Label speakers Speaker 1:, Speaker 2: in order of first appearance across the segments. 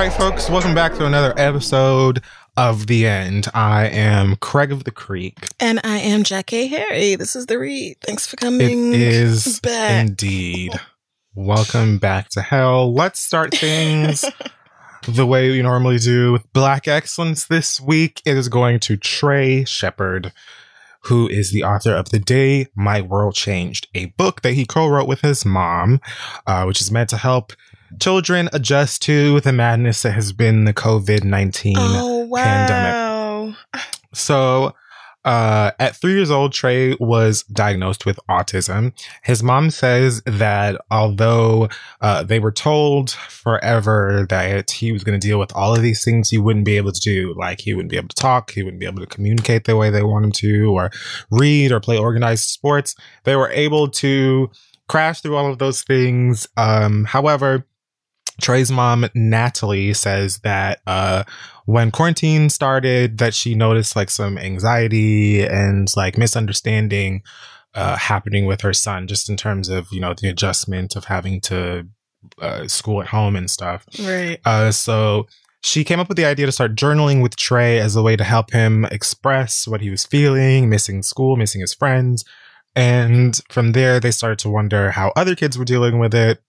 Speaker 1: Right, folks, welcome back to another episode of The End. I am Craig of the Creek.
Speaker 2: And I am Jackie Harry. This is the read. Thanks for coming.
Speaker 1: is
Speaker 2: back.
Speaker 1: indeed. Welcome back to hell. Let's start things the way we normally do with Black Excellence this week. It is going to Trey Sheppard, who is the author of The Day My World Changed, a book that he co wrote with his mom, uh, which is meant to help children adjust to the madness that has been the COVID 19
Speaker 2: Oh
Speaker 1: pandemic.
Speaker 2: wow!
Speaker 1: So, uh, at three years old, Trey was diagnosed with autism. His mom says that although uh, they were told forever that he was going to deal with all of these things he wouldn't be able to do, like he wouldn't be able to talk, he wouldn't be able to communicate the way they want him to, or read or play organized sports, they were able to crash through all of those things. Um, however, Trey's mom, Natalie, says that uh, when quarantine started, that she noticed like some anxiety and like misunderstanding uh, happening with her son, just in terms of you know the adjustment of having to uh, school at home and stuff.
Speaker 2: Right.
Speaker 1: Uh, so she came up with the idea to start journaling with Trey as a way to help him express what he was feeling, missing school, missing his friends. And from there, they started to wonder how other kids were dealing with it.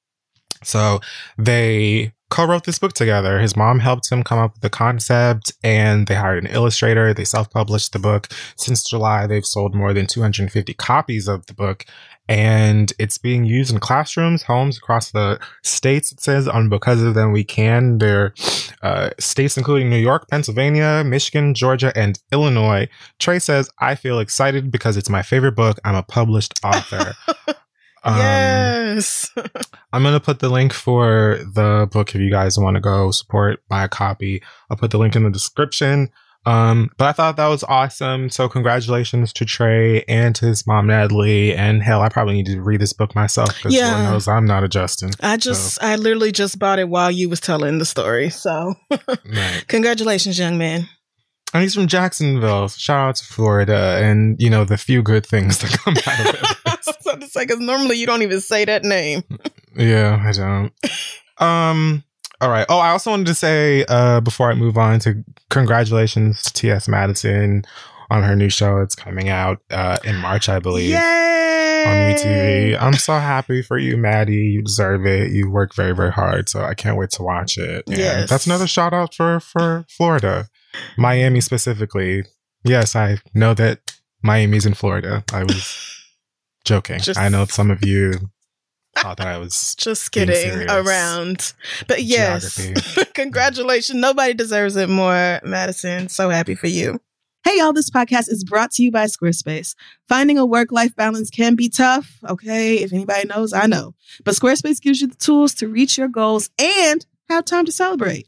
Speaker 1: So they co wrote this book together. His mom helped him come up with the concept and they hired an illustrator. They self published the book. Since July, they've sold more than 250 copies of the book and it's being used in classrooms, homes across the states. It says on Because of Them We Can. There uh, states including New York, Pennsylvania, Michigan, Georgia, and Illinois. Trey says, I feel excited because it's my favorite book. I'm a published author. Um,
Speaker 2: yes.
Speaker 1: I'm going to put the link for the book if you guys want to go support, buy a copy. I'll put the link in the description. Um, but I thought that was awesome. So congratulations to Trey and to his mom, Natalie. And hell, I probably need to read this book myself because
Speaker 2: Yeah.
Speaker 1: Lord knows I'm not adjusting.
Speaker 2: I just, I literally just bought it while you was telling the story. So,
Speaker 1: Right.
Speaker 2: congratulations, young man.
Speaker 1: And he's from Jacksonville. Shout out to Florida and, you know, the few good things that come out of it.
Speaker 2: I was about to say, because normally you don't even say that name.
Speaker 1: Yeah, I don't. Um. All right. Oh, I also wanted to say uh, before I move on to congratulations to T.S. Madison on her new show. It's coming out uh, in March, I believe,
Speaker 2: Yay!
Speaker 1: on WeTV. I'm so happy for you, Maddie. You deserve it. You work very, very hard. So I can't wait to watch it. And
Speaker 2: Yes.
Speaker 1: that's another shout out for for Florida, Miami specifically. Yes, I know that Miami's in Florida. I was joking.
Speaker 2: Just-
Speaker 1: I know some of you thought that I was
Speaker 2: Just kidding around. But yes, congratulations. Nobody deserves it more, Madison. So happy for you.
Speaker 3: Hey, y'all, this podcast is brought to you by Squarespace. Finding a work life balance can be tough, okay? If anybody knows, I know. But Squarespace gives you the tools to reach your goals and have time to celebrate.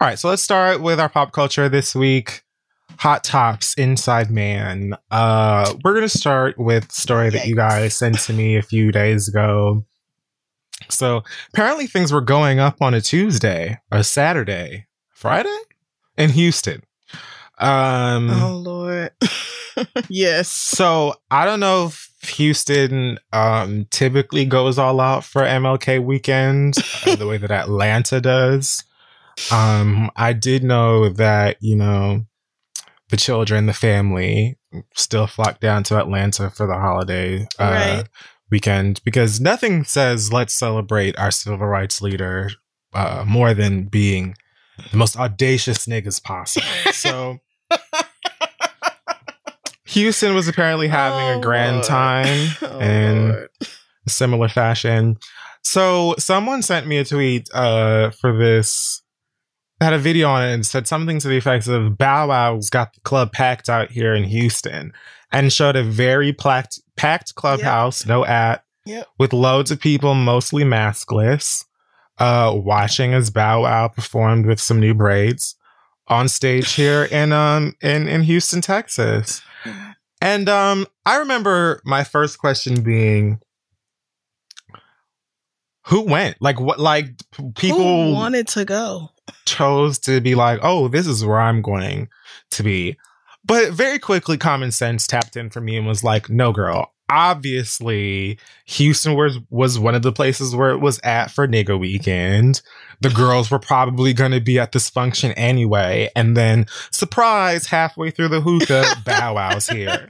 Speaker 1: All right, so let's start with our pop culture this week. Hot tops inside man. Uh, we're gonna start with story that you guys sent to me a few days ago. So apparently things were going up on a Tuesday, a Saturday, Friday in Houston. Um,
Speaker 4: oh Lord, yes.
Speaker 1: So I don't know if Houston um, typically goes all out for MLK weekend uh, the way that Atlanta does. Um, I did know that, you know, the children, the family still flock down to Atlanta for the holiday uh,
Speaker 4: Right.
Speaker 1: weekend because nothing says let's celebrate our civil rights leader uh, more than being the most audacious niggas possible. So Houston was apparently having
Speaker 4: Oh,
Speaker 1: a grand
Speaker 4: Lord.
Speaker 1: time
Speaker 4: Oh,
Speaker 1: and
Speaker 4: Lord.
Speaker 1: similar fashion. So someone sent me a tweet uh, for this had a video on it and said something to the effects of Bow Wow's got the club packed out here in Houston and showed a very packed packed clubhouse, no at,
Speaker 4: Yep.
Speaker 1: with loads of people, mostly maskless, uh, watching as Bow Wow performed with some new braids on stage here in um in in Houston, Texas. And um I remember my first question being who went? Like what like people
Speaker 4: Who wanted to go.
Speaker 1: Chose to be like, "Oh, this is where I'm going to be." But very quickly common sense tapped in for me and was like, "No, girl. Obviously, Houston was was one of the places where it was at for nigga weekend. The girls were probably going to be at this function anyway, and then surprise, halfway through the hookah, Bow Wow's here."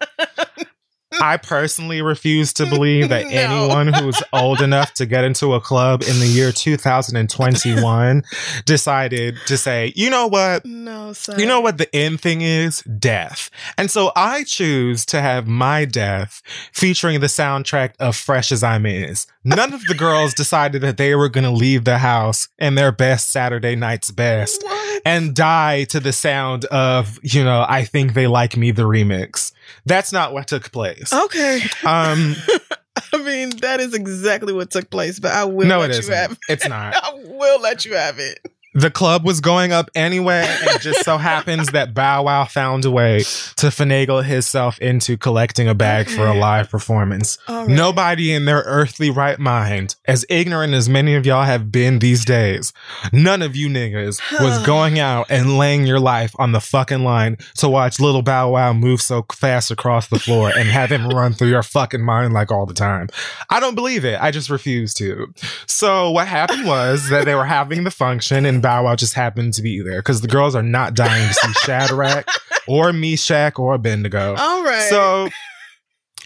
Speaker 1: I personally refuse to believe that
Speaker 4: No.
Speaker 1: anyone who's old enough to get into a club in the year 2021 decided to say, you know what?
Speaker 4: No, sir.
Speaker 1: You know what the end thing is? Death. And so I choose to have my death featuring the soundtrack of Fresh as I'm Is. None of the girls decided that they were going to leave the house in their best Saturday night's best
Speaker 4: What?
Speaker 1: and die to the sound of, you know, I think they like me the remix. That's not what took place.
Speaker 4: Okay.
Speaker 1: Um
Speaker 4: I mean, that is exactly what took place, but I will
Speaker 1: no
Speaker 4: let
Speaker 1: it
Speaker 4: you
Speaker 1: isn't.
Speaker 4: have it.
Speaker 1: It's not.
Speaker 4: I will let you have it.
Speaker 1: The club was going up anyway. And it just so happens that Bow Wow found a way to finagle himself into collecting a bag for a live performance.
Speaker 2: Right.
Speaker 1: Nobody in their earthly right mind, as ignorant as many of y'all have been these days, none of you niggas was going out and laying your life on the fucking line to watch little Bow Wow move so fast across the floor and have him run through your fucking mind like all the time. I don't believe it. I just refuse to. So what happened was that they were having the function and Bow Wow just happened to be there because the girls are not dying to see Shadrach or Meshach or Abednego.
Speaker 2: All right.
Speaker 1: So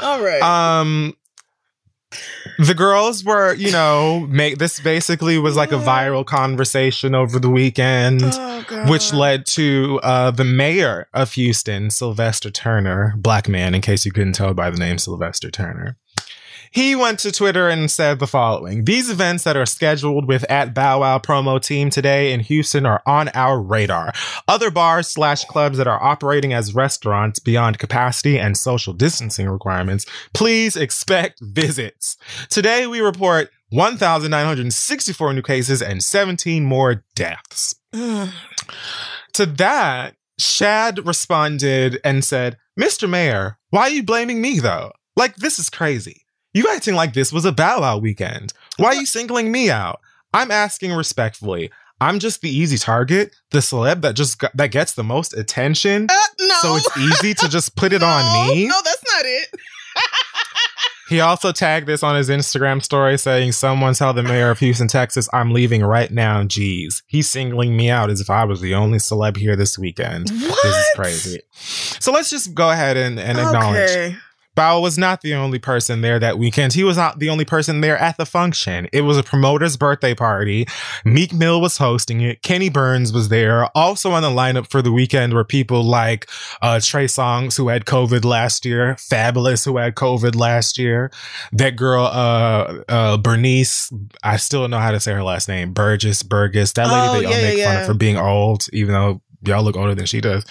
Speaker 2: all right.
Speaker 1: um the girls were, you know, make this basically was like a viral conversation over the weekend.
Speaker 2: oh,
Speaker 1: Which led to uh, the mayor of Houston, Sylvester Turner, black man, in case you couldn't tell by the name Sylvester Turner. He went to Twitter and said the following These events that are scheduled with at Bow Wow promo team today in Houston are on our radar. Other bars slash clubs that are operating as restaurants beyond capacity and social distancing requirements, please expect visits. Today we report 1,964 new cases and 17 more deaths. To that, Shad responded and said, Mr. Mayor, why are you blaming me though? Like, this is crazy. You acting like this was a Bow Wow weekend. Why are you singling me out? I'm asking respectfully. I'm just the easy target, the celeb that just got, that gets the most attention.
Speaker 2: Uh, no.
Speaker 1: So it's easy to just put it on me.
Speaker 2: No, that's not it.
Speaker 1: He also tagged this on his Instagram story saying, Someone tell the mayor of Houston, Texas, I'm leaving right now. Jeez. He's singling me out as if I was the only celeb here this weekend. What? This is crazy. So let's just go ahead and, and acknowledge.
Speaker 2: Okay.
Speaker 1: Bao was not the only person there that weekend. He was not the only person there at the function. It was a promoter's birthday party. Meek Mill was hosting it. Kenny Burns was there. Also on the lineup for the weekend were people like uh, Trey Songz, who had COVID last year, Fabolous, who had COVID last year. That girl, uh, uh, Bernice, I still don't know how to say her last name, Burgess, Burgess. That lady
Speaker 2: Oh,
Speaker 1: that y'all
Speaker 2: yeah,
Speaker 1: make
Speaker 2: yeah,
Speaker 1: fun of for being old, even though y'all look older than she does.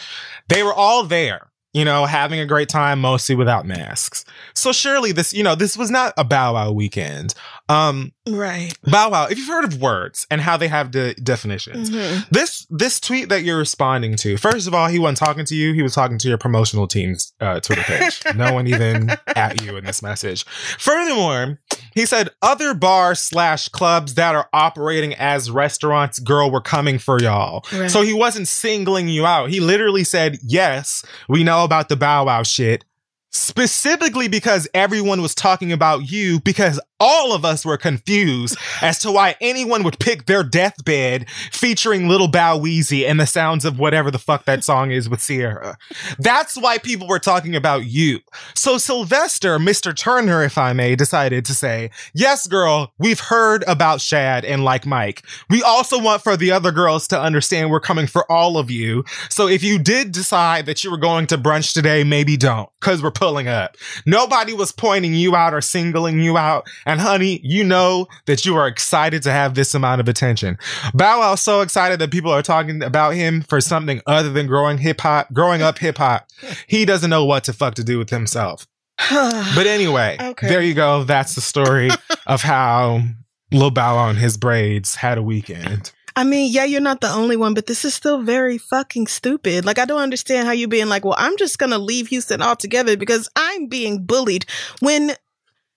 Speaker 1: They were all there you know, having a great time, mostly without masks. So surely this, you know, this was not a Bow Wow weekend. Um,
Speaker 2: Right.
Speaker 1: Bow Wow, if you've heard of words and how they have the definitions,
Speaker 2: Mhm.
Speaker 1: this this tweet that you're responding to, first of all, he wasn't talking to you. He was talking to your promotional team's uh, Twitter page. no one even at you in this message. Furthermore, he said other bars slash clubs that are operating as restaurants, girl, we're coming for y'all.
Speaker 2: Right.
Speaker 1: So he wasn't singling you out. He literally said, yes, we know about the Bow Wow shit. Specifically because everyone was talking about you because all of us were confused as to why anyone would pick their deathbed featuring Little Bow Weezy and the sounds of whatever the fuck that song is with Ciara. That's why people were talking about you. So Sylvester, Mr. Turner, if I may, decided to say, yes, girl, we've heard about Shad and like Mike. We also want for the other girls to understand we're coming for all of you. So if you did decide that you were going to brunch today, maybe don't, cause we're pulling up. Nobody was pointing you out or singling you out. And honey, you know that you are excited to have this amount of attention. Bow Wow so excited that people are talking about him for something other than growing hip hop, growing up hip hop. He doesn't know what to fuck to do with himself. But anyway,
Speaker 2: Okay.
Speaker 1: there you go. That's the story of how Lil Bow Wow and his braids had a weekend.
Speaker 2: I mean, yeah, you're not the only one, but this is still very fucking stupid. Like, I don't understand how you being like, well, I'm just gonna leave Houston altogether because I'm being bullied. When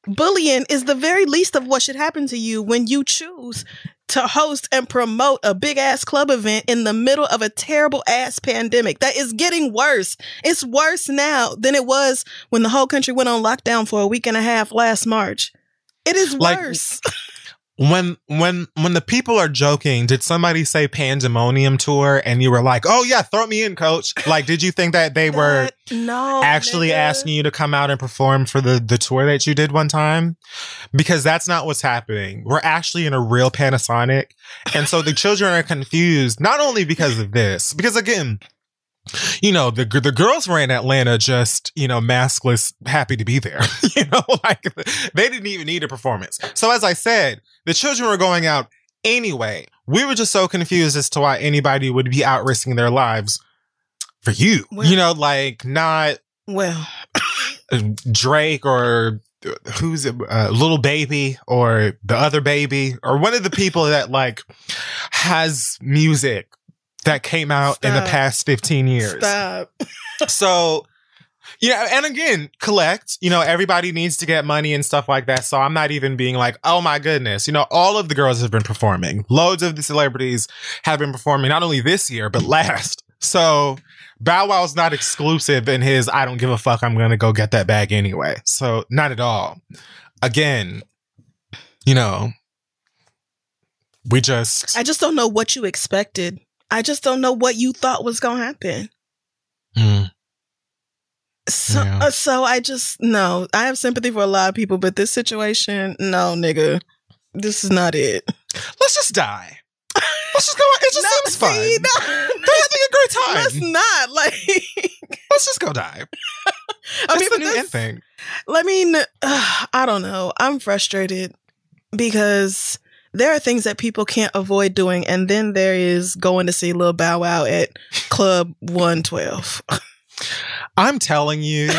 Speaker 2: bullying is the very least of what should happen to you when you choose to host and promote a big ass club event in the middle of a terrible ass pandemic that is getting worse. It's worse now than it was when the whole country went on lockdown for a week and a half last March. It is
Speaker 1: Like,
Speaker 2: worse.
Speaker 1: When when when the people are joking, did somebody say pandemonium tour and you were like, "Oh yeah, throw me in, coach." Like, did you think that they were
Speaker 2: no
Speaker 1: actually
Speaker 2: nigga.
Speaker 1: asking you to come out and perform for the the tour that you did one time because that's not what's happening we're actually in a real panasonic and so the children are confused not only because of this because again you know the the girls were in Atlanta just you know maskless happy to be there. You know like they didn't even need a performance. So as i said the children were going out anyway. We were just so confused as to why anybody would be out risking their lives for you.
Speaker 2: Well-
Speaker 1: you know like not
Speaker 2: Well,
Speaker 1: Drake or who's it, uh, little baby or the other baby or one of the people that like has music that came out in the past 15 years.
Speaker 2: Stop.
Speaker 1: So, you know, and again, collect, you know, everybody needs to get money and stuff like that. So I'm not even being like, oh my goodness. You know, all of the girls have been performing. Loads of the celebrities have been performing not only this year, but last. So Bow Wow's not exclusive in his I don't give a fuck, I'm gonna go get that bag anyway. So not at all. Again, you know, we just
Speaker 2: I just don't know what you expected. I just don't know what you thought was going to happen.
Speaker 1: Mm,
Speaker 2: So,
Speaker 1: Yeah.
Speaker 2: uh, so I just no. I have sympathy for a lot of people, but this situation, no, nigga, this is not it.
Speaker 1: let's just die. Let's just go. It just
Speaker 2: No,
Speaker 1: seems fun.
Speaker 2: see, no.
Speaker 1: They're having a great time.
Speaker 2: Let's not like.
Speaker 1: Let's just go die.
Speaker 2: I mean,
Speaker 1: the new end thing.
Speaker 2: I mean, uh, I don't know. I'm frustrated because there are things that people can't avoid doing, and then there is going to see Lil Bow Wow at Club One Twelve,
Speaker 1: I'm telling you,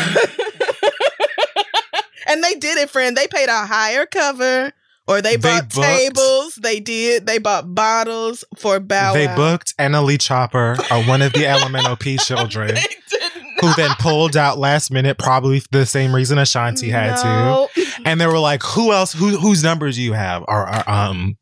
Speaker 2: and they did it, friend. They paid a higher cover, or they
Speaker 1: They
Speaker 2: bought
Speaker 1: booked-
Speaker 2: tables. They did. They bought bottles for Bow
Speaker 1: they
Speaker 2: Wow.
Speaker 1: booked NLE Choppa, uh, one of the Elemental P children,
Speaker 2: They
Speaker 1: who then pulled out last minute, probably for the same reason Ashanti had to. And they were like, "Who else? Who whose numbers do you have?" Or, or um.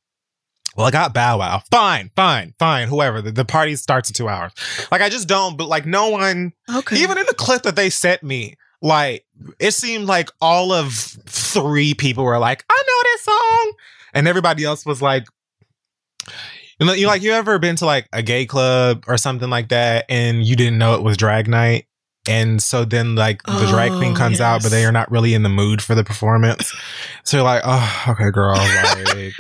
Speaker 1: Well, I got Bow Wow. Fine, fine, fine. Whoever. The, the party starts in two hours. Like, I just don't, but like, no one,
Speaker 2: Okay.
Speaker 1: even in the clip that they sent me, like, it seemed like all of three people were like, I know this song. And everybody else was like, you know, you like, you ever been to like a gay club or something like that and you didn't know it was drag night? And so then like the drag queen
Speaker 2: Oh,
Speaker 1: comes out, but they are not really in the mood for the performance. So you're like, oh, okay, girl. Like,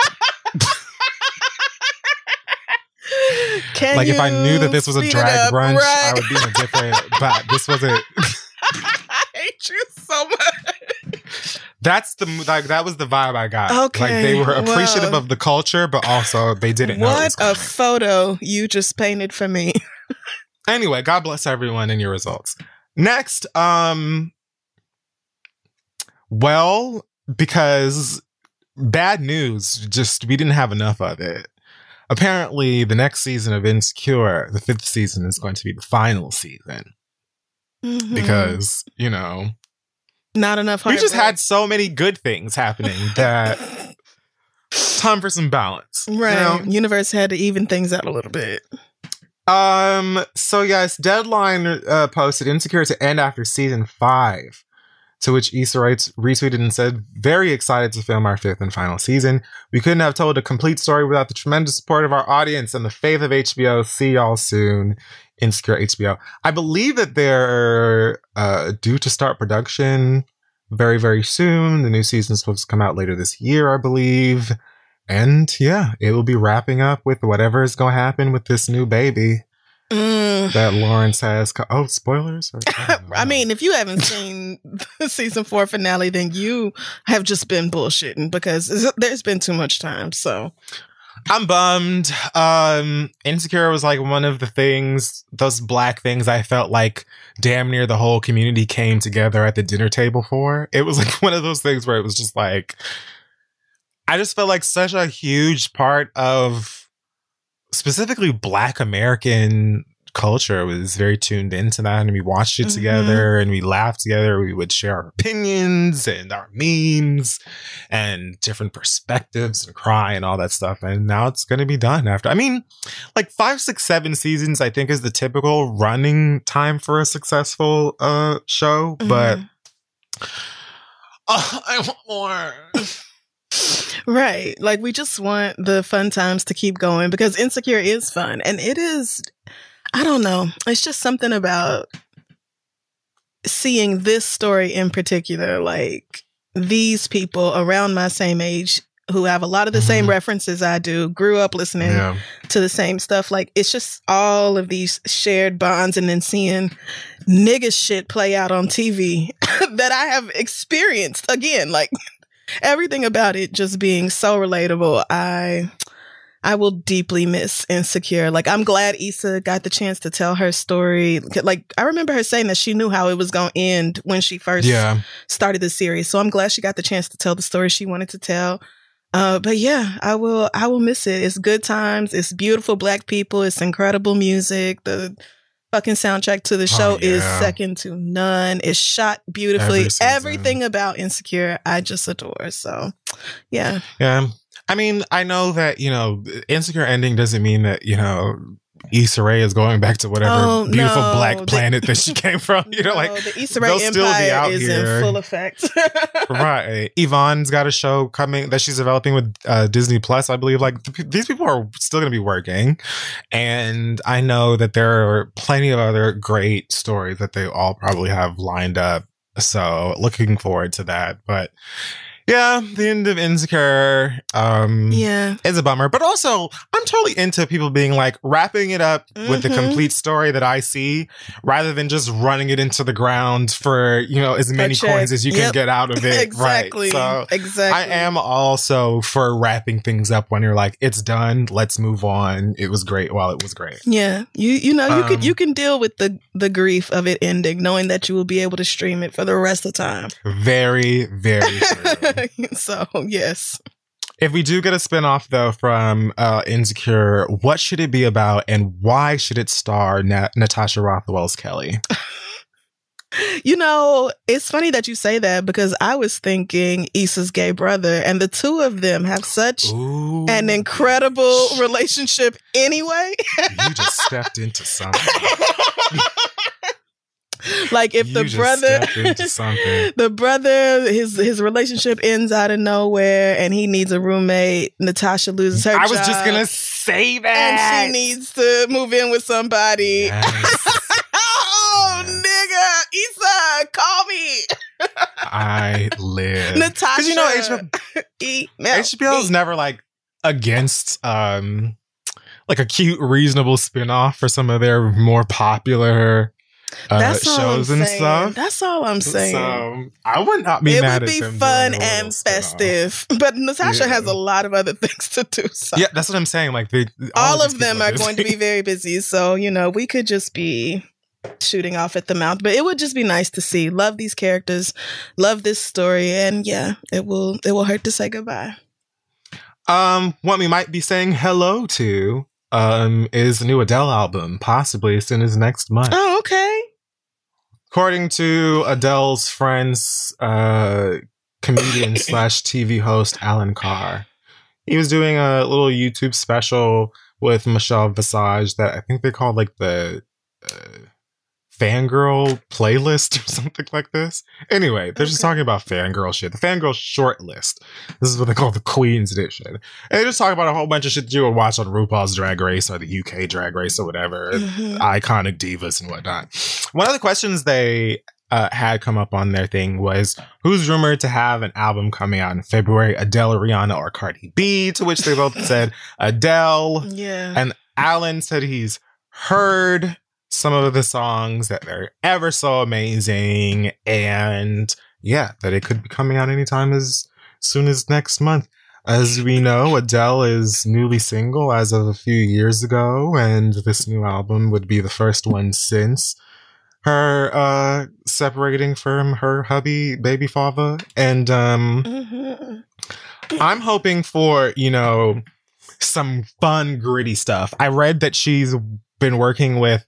Speaker 1: like if I knew that this was a drag brunch, I would be in a different, but this wasn't.
Speaker 2: I hate you so much.
Speaker 1: That's the like that was the vibe I got.
Speaker 2: Okay, like
Speaker 1: they were appreciative of the culture, but also they didn't.
Speaker 2: What a photo you just painted for me.
Speaker 1: anyway, God bless everyone and your results. Next, um, well, because bad news, just we didn't have enough of it. Apparently, the next season of Insecure, the fifth season, is going to be the final season
Speaker 2: Mhm.
Speaker 1: because you know
Speaker 2: not enough.
Speaker 1: we just had so many good things happening that time for some balance. you
Speaker 2: right.
Speaker 1: know?
Speaker 2: Universe had to even things out a little bit.
Speaker 1: Um. So yes, Deadline uh, posted Insecure to end after season five, to which Issa Rae retweeted and said, "Very excited to film our fifth and final season. We couldn't have told a complete story without the tremendous support of our audience and the faith of HBO. See y'all soon." Insecure HBO. I believe that they're uh, due to start production very, very soon. The new season's supposed to come out later this year, I believe. And yeah, it will be wrapping up with whatever is going to happen with this new baby
Speaker 2: Mm.
Speaker 1: that Lawrence has. Co- oh, spoilers! Or- don't
Speaker 2: I mean, if you haven't seen the season four finale, then you have just been bullshitting because there's been too much time. So
Speaker 1: I'm bummed. Um, Insecure was like one of the things, those black things I felt like damn near the whole community came together at the dinner table for. It was like one of those things where it was just like, I just felt like such a huge part of specifically black American culture was very tuned into that and we watched it
Speaker 2: Mhm.
Speaker 1: together and we laughed together we would share our opinions and our memes and different perspectives and cry and all that stuff and now it's going to be done after i mean like five six seven seasons i think is the typical running time for a successful uh show but
Speaker 2: Mhm.
Speaker 1: uh, i want more
Speaker 2: Right. Like we just want the fun times to keep going because Insecure is fun. And it is, I don't know, it's just something about seeing this story in particular. Like these people around my same age who have a lot of the same
Speaker 1: Mhm.
Speaker 2: references I do, grew up listening
Speaker 1: yeah
Speaker 2: to the same stuff. Like it's just all of these shared bonds and then seeing nigga shit play out on TV that I have experienced again. Like everything about it just being so relatable. I I will deeply miss Insecure. Like, I'm glad Issa got the chance to tell her story. Like, I remember her saying that she knew how it was going to end when she first
Speaker 1: Yeah.
Speaker 2: started the series. So I'm glad she got the chance to tell the story she wanted to tell. Uh, but yeah, I will, I will miss it. It's good times. It's beautiful black people. It's incredible music. The fucking soundtrack to the oh, show is
Speaker 1: yeah.
Speaker 2: second to none. It's shot beautifully.
Speaker 1: Every.
Speaker 2: Everything about Insecure, I just adore. So yeah.
Speaker 1: Yeah. I mean, I know that, you know, insecure ending doesn't mean that, you know, Issa Rae is going back to whatever
Speaker 2: Oh,
Speaker 1: beautiful
Speaker 2: no.
Speaker 1: black
Speaker 2: The-
Speaker 1: planet that she came from. You know,
Speaker 2: No,
Speaker 1: like
Speaker 2: the Issa Rae
Speaker 1: they'll still be
Speaker 2: Empire
Speaker 1: out
Speaker 2: is
Speaker 1: here.
Speaker 2: in full effect.
Speaker 1: right. Yvonne's got a show coming that she's developing with uh, Disney Plus, I believe. Like th- these people are still going to be working, and I know that there are plenty of other great stories that they all probably have lined up. So looking forward to that. But yeah, the end of Insecure. Um,
Speaker 2: yeah.
Speaker 1: is a bummer. But also, I'm totally into people being like wrapping it up with the
Speaker 2: Mhm.
Speaker 1: complete story that I see, rather than just running it into the ground for you know as many coins as you can
Speaker 2: Yep.
Speaker 1: get out of it.
Speaker 2: exactly.
Speaker 1: Right. So.
Speaker 2: exactly.
Speaker 1: I am also for wrapping things up when you're like, it's done. Let's move on. It was great while it was great.
Speaker 2: Yeah, you you know you
Speaker 1: Um,
Speaker 2: can you can deal with the the grief of it ending, knowing that you will be able to stream it for the rest of the time.
Speaker 1: Very, very true.
Speaker 2: so yes,
Speaker 1: if we do get a spinoff though from uh, Insecure, what should it be about and why should it star Na- Natasha Rothwell's Kelly?
Speaker 2: you know it's funny that you say that because I was thinking Issa's gay brother, and the two of them have such
Speaker 1: Ooh.
Speaker 2: an incredible relationship anyway.
Speaker 1: you just stepped into something.
Speaker 2: like if
Speaker 1: You
Speaker 2: the brother
Speaker 1: stepped into something.
Speaker 2: the brother his his relationship ends out of nowhere and he needs a roommate natasha loses her
Speaker 1: I was just gonna say
Speaker 2: and she needs to move in with somebody
Speaker 1: Yes,
Speaker 2: oh
Speaker 1: Yes.
Speaker 2: nigga Issa, call me
Speaker 1: I live.
Speaker 2: natasha
Speaker 1: Because you know HBO,
Speaker 2: email
Speaker 1: HBO is
Speaker 2: me.
Speaker 1: never like against um like a cute, reasonable spin-off for some of their more popular uh,
Speaker 2: that's all
Speaker 1: shows
Speaker 2: I'm
Speaker 1: and
Speaker 2: saying.
Speaker 1: stuff.
Speaker 2: that's all i'm saying
Speaker 1: So I would not be
Speaker 2: it would be fun
Speaker 1: doing a little
Speaker 2: and festive but natasha
Speaker 1: Yeah.
Speaker 2: has a lot of other things to do so
Speaker 1: Yeah, that's what I'm saying. Like they,
Speaker 2: all,
Speaker 1: these
Speaker 2: of them
Speaker 1: people
Speaker 2: are going to be very busy. So, you know, we could just be shooting off at the mouth, but it would just be nice to see. Love these characters, love this story, and yeah, it will it will hurt to say goodbye.
Speaker 1: Um, what we might be saying hello to um is the new Adele album, possibly as soon as next month.
Speaker 2: Oh, okay.
Speaker 1: According to Adele's friends, uh, comedian slash TV host Alan Carr, he was doing a little YouTube special with Michelle Visage that I think they called like the uh, fangirl playlist or something like this. Anyway, they're just talking about fangirl shit. The fangirl short list. This is what they call the Queens edition. And they just talk about a whole bunch of shit that you would watch on RuPaul's Drag Race or the UK Drag Race or whatever
Speaker 2: Mhm.
Speaker 1: iconic divas and whatnot. One of the questions they uh, had come up on their thing was who's rumored to have an album coming out in February, Adele, Rihanna, or Cardi B? To which they both said Adele.
Speaker 2: Yeah.
Speaker 1: And Alan said he's heard some of the songs that they're ever so amazing, and yeah, that it could be coming out anytime as soon as next month. As we know, Adele is newly single as of a few years ago, and this new album would be the first one since her uh separating from her hubby baby father and um
Speaker 2: Mhm.
Speaker 1: I'm hoping for, you know, some fun, gritty stuff. I read that she's been working with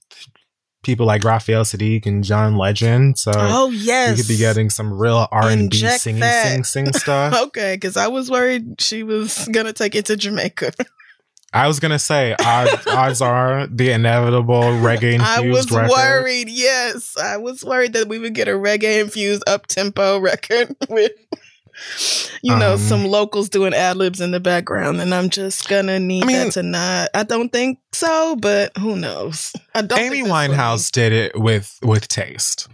Speaker 1: people like Raphael Saadiq and John Legend, so
Speaker 2: Oh yes.
Speaker 1: we could be getting some real R and B singing,
Speaker 2: that.
Speaker 1: sing, sing stuff.
Speaker 2: Okay, because I was worried she was gonna take it to Jamaica.
Speaker 1: I was gonna say, odds, odds are the inevitable reggae
Speaker 2: I was
Speaker 1: record.
Speaker 2: worried. Yes, I was worried that we would get a reggae infused up tempo record with, you know,
Speaker 1: Um,
Speaker 2: some locals doing ad libs in the background, and I'm just gonna need
Speaker 1: I mean-
Speaker 2: that to not. I don't think so, but who knows? I don't.
Speaker 1: Amy Winehouse did it with with taste.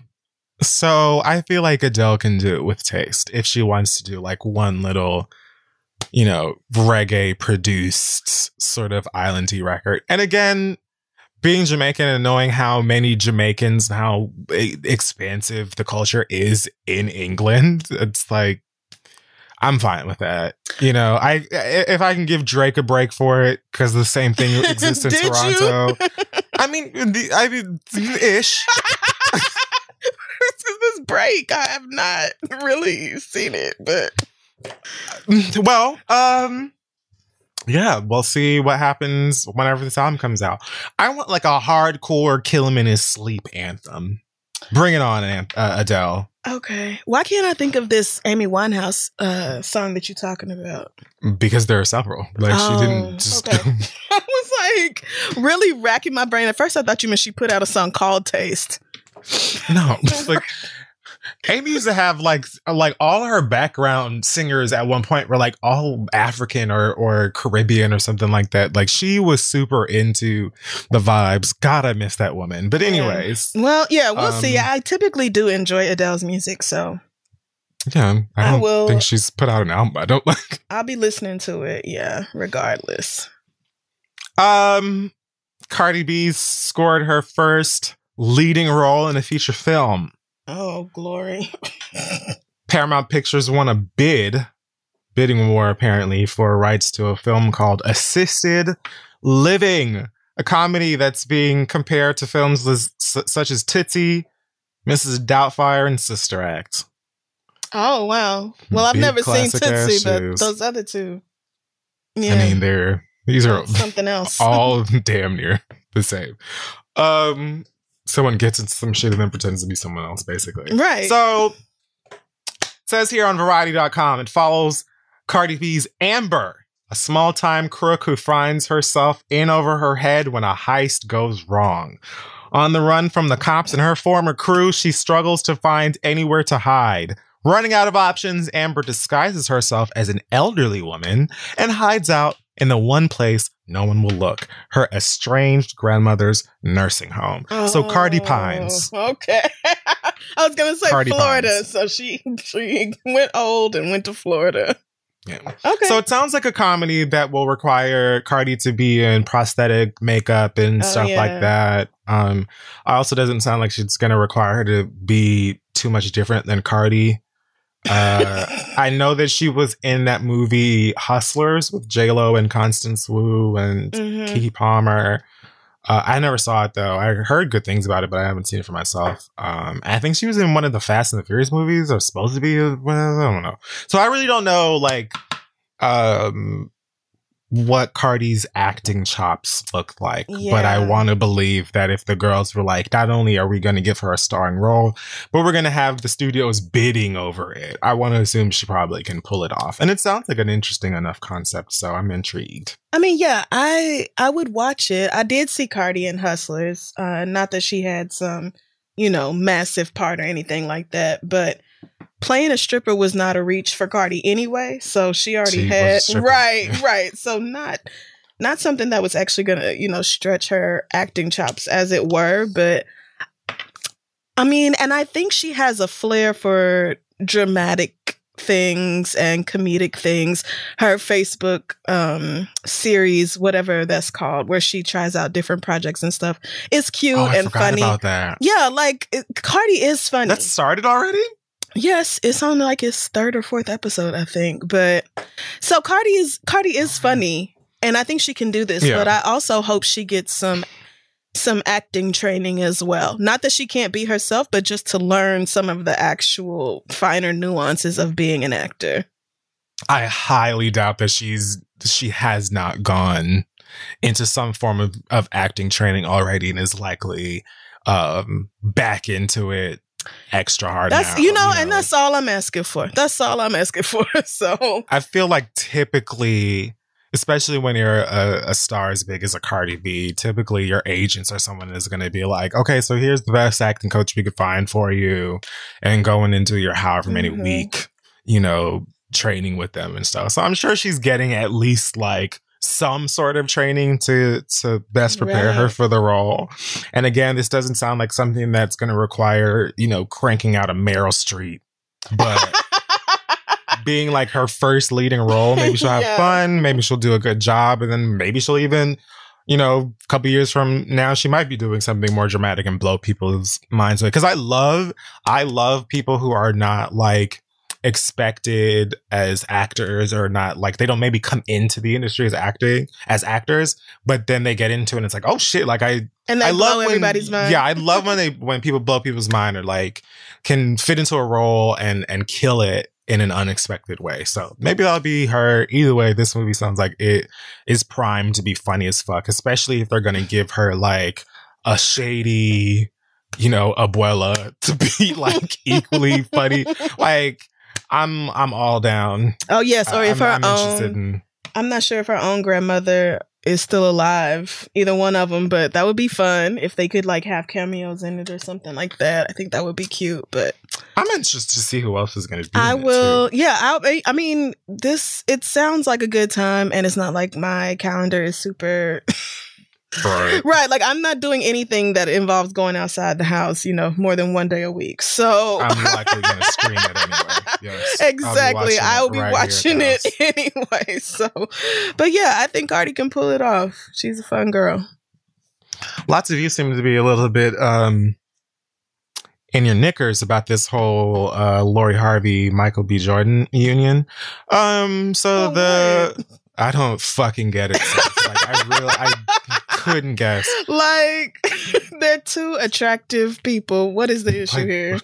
Speaker 1: So I feel like Adele can do it with taste if she wants to do like one little, you know, reggae produced sort of islandy record. And again, being Jamaican and knowing how many Jamaicans, how e- expansive the culture is in England, it's like I'm fine with that. You know, I if I can give Drake a break for it because the same thing exists in? Toronto. I mean, the, I mean, ish.
Speaker 2: this break, I have not really seen it, but
Speaker 1: Well, um, yeah, we'll see what happens whenever this album comes out. I want like a hardcore "Kill Him in His Sleep" anthem. Bring it on, uh, Adele.
Speaker 2: Okay. Why can't I think of this Amy Winehouse uh, song that you're talking about?
Speaker 1: Because there are several. Like
Speaker 2: Oh,
Speaker 1: she didn't just.
Speaker 2: okay. I was like really racking my brain. At first, I thought you meant she put out a song called "Taste."
Speaker 1: no, it's like Amy used to have like like all her background singers at one point were like all African or or Caribbean or something like that. Like she was super into the vibes. God, I miss that woman. But anyways,
Speaker 2: Well, yeah, we'll see.
Speaker 1: Um,
Speaker 2: I typically do enjoy Adele's music, so
Speaker 1: yeah, I
Speaker 2: I will-
Speaker 1: think she's put out an album. I don't like.
Speaker 2: I'll be listening to it. Yeah, regardless.
Speaker 1: Um, Cardi B scored her first leading role in a feature film.
Speaker 2: Oh, glory.
Speaker 1: Paramount Pictures won a bid, bidding war apparently, for rights to a film called Assisted Living, a comedy that's being compared to films such as Tootsie, Mrs. Doubtfire, and Sister Act.
Speaker 2: Oh, wow. Well, I've
Speaker 1: Big
Speaker 2: never seen Tootsie, but those other two. Yeah.
Speaker 1: I mean, they're these are
Speaker 2: something else.
Speaker 1: all damn near the same. Um, someone gets into some shit and then pretends to be someone else, basically.
Speaker 2: Right.
Speaker 1: So says here on Variety.com, it follows Cardi B's Amber, a small-time crook who finds herself in over her head when a heist goes wrong. On the run from the cops and her former crew, she struggles to find anywhere to hide. Running out of options, Amber disguises herself as an elderly woman and hides out in the one place no one will look her estranged grandmother's nursing home. So Cardi
Speaker 2: Oh,
Speaker 1: Pines.
Speaker 2: Okay. I was gonna say
Speaker 1: Cardi
Speaker 2: Florida,
Speaker 1: Pines.
Speaker 2: so she she went old and went to Florida.
Speaker 1: Yeah.
Speaker 2: Okay.
Speaker 1: So it sounds like a comedy that will require Cardi to be in prosthetic makeup and
Speaker 2: Oh,
Speaker 1: stuff
Speaker 2: yeah.
Speaker 1: like that. Um, I also doesn't sound like she's going to require her to be too much different than Cardi. Uh, I know that she was in that movie Hustlers with J Lo and Constance Wu and
Speaker 2: Mhm.
Speaker 1: Keke Palmer. Uh, I never saw it though. I heard good things about it, but I haven't seen it for myself. Um, I think she was in one of the Fast and the Furious movies, or supposed to be. I don't know. So I really don't know, like, um, what Cardi's acting chops look like. But I want to believe that if the girls were like, not only are we going to give her a starring role, but we're going to have the studios bidding over it. I want to assume she probably can pull it off, and it sounds like an interesting enough concept. So I'm intrigued.
Speaker 2: I mean, yeah, I I would watch it. I did see Cardi in Hustlers. Uh, not that she had some, you know, massive part or anything like that, but playing a stripper was not a reach for Cardi anyway. So she already
Speaker 1: She
Speaker 2: had right,
Speaker 1: yeah.
Speaker 2: right. So not not something that was actually gonna, you know, stretch her acting chops as it were, but I mean, and I think she has a flair for dramatic things and comedic things her Facebook um series, whatever that's called, where she tries out different projects and stuff. It's cute
Speaker 1: oh,
Speaker 2: and funny.
Speaker 1: about that.
Speaker 2: Yeah, like it, Cardi is funny.
Speaker 1: That started already.
Speaker 2: Yes, it's on like its third or fourth episode, I think. But so Cardi is Cardi is funny, and I think she can do this.
Speaker 1: Yeah.
Speaker 2: But I also hope she gets some some acting training as well. Not that she can't be herself, but just to learn some of the actual finer nuances of being an actor.
Speaker 1: I highly doubt that she's she has not gone into some form of, of acting training already and is likely um back into it extra hard.
Speaker 2: That's
Speaker 1: now,
Speaker 2: you know, and that's all I'm asking for. That's all I'm asking for. So
Speaker 1: I feel like typically, especially when you're a, a star as big as a Cardi B, typically your agents or someone is going to be like, okay, so here's the best acting coach we could find for you, and going into your however many
Speaker 2: Mhm.
Speaker 1: week, you know, training with them and stuff. So I'm sure she's getting at least like some sort of training to to best prepare her for the role. And again, this doesn't sound like something that's going to require, you know, cranking out a Meryl Streep, but being like her first leading role. Maybe she'll have
Speaker 2: Yeah.
Speaker 1: fun. Maybe she'll do a good job. And then maybe she'll even, you know, a couple years from now, she might be doing something more dramatic and blow people's minds away. Cause I love, I love people who are not like expected as actors or not like they don't maybe come into the industry as acting as actors, but then they get into it and it's like, oh shit, like I
Speaker 2: And
Speaker 1: I love when,
Speaker 2: everybody's mind.
Speaker 1: Yeah, I love when they when people blow people's mind or like can fit into a role and and kill it in an unexpected way. So maybe that'll be her. Either way, this movie sounds like it is primed to be funny as fuck, especially if they're gonna give her like a shady, you know, abuela to be like equally funny. Like I'm I'm all down.
Speaker 2: Oh yes, or if her
Speaker 1: I'm, I'm
Speaker 2: own.
Speaker 1: in
Speaker 2: I'm not sure if her own grandmother is still alive. Either one of them, but that would be fun if they could like have cameos in it or something like that. I think that would be cute. But
Speaker 1: I'm interested to see who else is gonna be.
Speaker 2: I
Speaker 1: in it, too.
Speaker 2: will. Yeah, I. I mean, this it sounds like a good time, and it's not like my calendar is super.
Speaker 1: Right.
Speaker 2: right, like I'm not doing anything that involves going outside the house, you know, more than one day a week. So
Speaker 1: I'm likely going to scream it anyway. Yes.
Speaker 2: exactly. I will be
Speaker 1: right
Speaker 2: watching
Speaker 1: at
Speaker 2: it anyway. So, but yeah, I think Cardi can pull it off. She's a fun girl.
Speaker 1: Lots of you seem to be a little bit um, in your knickers about this whole uh, Lori Harvey Michael B Jordan union. Um, so
Speaker 2: Oh,
Speaker 1: the I don't fucking get it. like I really I couldn't guess.
Speaker 2: Like they're two attractive people. What is the issue
Speaker 1: Like,
Speaker 2: here?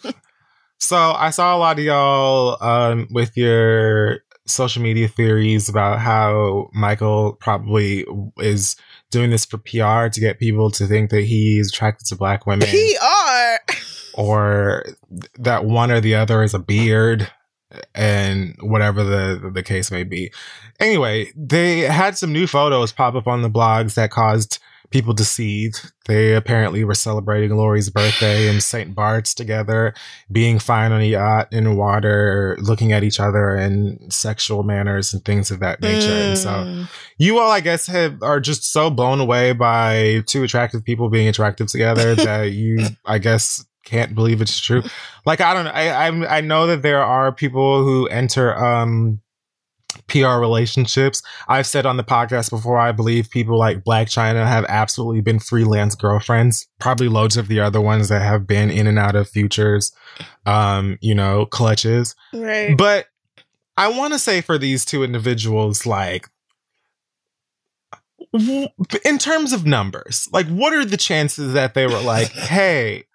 Speaker 1: So I saw a lot of y'all um, with your social media theories about how Michael probably is doing this for PR to get people to think that he's attracted to black women,
Speaker 2: PR.
Speaker 1: or that one or the other is a beard, and whatever the the case may be. Anyway, they had some new photos pop up on the blogs that caused people deceived. They apparently were celebrating Lori's birthday in St. Bart's together, being fine on a yacht in water, looking at each other in sexual manners and things of that nature. And so
Speaker 2: Mm.
Speaker 1: you all, I guess, have are just so blown away by two attractive people being attractive together that you, I guess, can't believe it's true. Like I don't know. I I'm, I know that there are people who enter um PR relationships. I've said on the podcast before, I believe people like Blac Chyna have absolutely been freelance girlfriends. Probably loads of the other ones that have been in and out of futures, um, you know, clutches.
Speaker 2: Right.
Speaker 1: But I want to say for these two individuals, like, in terms of numbers, like, what are the chances that they were like, hey,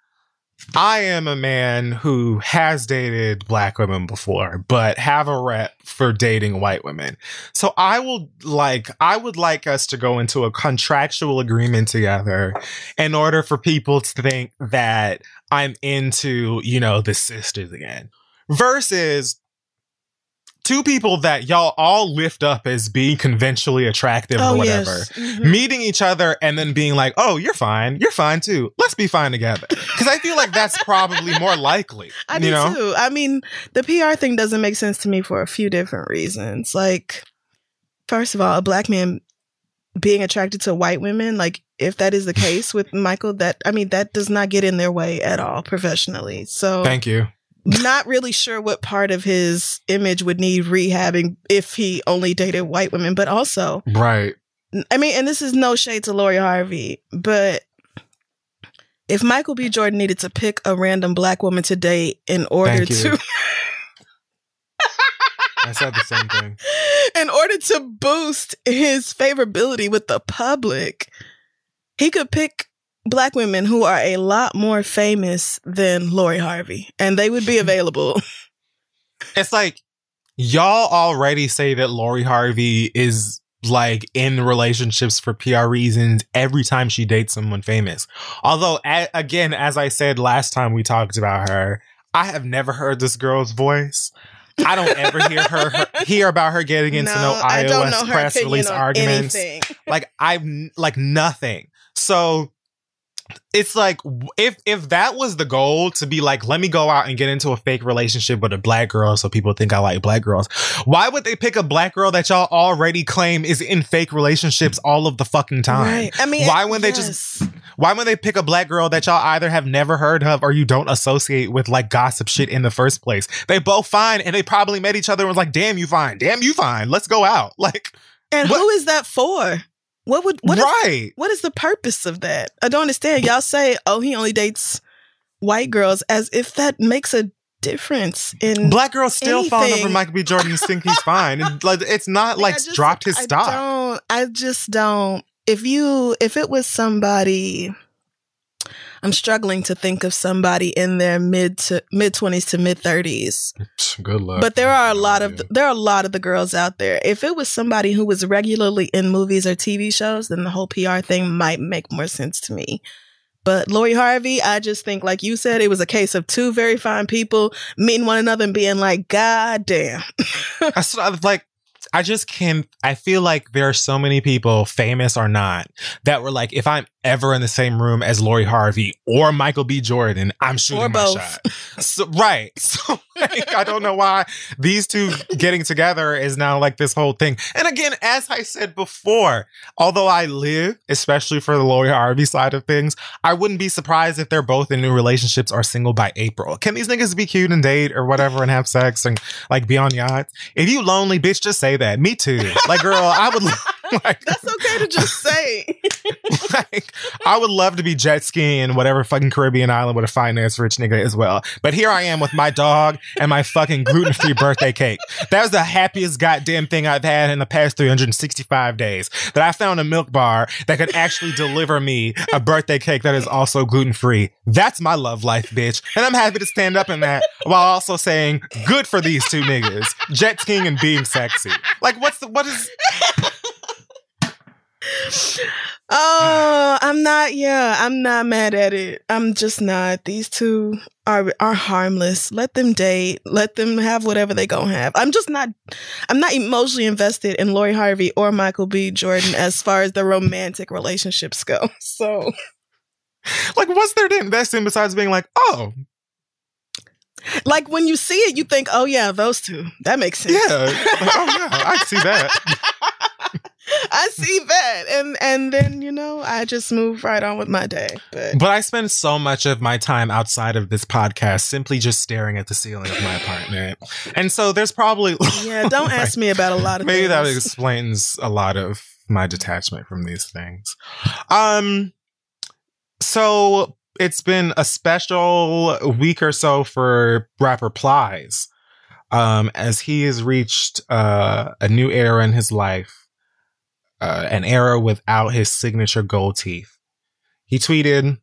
Speaker 1: I am a man who has dated black women before, but have a rep for dating white women. So I will like, I would like us to go into a contractual agreement together in order for people to think that I'm into, you know, the sisters again versus two people that y'all all lift up as being conventionally attractive or
Speaker 2: oh
Speaker 1: whatever
Speaker 2: yes. Mhm.
Speaker 1: meeting each other and then being like, "Oh, you're fine. You're fine too. Let's be fine together." Because I feel like that's probably more likely.
Speaker 2: I
Speaker 1: you
Speaker 2: do
Speaker 1: know?
Speaker 2: too. I mean, the PR thing doesn't make sense to me for a few different reasons. Like, first of all, a black man being attracted to white women, like if that is the case with Michael, that I mean, that does not get in their way at all professionally. So
Speaker 1: Thank you.
Speaker 2: Not really sure what part of his image would need rehabbing if he only dated white women, but also
Speaker 1: Right.
Speaker 2: I mean, and this is no shade to Lori Harvey, but if Michael B. Jordan needed to pick a random black woman to date in order to
Speaker 1: I said the same thing.
Speaker 2: in order to boost his favorability with the public, he could pick black women who are a lot more famous than Lori Harvey, and they would be available.
Speaker 1: It's like y'all already say that Lori Harvey is like in relationships for PR reasons every time she dates someone famous. Although, a- again, as I said last time we talked about her, I have never heard this girl's voice. I don't ever hear her, her hear about her getting into no,
Speaker 2: know
Speaker 1: iOS press release arguments.
Speaker 2: anything.
Speaker 1: like I've like nothing. So it's like if if that was the goal to be like let me go out and get into a fake relationship with a black girl so people think I like black girls why would they pick a black girl that y'all already claim is in fake relationships all of the fucking time?
Speaker 2: Right. I mean,
Speaker 1: why wouldn't they just why would they pick a black girl that y'all either have never heard of or you don't associate with like gossip shit in the first place? They both fine and they probably met each other and was like damn you fine. Damn you fine. Let's go out. Like
Speaker 2: And
Speaker 1: What-
Speaker 2: who is that for? What would what is-
Speaker 1: right
Speaker 2: what is the purpose of that? I don't understand. Y'all say, "Oh, he only dates white girls," as if that makes a difference in
Speaker 1: Black girls still falling over
Speaker 2: anything.
Speaker 1: Michael B. Jordan and think he's fine. And, like, it's not like
Speaker 2: I just-
Speaker 1: dropped his
Speaker 2: I
Speaker 1: stock.
Speaker 2: don't. I just don't. If you, if it was somebody, I'm struggling to think of somebody in their mid to mid twenties to mid thirties.
Speaker 1: Good luck.
Speaker 2: But there are a lot of there are a lot of the girls out there. If it was somebody who was regularly in movies or TV shows, then the whole PR thing might make more sense to me. But Lori Harvey, I just think, like you said, it was a case of two very fine people meeting one another and being like, "God damn."
Speaker 1: I sort of like I just can't I feel like there are so many people, famous or not, that were like, if I'm ever in the same room as Lori Harvey or Michael B. Jordan, I'm shooting
Speaker 2: Or
Speaker 1: my
Speaker 2: both.
Speaker 1: shot. So, right. So like, I don't know why these two getting together is now like this whole thing. And again, as I said before, although I live, especially for the Lori Harvey side of things, I wouldn't be surprised if they're both in new relationships or single by April. Can these niggas be cute and date or whatever and have sex and like be on yachts? If you lonely, bitch, just say that. Me too. Like, girl, I would like
Speaker 2: That's okay to just say.
Speaker 1: like I would love to be jet skiing in whatever fucking Caribbean island with a finance rich nigga as well. But here I am with my dog and my fucking gluten free birthday cake. That was the happiest goddamn thing I've had in the past 365 days. That I found a milk bar that could actually deliver me a birthday cake that is also gluten free. That's my love life, bitch. And I'm happy to stand up in that while also saying good for these two niggas. Jet skiing and being sexy. Like what's the what is
Speaker 2: Oh, I'm not. Yeah, I'm not mad at it. I'm just not. These two are are harmless. Let them date. Let them have whatever they gonna have. I'm just not. I'm not emotionally invested in Lori Harvey or Michael B. Jordan as far as the romantic relationships go. So
Speaker 1: like what's there to invest in besides being like, oh,
Speaker 2: like when you see it, you think, oh yeah, those two. That makes sense.
Speaker 1: Yeah. Like, oh yeah, I see that.
Speaker 2: I see that. And and then, you know, I just move right on with my day. But
Speaker 1: But I spend so much of my time outside of this podcast simply just staring at the ceiling of my apartment. And so there's probably
Speaker 2: yeah, don't
Speaker 1: Like,
Speaker 2: ask me about a lot of
Speaker 1: maybe that explains a lot of my detachment from these things. Um so it's been a special week or so for rapper Plies. Um as he has reached uh a new era in his life. Uh, an era without his signature gold teeth. He tweeted,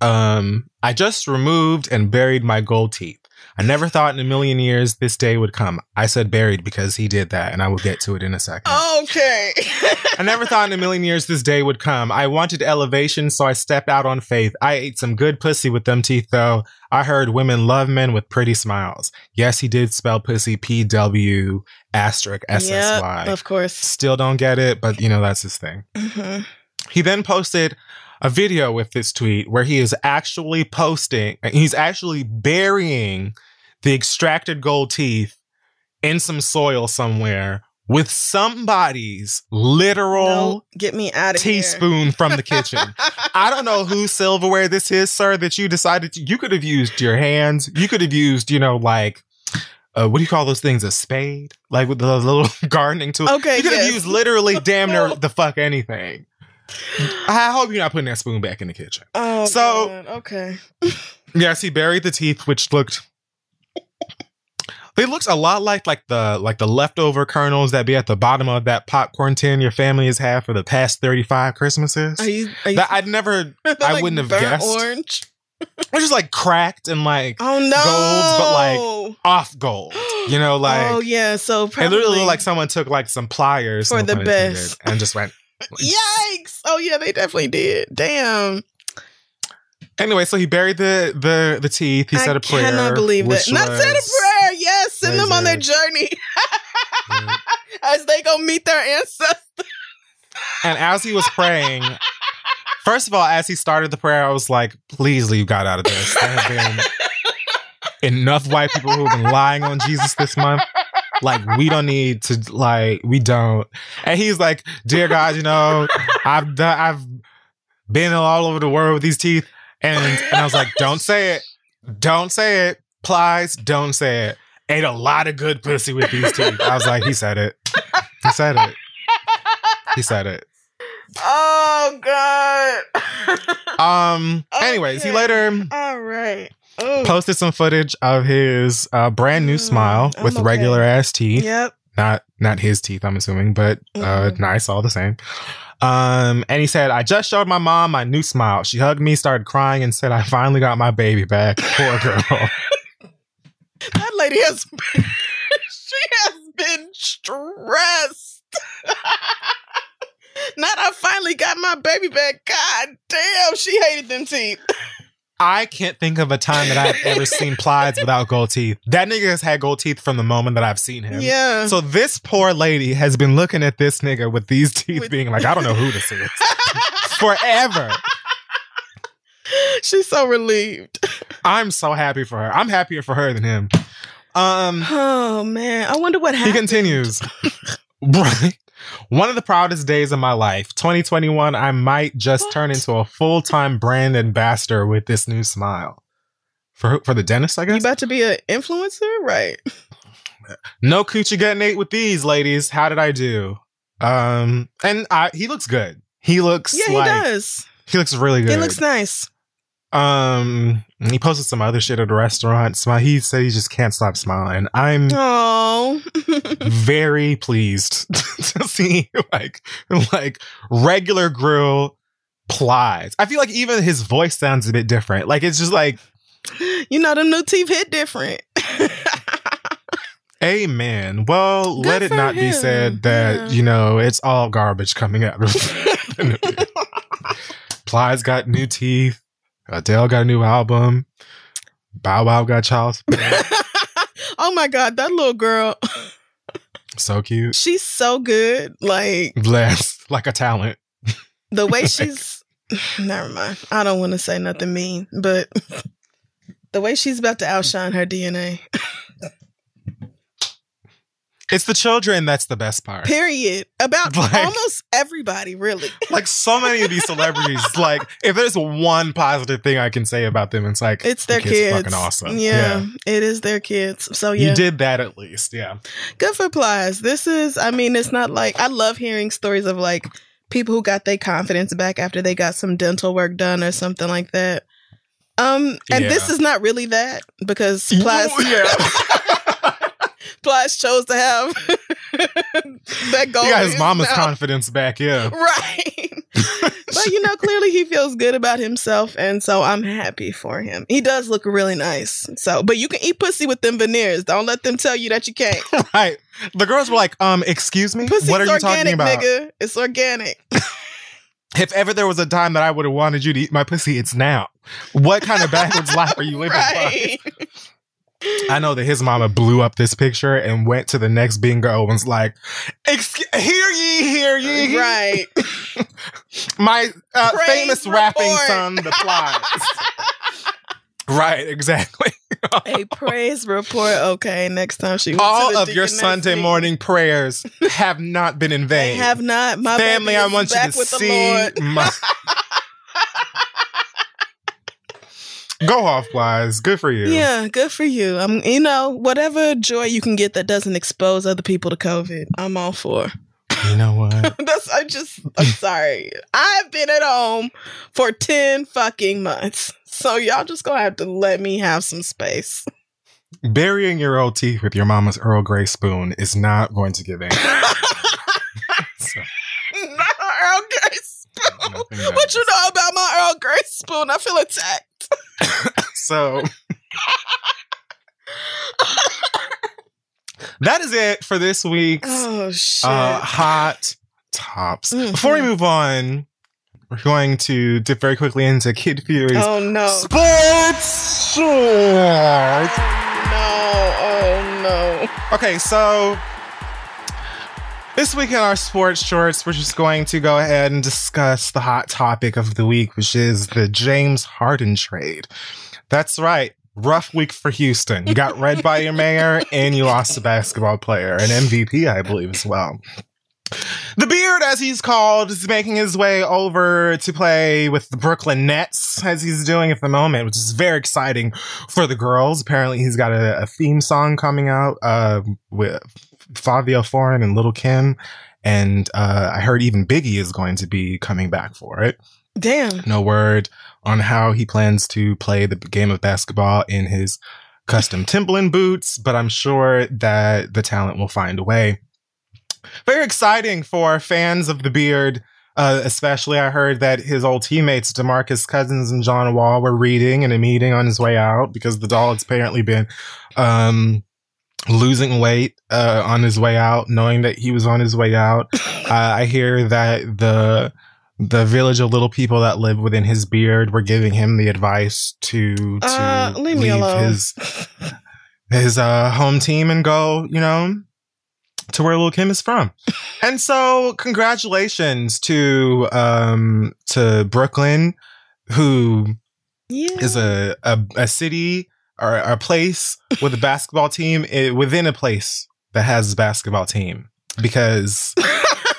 Speaker 1: um, I just removed and buried my gold teeth. I never thought in a million years this day would come. I said buried because he did that, and I will get to it in a second.
Speaker 2: Okay.
Speaker 1: I never thought in a million years this day would come. I wanted elevation, so I stepped out on faith. I ate some good pussy with them teeth, though. I heard women love men with pretty smiles. Yes, he did spell pussy P W asterisk S S Y.
Speaker 2: Yep, of course.
Speaker 1: Still don't get it, but you know, that's his thing.
Speaker 2: Mhm.
Speaker 1: He then posted a video with this tweet where he is actually posting, he's actually burying the extracted gold teeth in some soil somewhere with somebody's literal
Speaker 2: No, get me out of here.
Speaker 1: teaspoon from the kitchen. I don't know whose silverware this is, sir, that you decided to, you could have used your hands. You could have used, you know, like, uh, what do you call those things? A spade? Like with the little gardening tool.
Speaker 2: Okay,
Speaker 1: You could have
Speaker 2: yes.
Speaker 1: used literally damn near the fuck anything. I hope you're not putting that spoon back in the kitchen.
Speaker 2: Oh,
Speaker 1: So-
Speaker 2: God. okay.
Speaker 1: Yes, he buried the teeth, which looked. They looked a lot like like the like the leftover kernels that be at the bottom of that popcorn tin your family has had for the past thirty five Christmases.
Speaker 2: Are you? Are you
Speaker 1: that I'd never, I
Speaker 2: like
Speaker 1: wouldn't have guessed.
Speaker 2: Orange.
Speaker 1: They're just like cracked and like
Speaker 2: Oh no!
Speaker 1: Golds, but, like, off gold. You know, oh, like
Speaker 2: oh yeah. So
Speaker 1: it literally looked like someone took like some pliers
Speaker 2: For
Speaker 1: no
Speaker 2: the best.
Speaker 1: and just went.
Speaker 2: Yikes! Oh yeah, they definitely did. Damn.
Speaker 1: Anyway, so he buried the the the teeth. He
Speaker 2: I
Speaker 1: said a prayer.
Speaker 2: I cannot believe
Speaker 1: which
Speaker 2: Not said a prayer. Yes, send them on their journey
Speaker 1: Yeah.
Speaker 2: as they go meet their ancestors.
Speaker 1: And as he was praying, first of all, as he started the prayer, I was like, please leave God out of this. There have been enough white people who've been lying on Jesus this month. Like, we don't need to, like, we don't. And he's like, dear God, you know, I've done, I've been all over the world with these teeth. And, and I was like, don't say it. Don't say it. Plies, don't say it. Ate a lot of good pussy with these teeth. I was like, he said it. He said it. He said it.
Speaker 2: Oh God.
Speaker 1: Um. Anyways, he later
Speaker 2: All right. Ugh.
Speaker 1: posted some footage of his uh, brand new
Speaker 2: Mm,
Speaker 1: smile
Speaker 2: I'm
Speaker 1: with
Speaker 2: okay.
Speaker 1: regular ass teeth.
Speaker 2: Yep.
Speaker 1: Not not his teeth, I'm assuming, but uh,
Speaker 2: Mhm.
Speaker 1: nice all the same. Um, and he said, "I just showed my mom my new smile. She hugged me, started crying, and said, I finally got my baby back. Poor girl."
Speaker 2: That lady has been, she has been stressed. Not I finally got my baby back. God damn, she hated them teeth.
Speaker 1: I can't think of a time that I've ever seen Plies without gold teeth. That nigga has had gold teeth from the moment that I've seen him.
Speaker 2: Yeah.
Speaker 1: So this poor lady has been looking at this nigga with these teeth
Speaker 2: With-
Speaker 1: being like, I don't know who this is. Forever.
Speaker 2: She's so relieved.
Speaker 1: I'm so happy for her. I'm happier for her than him. Um
Speaker 2: Oh man, I wonder what
Speaker 1: he continues. right. One of the proudest days of my life, 2021, I might just turn into a full-time brand ambassador with this new smile. For for the dentist, I guess.
Speaker 2: You about to be an influencer, right?
Speaker 1: No coochie getting ate with these ladies. How did I do? Um, and I, he looks good. He looks
Speaker 2: Yeah, he
Speaker 1: like
Speaker 2: does.
Speaker 1: he looks really good.
Speaker 2: He looks nice.
Speaker 1: Um, he posted some other shit at a restaurant. Smile. He said he just can't stop smiling. I'm
Speaker 2: Oh,
Speaker 1: very pleased to see like like regular grill plies. I feel like even his voice sounds a bit different. Like it's just like
Speaker 2: you know them new teeth hit different.
Speaker 1: Amen. Well,
Speaker 2: Good
Speaker 1: let it not be said that,
Speaker 2: Yeah.
Speaker 1: you know, it's all garbage coming out Plies got new teeth. Uh, Adele got a new album. Bow Wow got child
Speaker 2: oh my god, that little girl,
Speaker 1: so cute.
Speaker 2: she's so good. Like
Speaker 1: Blessed. Like a talent.
Speaker 2: the way she's. Never mind. I don't want to say nothing mean, but the way she's about to outshine her DNA.
Speaker 1: It's the children that's the best part.
Speaker 2: Period. About
Speaker 1: Like-
Speaker 2: almost everybody, really.
Speaker 1: Like so many of these celebrities, like if there's one positive thing I can say about them, it's like
Speaker 2: It's their
Speaker 1: the
Speaker 2: kids.
Speaker 1: are fucking awesome.
Speaker 2: Yeah, it is their kids. So yeah,
Speaker 1: You did that at least. Yeah.
Speaker 2: good for Plies. This is, I mean, it's not like I love hearing stories of like people who got their confidence back after they got some dental work done or something like that. Um, and this is not really that because Plies, Plies chose to have that goal.
Speaker 1: He got his mama's
Speaker 2: now-
Speaker 1: confidence back, yeah.
Speaker 2: Right. but you know, clearly he feels good about himself, and so I'm happy for him. He does look really nice. So, but you can eat pussy with them veneers. Don't let them tell you that you can't.
Speaker 1: right. The girls were like, um, excuse me?
Speaker 2: Pussy's
Speaker 1: what are you talking
Speaker 2: organic,
Speaker 1: about?
Speaker 2: nigga. It's organic.
Speaker 1: If ever there was a time that I would have wanted you to eat my pussy, it's now. What kind of backwards life are you living?
Speaker 2: right.
Speaker 1: By? I know that his mama blew up this picture and went to the next bingo and was like, hear ye, hear ye.
Speaker 2: right.
Speaker 1: My uh,
Speaker 2: Praise
Speaker 1: famous rapping son, the plies. right, exactly.
Speaker 2: A praise report. Okay, next time she went to
Speaker 1: All
Speaker 2: the
Speaker 1: of your Sunday
Speaker 2: meeting.
Speaker 1: morning prayers have not been in
Speaker 2: They
Speaker 1: vain.
Speaker 2: have not. My
Speaker 1: Family,
Speaker 2: baby
Speaker 1: I want you to see my. Go off, Wise. Good for you.
Speaker 2: Yeah, good for you. I'm, you know, whatever joy you can get that doesn't expose other people to COVID, I'm all for.
Speaker 1: You know what?
Speaker 2: That's I just I'm sorry. I've been at home for 10 fucking months. So y'all just gonna have to let me have some space.
Speaker 1: Burying your old teeth with your mama's Earl Grey spoon is not going to give in. So,
Speaker 2: Not Earl Grey spoon. What you know about my Earl Grey spoon? I feel attacked.
Speaker 1: so that is it for this week's
Speaker 2: Oh shit.
Speaker 1: uh, hot tops.
Speaker 2: Mhm.
Speaker 1: Before we move on, we're going to dip very quickly into Kid Fury's
Speaker 2: oh no.
Speaker 1: sports shorts.
Speaker 2: No. Oh no.
Speaker 1: Okay, so this week in our sports shorts, we're just going to go ahead and discuss the hot topic of the week, which is the James Harden trade. That's right. Rough week for Houston. You got read by your mayor and you lost a basketball player, an MVP, I believe, as well. The Beard, as he's called, is making his way over to play with the Brooklyn Nets, as he's doing at the moment, which is very exciting for the girls. Apparently, he's got a, a theme song coming out uh, with Fabio Foreign and Lil Kim. And uh, I heard even Biggie is going to be coming back for it.
Speaker 2: Damn.
Speaker 1: No word on how he plans to play the game of basketball in his custom Timberland boots, but I'm sure that the talent will find a way. Very exciting for fans of the beard. Uh, especially, I heard that his old teammates, DeMarcus Cousins and John Wall, were reading in a meeting on his way out because the dog's apparently been um, losing weight uh, on his way out, knowing that he was on his way out. Uh, I hear that the the village of little people that live within his beard were giving him the advice to to
Speaker 2: Uh, leave me alone.
Speaker 1: his his uh, home team and go, you know, to where Lil Kim is from. and so, congratulations to um to Brooklyn, who
Speaker 2: Yeah.
Speaker 1: is a, a a city or a place with a basketball team eh, within a place that has a basketball team because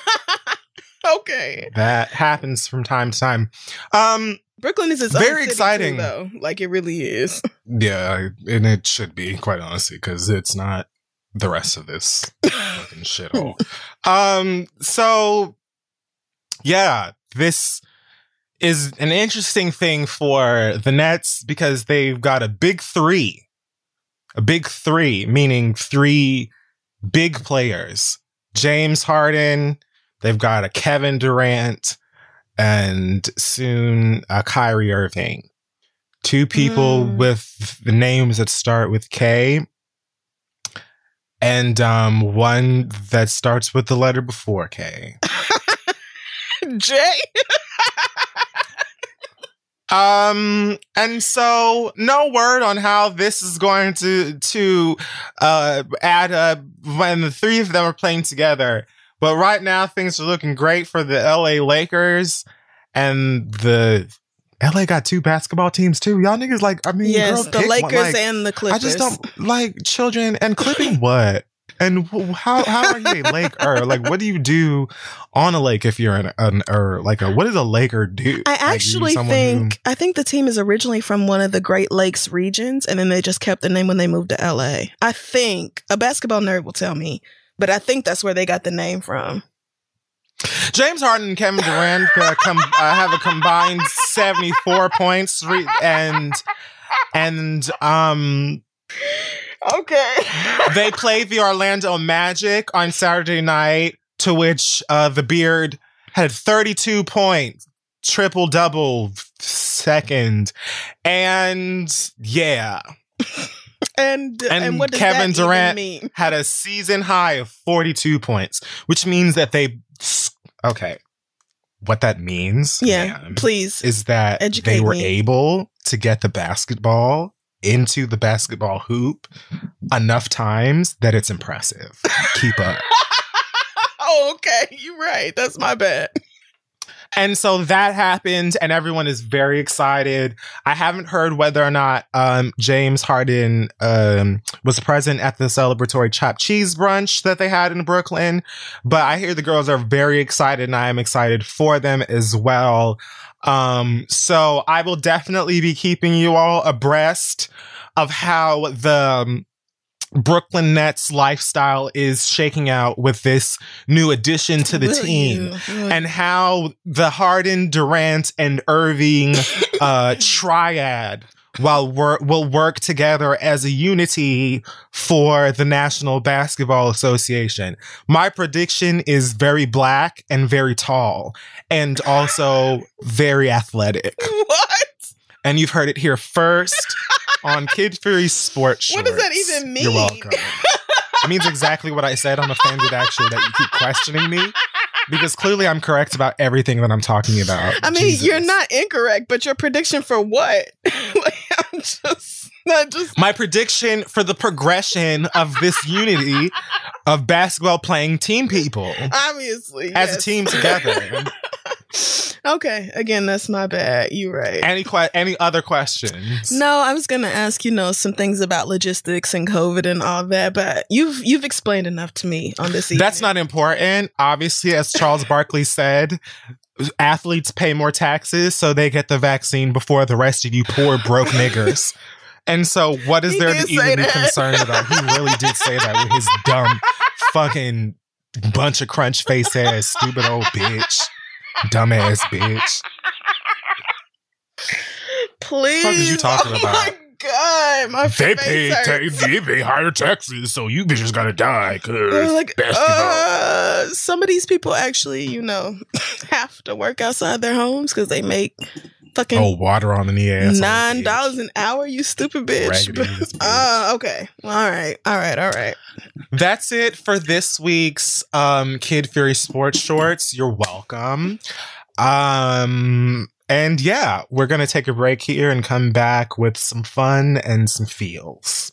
Speaker 2: okay.
Speaker 1: that happens from time to time. Um,
Speaker 2: Brooklyn is its
Speaker 1: Very
Speaker 2: own city, too,
Speaker 1: exciting.
Speaker 2: though. Like it really is.
Speaker 1: yeah, and it should be quite honestly because it's not the rest of this fucking shithole. Um, so yeah, this is an interesting thing for the Nets because they've got a big three. A big three, meaning three big players. James Harden, they've got a Kevin Durant, and soon a Kyrie Irving. Two people
Speaker 2: Mm.
Speaker 1: with the names that start with K. And um, one that starts with the letter before K.
Speaker 2: Jay.
Speaker 1: Um, and so no word on how this is going to to uh add up when the three of them are playing together. But right now things are looking great for the LA Lakers and the LA got two basketball teams too. Y'all niggas like I mean
Speaker 2: yes,
Speaker 1: girl,
Speaker 2: the
Speaker 1: pick one.
Speaker 2: Lakers
Speaker 1: Like,
Speaker 2: and the Clippers.
Speaker 1: I just don't like children and clipping what? And how how are you a Laker? Like, what do you do on a lake if you're an, an or like a what does a Laker do?
Speaker 2: I
Speaker 1: Like,
Speaker 2: actually
Speaker 1: who-
Speaker 2: think I think the team is originally from one of the Great Lakes regions, and then they just kept the name when they moved to LA. I think a basketball nerd will tell me, but I think that's where they got the name from.
Speaker 1: James Harden and Kevin Durant uh, com- uh, have a combined 74 points re- and and um
Speaker 2: Okay.
Speaker 1: they play the Orlando Magic on Saturday night to which uh the beard had 32 points triple double second and yeah
Speaker 2: and, and
Speaker 1: And
Speaker 2: what does
Speaker 1: Kevin Durant
Speaker 2: mean?
Speaker 1: had a season high of 42 points which means that they okay what that means
Speaker 2: Yeah,
Speaker 1: ma'am,
Speaker 2: please.
Speaker 1: is that
Speaker 2: Educate
Speaker 1: they were
Speaker 2: me.
Speaker 1: able to get the basketball into the basketball hoop enough times that it's impressive. Keep up.
Speaker 2: oh, okay. You're right. That's my bad.
Speaker 1: And so that happened, and everyone is very excited. I haven't heard whether or not um, James Harden um, was present at the celebratory chopped cheese brunch that they had in Brooklyn, but I hear the girls are very excited, and I am excited for them as well. Um, so I will definitely be keeping you all abreast of how the um, Brooklyn Nets lifestyle is shaking out with this new addition to the
Speaker 2: Will
Speaker 1: team
Speaker 2: you?
Speaker 1: And how the Harden, Durant, and Irving uh, triad while we'll work together as a unity for the National Basketball Association. My prediction is very black and very tall, and also very athletic.
Speaker 2: What?
Speaker 1: And you've heard it here first on Kid Fury Sports
Speaker 2: What does that even mean?
Speaker 1: You're welcome. it means exactly what I said. I'm offended actually that you keep questioning me because clearly I'm correct about everything that I'm talking about.
Speaker 2: I mean,
Speaker 1: Jesus.
Speaker 2: you're not incorrect, but your prediction for what? like, I'm just not just.
Speaker 1: My prediction for the progression of this unity of basketball playing team people
Speaker 2: Obviously,
Speaker 1: as a team together.
Speaker 2: okay, again, that's my bad. You're right.
Speaker 1: any que- any other questions?
Speaker 2: no, I was gonna ask you know some things about logistics and COVID and all that, but you've you've explained enough to me on this. Evening.
Speaker 1: That's not important. Obviously, as Charles Barkley said, athletes pay more taxes, so they get the vaccine before the rest of you poor broke niggers. And so, what is
Speaker 2: He
Speaker 1: there to even be concerned about? He really did say that with his dumb fucking bunch of crunch face ass, stupid old bitch, dumbass bitch.
Speaker 2: please.
Speaker 5: What are you talking
Speaker 2: oh
Speaker 5: about?
Speaker 2: my god, my
Speaker 5: They pay, ta- they pay higher taxes, so you bitches gotta die. Cause
Speaker 2: like, uh, some of these people actually, you know, have to work outside their homes because they make fucking
Speaker 5: oh, water on the ass.
Speaker 2: nine dollars an hour. You stupid bitch.
Speaker 5: Raggedy ass bitch.
Speaker 2: Oh, okay. All right. All right. All right.
Speaker 5: That's it for this week's um, Kid Fury Sports Shorts. You're welcome. Um, and yeah, we're gonna take a break here and come back with some fun and some feels.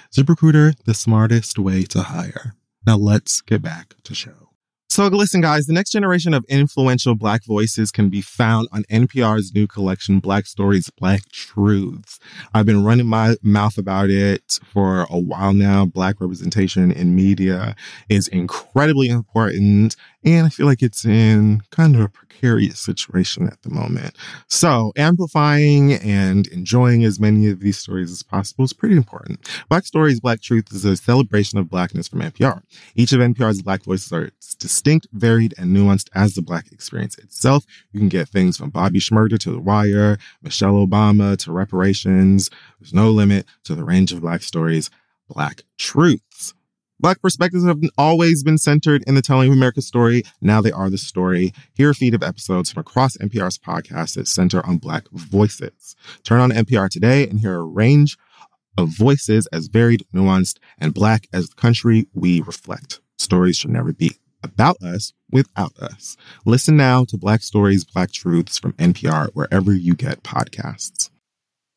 Speaker 1: ZipRecruiter, the smartest way to hire. Now let's get back to show. So listen, guys, the next generation of influential Black voices can be found on NPR's new collection, Black Stories, Black Truths. I've been running my mouth about it for a while now. Black representation in media is incredibly important. And I feel like it's in kind of a precarious situation at the moment. So amplifying and enjoying as many of these stories as possible is pretty important. Black Stories, Black Truth is a celebration of Blackness from NPR. Each of NPR's Black voices are distinct, varied, and nuanced as the Black experience itself. You can get things from Bobby Shmurda to The Wire, Michelle Obama to reparations. There's no limit to the range of Black stories, Black truths. Black perspectives have always been centered in the telling of America's story. Now they are the story. Hear a feed of episodes from across NPR's podcasts that center on Black voices. Turn on NPR today and hear a range of voices as varied, nuanced, and Black as the country we reflect. Stories should never be about us without us. Listen now to Black Stories, Black Truths from NPR wherever you get podcasts.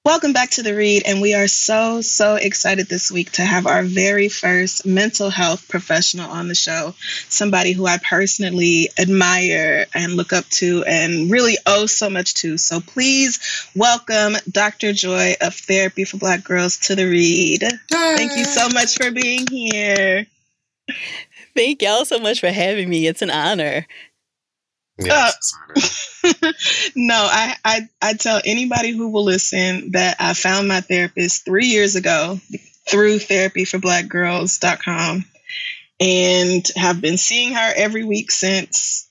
Speaker 6: Welcome back to the read, and we are so, so excited this week to have our very first mental health professional on the show. Somebody who I personally admire and look up to and really owe so much to. So please welcome Dr. Joy of Therapy for Black Girls to the read. Thank you so much for being here.
Speaker 7: Thank y'all so much for having me. It's an honor.
Speaker 5: Yes.
Speaker 6: Uh, no, I, I I tell anybody who will listen that I found my therapist three years ago through therapyforblackgirls.com and have been seeing her every week since.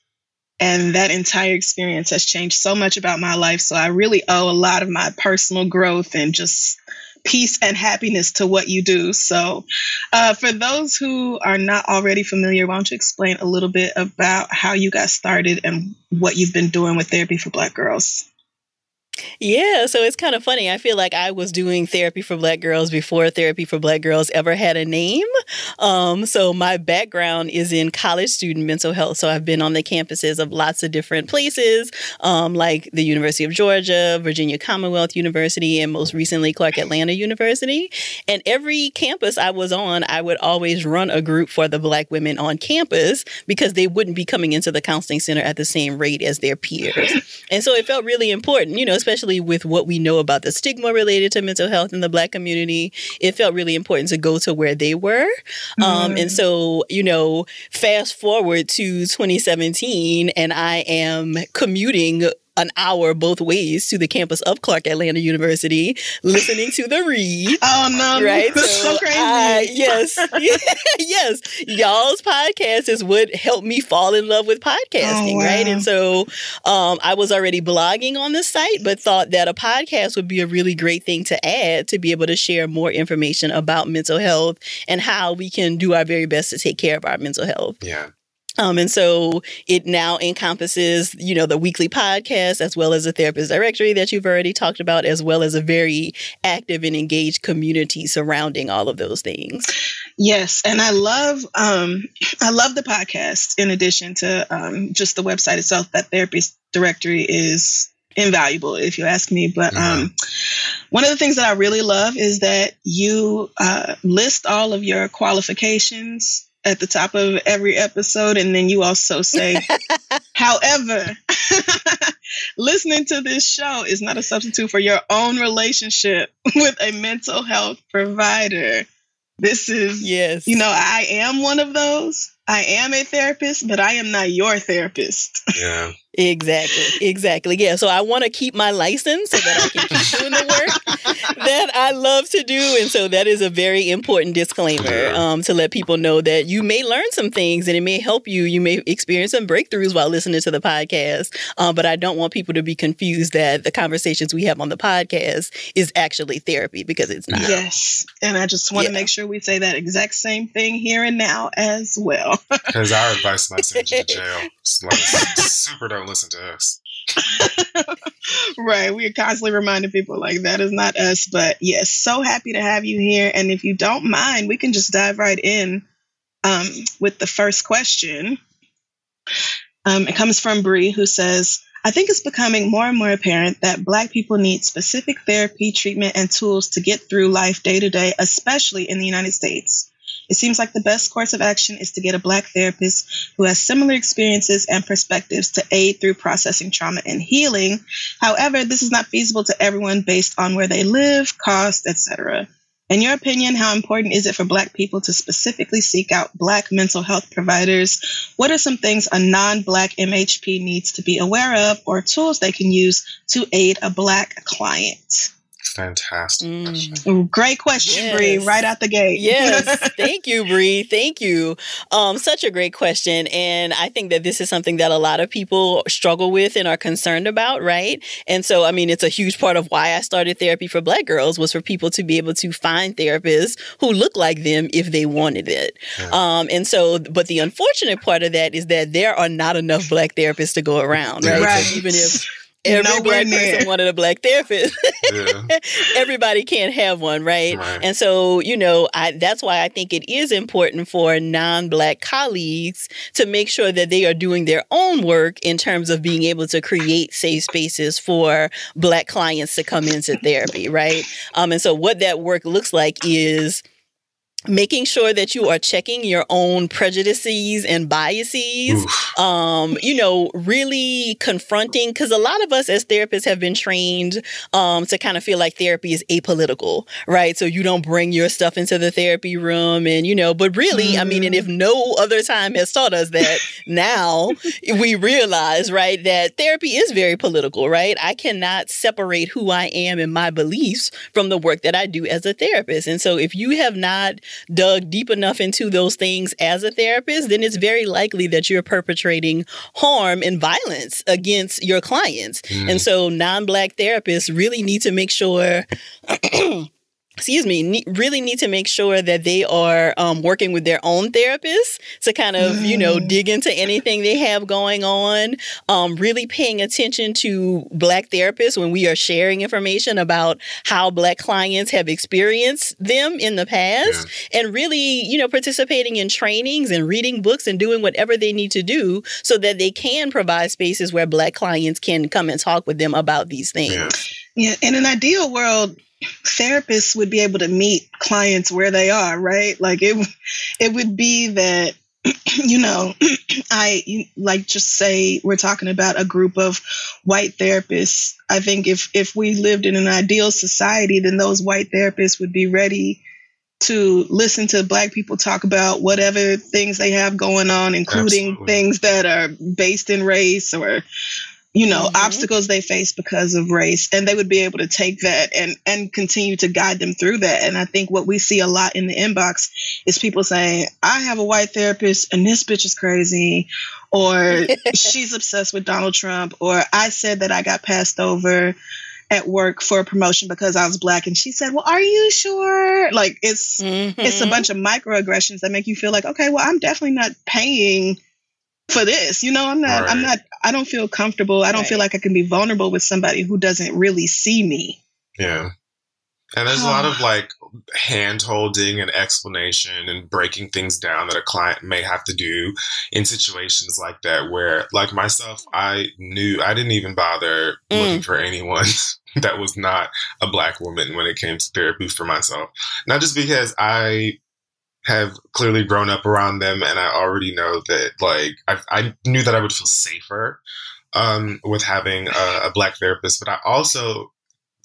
Speaker 6: And that entire experience has changed so much about my life. So I really owe a lot of my personal growth and just peace and happiness to what you do. So, uh, for those who are not already familiar, why don't you explain a little bit about how you got started and what you've been doing with Therapy for Black Girls?
Speaker 7: Yeah, so it's kind of funny. I feel like I was doing therapy for black girls before therapy for black girls ever had a name. Um, so my background is in college student mental health. So I've been on the campuses of lots of different places, um, like the University of Georgia, Virginia Commonwealth University, and most recently Clark Atlanta University. And every campus I was on, I would always run a group for the black women on campus because they wouldn't be coming into the counseling center at the same rate as their peers. and so it felt really important, you know, especially with what we know about the stigma related to mental health in the black community. It felt really important to go to where they were. Um, and so, you know, fast forward to 2017, and I am commuting an hour both ways to the campus of Clark Atlanta University, listening to the read.
Speaker 2: Oh no!
Speaker 7: Right?
Speaker 2: That's so crazy.
Speaker 7: I- yes, yes. Y'all's podcast is what helped me fall in love with podcasting,
Speaker 2: Oh, wow.
Speaker 7: right? And so um, I was already blogging on the site, but thought that a podcast would be a really great thing to add to be able to share more information about mental health and how we can do our very best to take care of our mental health.
Speaker 1: Yeah.
Speaker 7: Um, and so it now encompasses, you know, the weekly podcast as well as a therapist directory that you've already talked about, as well as a very active and engaged community surrounding all of those things.
Speaker 2: Yes, and I love um, I love the podcast. In addition to um, just the website itself, that therapist directory is invaluable, if you ask me. But um, one of the things that I really love is that you uh, list all of your qualifications at the top of every episode, and then you also say, however. Listening to this show is not a substitute for your own relationship with a mental health provider. This is,
Speaker 7: yes,
Speaker 2: you know, I am one of those. I am a therapist, but I am not your therapist.
Speaker 1: Yeah.
Speaker 7: Exactly. Exactly. Yeah. So I want to keep my license so that I can keep doing the work that I love to do. And so that is a very important disclaimer um, to let people know that you may learn some things and it may help you. You may experience some breakthroughs while listening to the podcast. Uh, but I don't want people to be confused that the conversations we have on the podcast is actually therapy because it's not.
Speaker 2: Yes. And I just want to make sure we say that exact same thing here and now as well.
Speaker 1: Because our advice might send you to jail. Like, super don't listen to us.
Speaker 2: right. We're constantly reminding people like that is not us. But yes, so happy to have you here. And if you don't mind, we can just dive right in um, with the first question. Um, it comes from Bree, who says, I think it's becoming more and more apparent that Black people need specific therapy, treatment, and tools to get through life day to day, especially in the United States. It seems like the best course of action is to get a Black therapist who has similar experiences and perspectives to aid through processing trauma and healing. However, this is not feasible to everyone based on where they live, cost, etc. In your opinion, how important is it for Black people to specifically seek out Black mental health providers? What are some things a non Black MHP needs to be aware of or tools they can use to aid a Black client?
Speaker 1: Fantastic.
Speaker 7: Mm.
Speaker 2: Great question, Bree, right out the gate.
Speaker 7: yes thank you Bree. thank you um, such a great question and i think that this is something that a lot of people struggle with and are concerned about right and so i mean it's a huge part of why i started therapy for black girls was for people to be able to find therapists who look like them if they wanted it um, and so but the unfortunate part of that is that there are not enough black therapists to go around right,
Speaker 2: Right.
Speaker 7: So even if every
Speaker 2: Nowhere
Speaker 7: black
Speaker 2: near.
Speaker 7: person wanted a black therapist everybody can't have one, right? And so, you know, I, that's why I think it is important for non-black colleagues to make sure that they are doing their own work in terms of being able to create safe spaces for black clients to come into therapy, right? Um, and so, what that work looks like is making sure that you are checking your own prejudices and biases um you know really confronting because a lot of us as therapists have been trained um to kind of feel like therapy is apolitical right? So you don't bring your stuff into the therapy room and you know but really i mean and if no other time has taught us that now we realize right that therapy is very political right? I cannot separate who i am and my beliefs from the work that i do as a therapist. And so if you have not dug deep enough into those things as a therapist, then it's very likely that you're perpetrating harm and violence against your clients.
Speaker 8: Mm.
Speaker 7: And so non black therapists really need to make sure. Excuse me, ne- really need to make sure that they are um, working with their own therapists to kind of, you know, dig into anything they have going on. Um, really paying attention to Black therapists when we are sharing information about how Black clients have experienced them in the past and really, you know, participating in trainings and reading books and doing whatever they need to do so that they can provide spaces where Black clients can come and talk with them about these things.
Speaker 2: Yeah, in an ideal world, therapists would be able to meet clients where they are, right? Like it, it would be that you know, I like just say we're talking about a group of white therapists. I think if if we lived in an ideal society, then those white therapists would be ready to listen to black people talk about whatever things they have going on, including things that are based in race or you know mm-hmm. obstacles they face because of race and they would be able to take that and and continue to guide them through that and i think what we see a lot in the inbox is people saying i have a white therapist and this bitch is crazy or she's obsessed with donald trump or i said that i got passed over at work for a promotion because I was black and she said, "Well, are you sure?" Like it's mm-hmm. it's a bunch of microaggressions that make you feel like, "Okay, well, I'm definitely not paying for this. You know, I'm not, right. I'm not, I don't feel comfortable. I don't right. feel like I can be vulnerable with somebody who doesn't really see me.
Speaker 1: Yeah. And there's a lot of like hand holding and explanation and breaking things down that a client may have to do in situations like that, where, like myself, I knew I didn't even bother mm. looking for anyone that was not a black woman when it came to therapy for myself. Not just because I have clearly grown up around them, and I already know that like I, I knew that I would feel safer um, with having a, a black therapist, but I also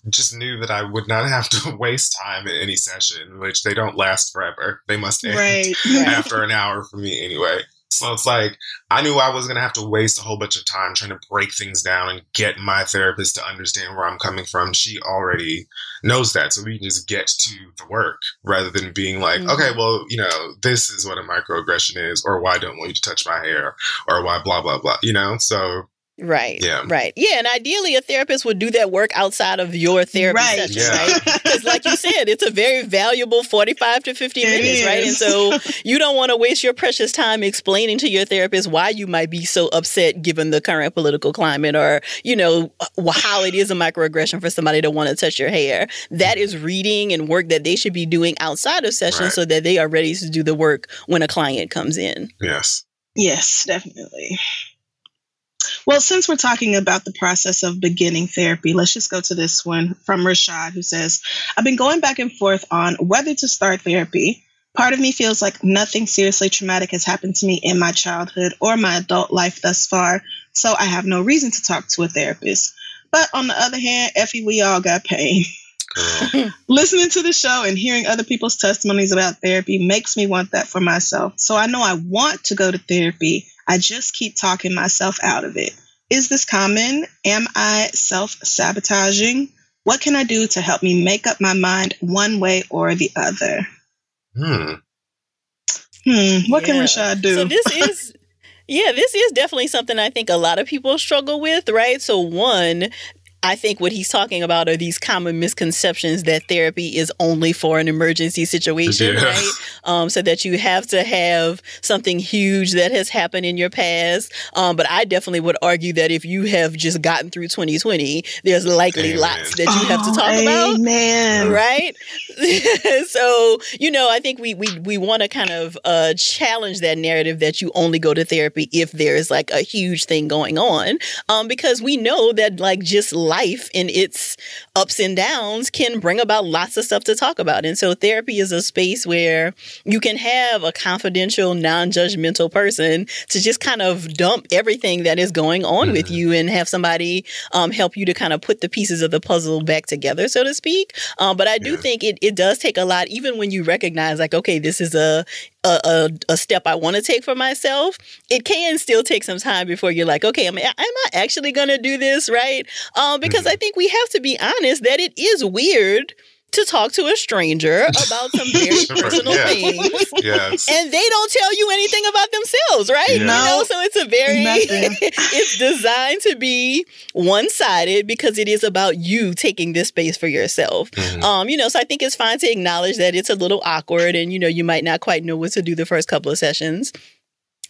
Speaker 1: just knew that I would not have to waste time in any session, which they don't last forever. They must end right. after an hour for me anyway. So it's like I knew I was gonna have to waste a whole bunch of time trying to break things down and get my therapist to understand where I'm coming from. She already knows that, so we can just get to the work rather than being like, mm-hmm. okay, well, you know, this is what a microaggression is, or why I don't want you to touch my hair, or why blah blah blah. You know, so
Speaker 7: Right. Yeah. Right. Yeah. And ideally, a therapist would do that work outside of your therapy right. session, yeah. right? Because, like you said, it's a very valuable 45 to 50 it minutes, is. right? And so you don't want to waste your precious time explaining to your therapist why you might be so upset given the current political climate or, you know, how it is a microaggression for somebody to want to touch your hair. That is reading and work that they should be doing outside of session right. so that they are ready to do the work when a client comes in.
Speaker 1: Yes.
Speaker 2: Yes, definitely. Well, since we're talking about the process of beginning therapy, let's just go to this one from Rashad, who says, I've been going back and forth on whether to start therapy. Part of me feels like nothing seriously traumatic has happened to me in my childhood or my adult life thus far, so I have no reason to talk to a therapist. But on the other hand, Effie, we all got pain. Listening to the show and hearing other people's testimonies about therapy makes me want that for myself. So I know I want to go to therapy. I just keep talking myself out of it. Is this common? Am I self sabotaging? What can I do to help me make up my mind one way or the other?
Speaker 1: Hmm.
Speaker 2: Hmm. What yeah. can Rashad do?
Speaker 7: So this is Yeah, this is definitely something I think a lot of people struggle with, right? So, one, I think what he's talking about are these common misconceptions that therapy is only for an emergency situation, yeah. right? Um, so that you have to have something huge that has happened in your past. Um, but I definitely would argue that if you have just gotten through 2020, there's likely amen. lots that you have to talk oh, about,
Speaker 2: amen.
Speaker 7: right? so you know, I think we we we want to kind of uh, challenge that narrative that you only go to therapy if there's like a huge thing going on, um, because we know that like just life and its ups and downs can bring about lots of stuff to talk about. And so therapy is a space where you can have a confidential, non judgmental person to just kind of dump everything that is going on mm-hmm. with you and have somebody um, help you to kind of put the pieces of the puzzle back together, so to speak. Um, but I do yeah. think it, it does take a lot, even when you recognize, like, okay, this is a a, a, a, step I want to take for myself, it can still take some time before you're like, okay, am I, am I actually going to do this? Right. Um, because mm-hmm. I think we have to be honest that it is weird to talk to a stranger about some very personal yeah. things.
Speaker 1: Yes.
Speaker 7: And they don't tell you anything about themselves, right? Yeah. You know, so it's a very it's designed to be one-sided because it is about you taking this space for yourself. Mm-hmm. Um, you know, so I think it's fine to acknowledge that it's a little awkward and you know, you might not quite know what to do the first couple of sessions.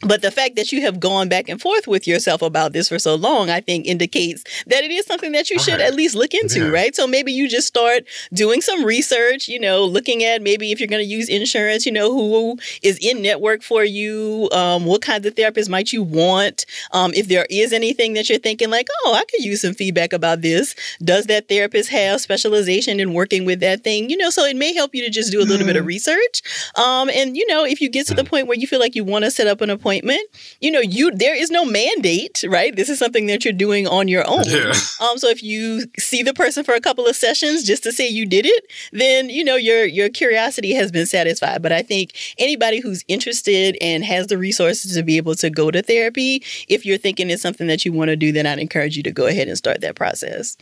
Speaker 7: But the fact that you have gone back and forth with yourself about this for so long, I think indicates that it is something that you okay. should at least look into, yeah. right? So maybe you just start doing some research, you know, looking at maybe if you're going to use insurance, you know, who is in network for you, um, what kinds of therapists might you want? Um, if there is anything that you're thinking like, oh, I could use some feedback about this. Does that therapist have specialization in working with that thing? You know, so it may help you to just do a little mm. bit of mm-hmm. research. Um, and, you know, if you get to the mm. point where you feel like you want to set up an appointment, appointment. You know, you there is no mandate, right? This is something that you're doing on your own.
Speaker 1: Yeah.
Speaker 7: Um, so if you see the person for a couple of sessions just to say you did it, then you know your your curiosity has been satisfied. But I think anybody who's interested and has the resources to be able to go to therapy, if you're thinking it's something that you want to do, then I'd encourage you to go ahead and start that process.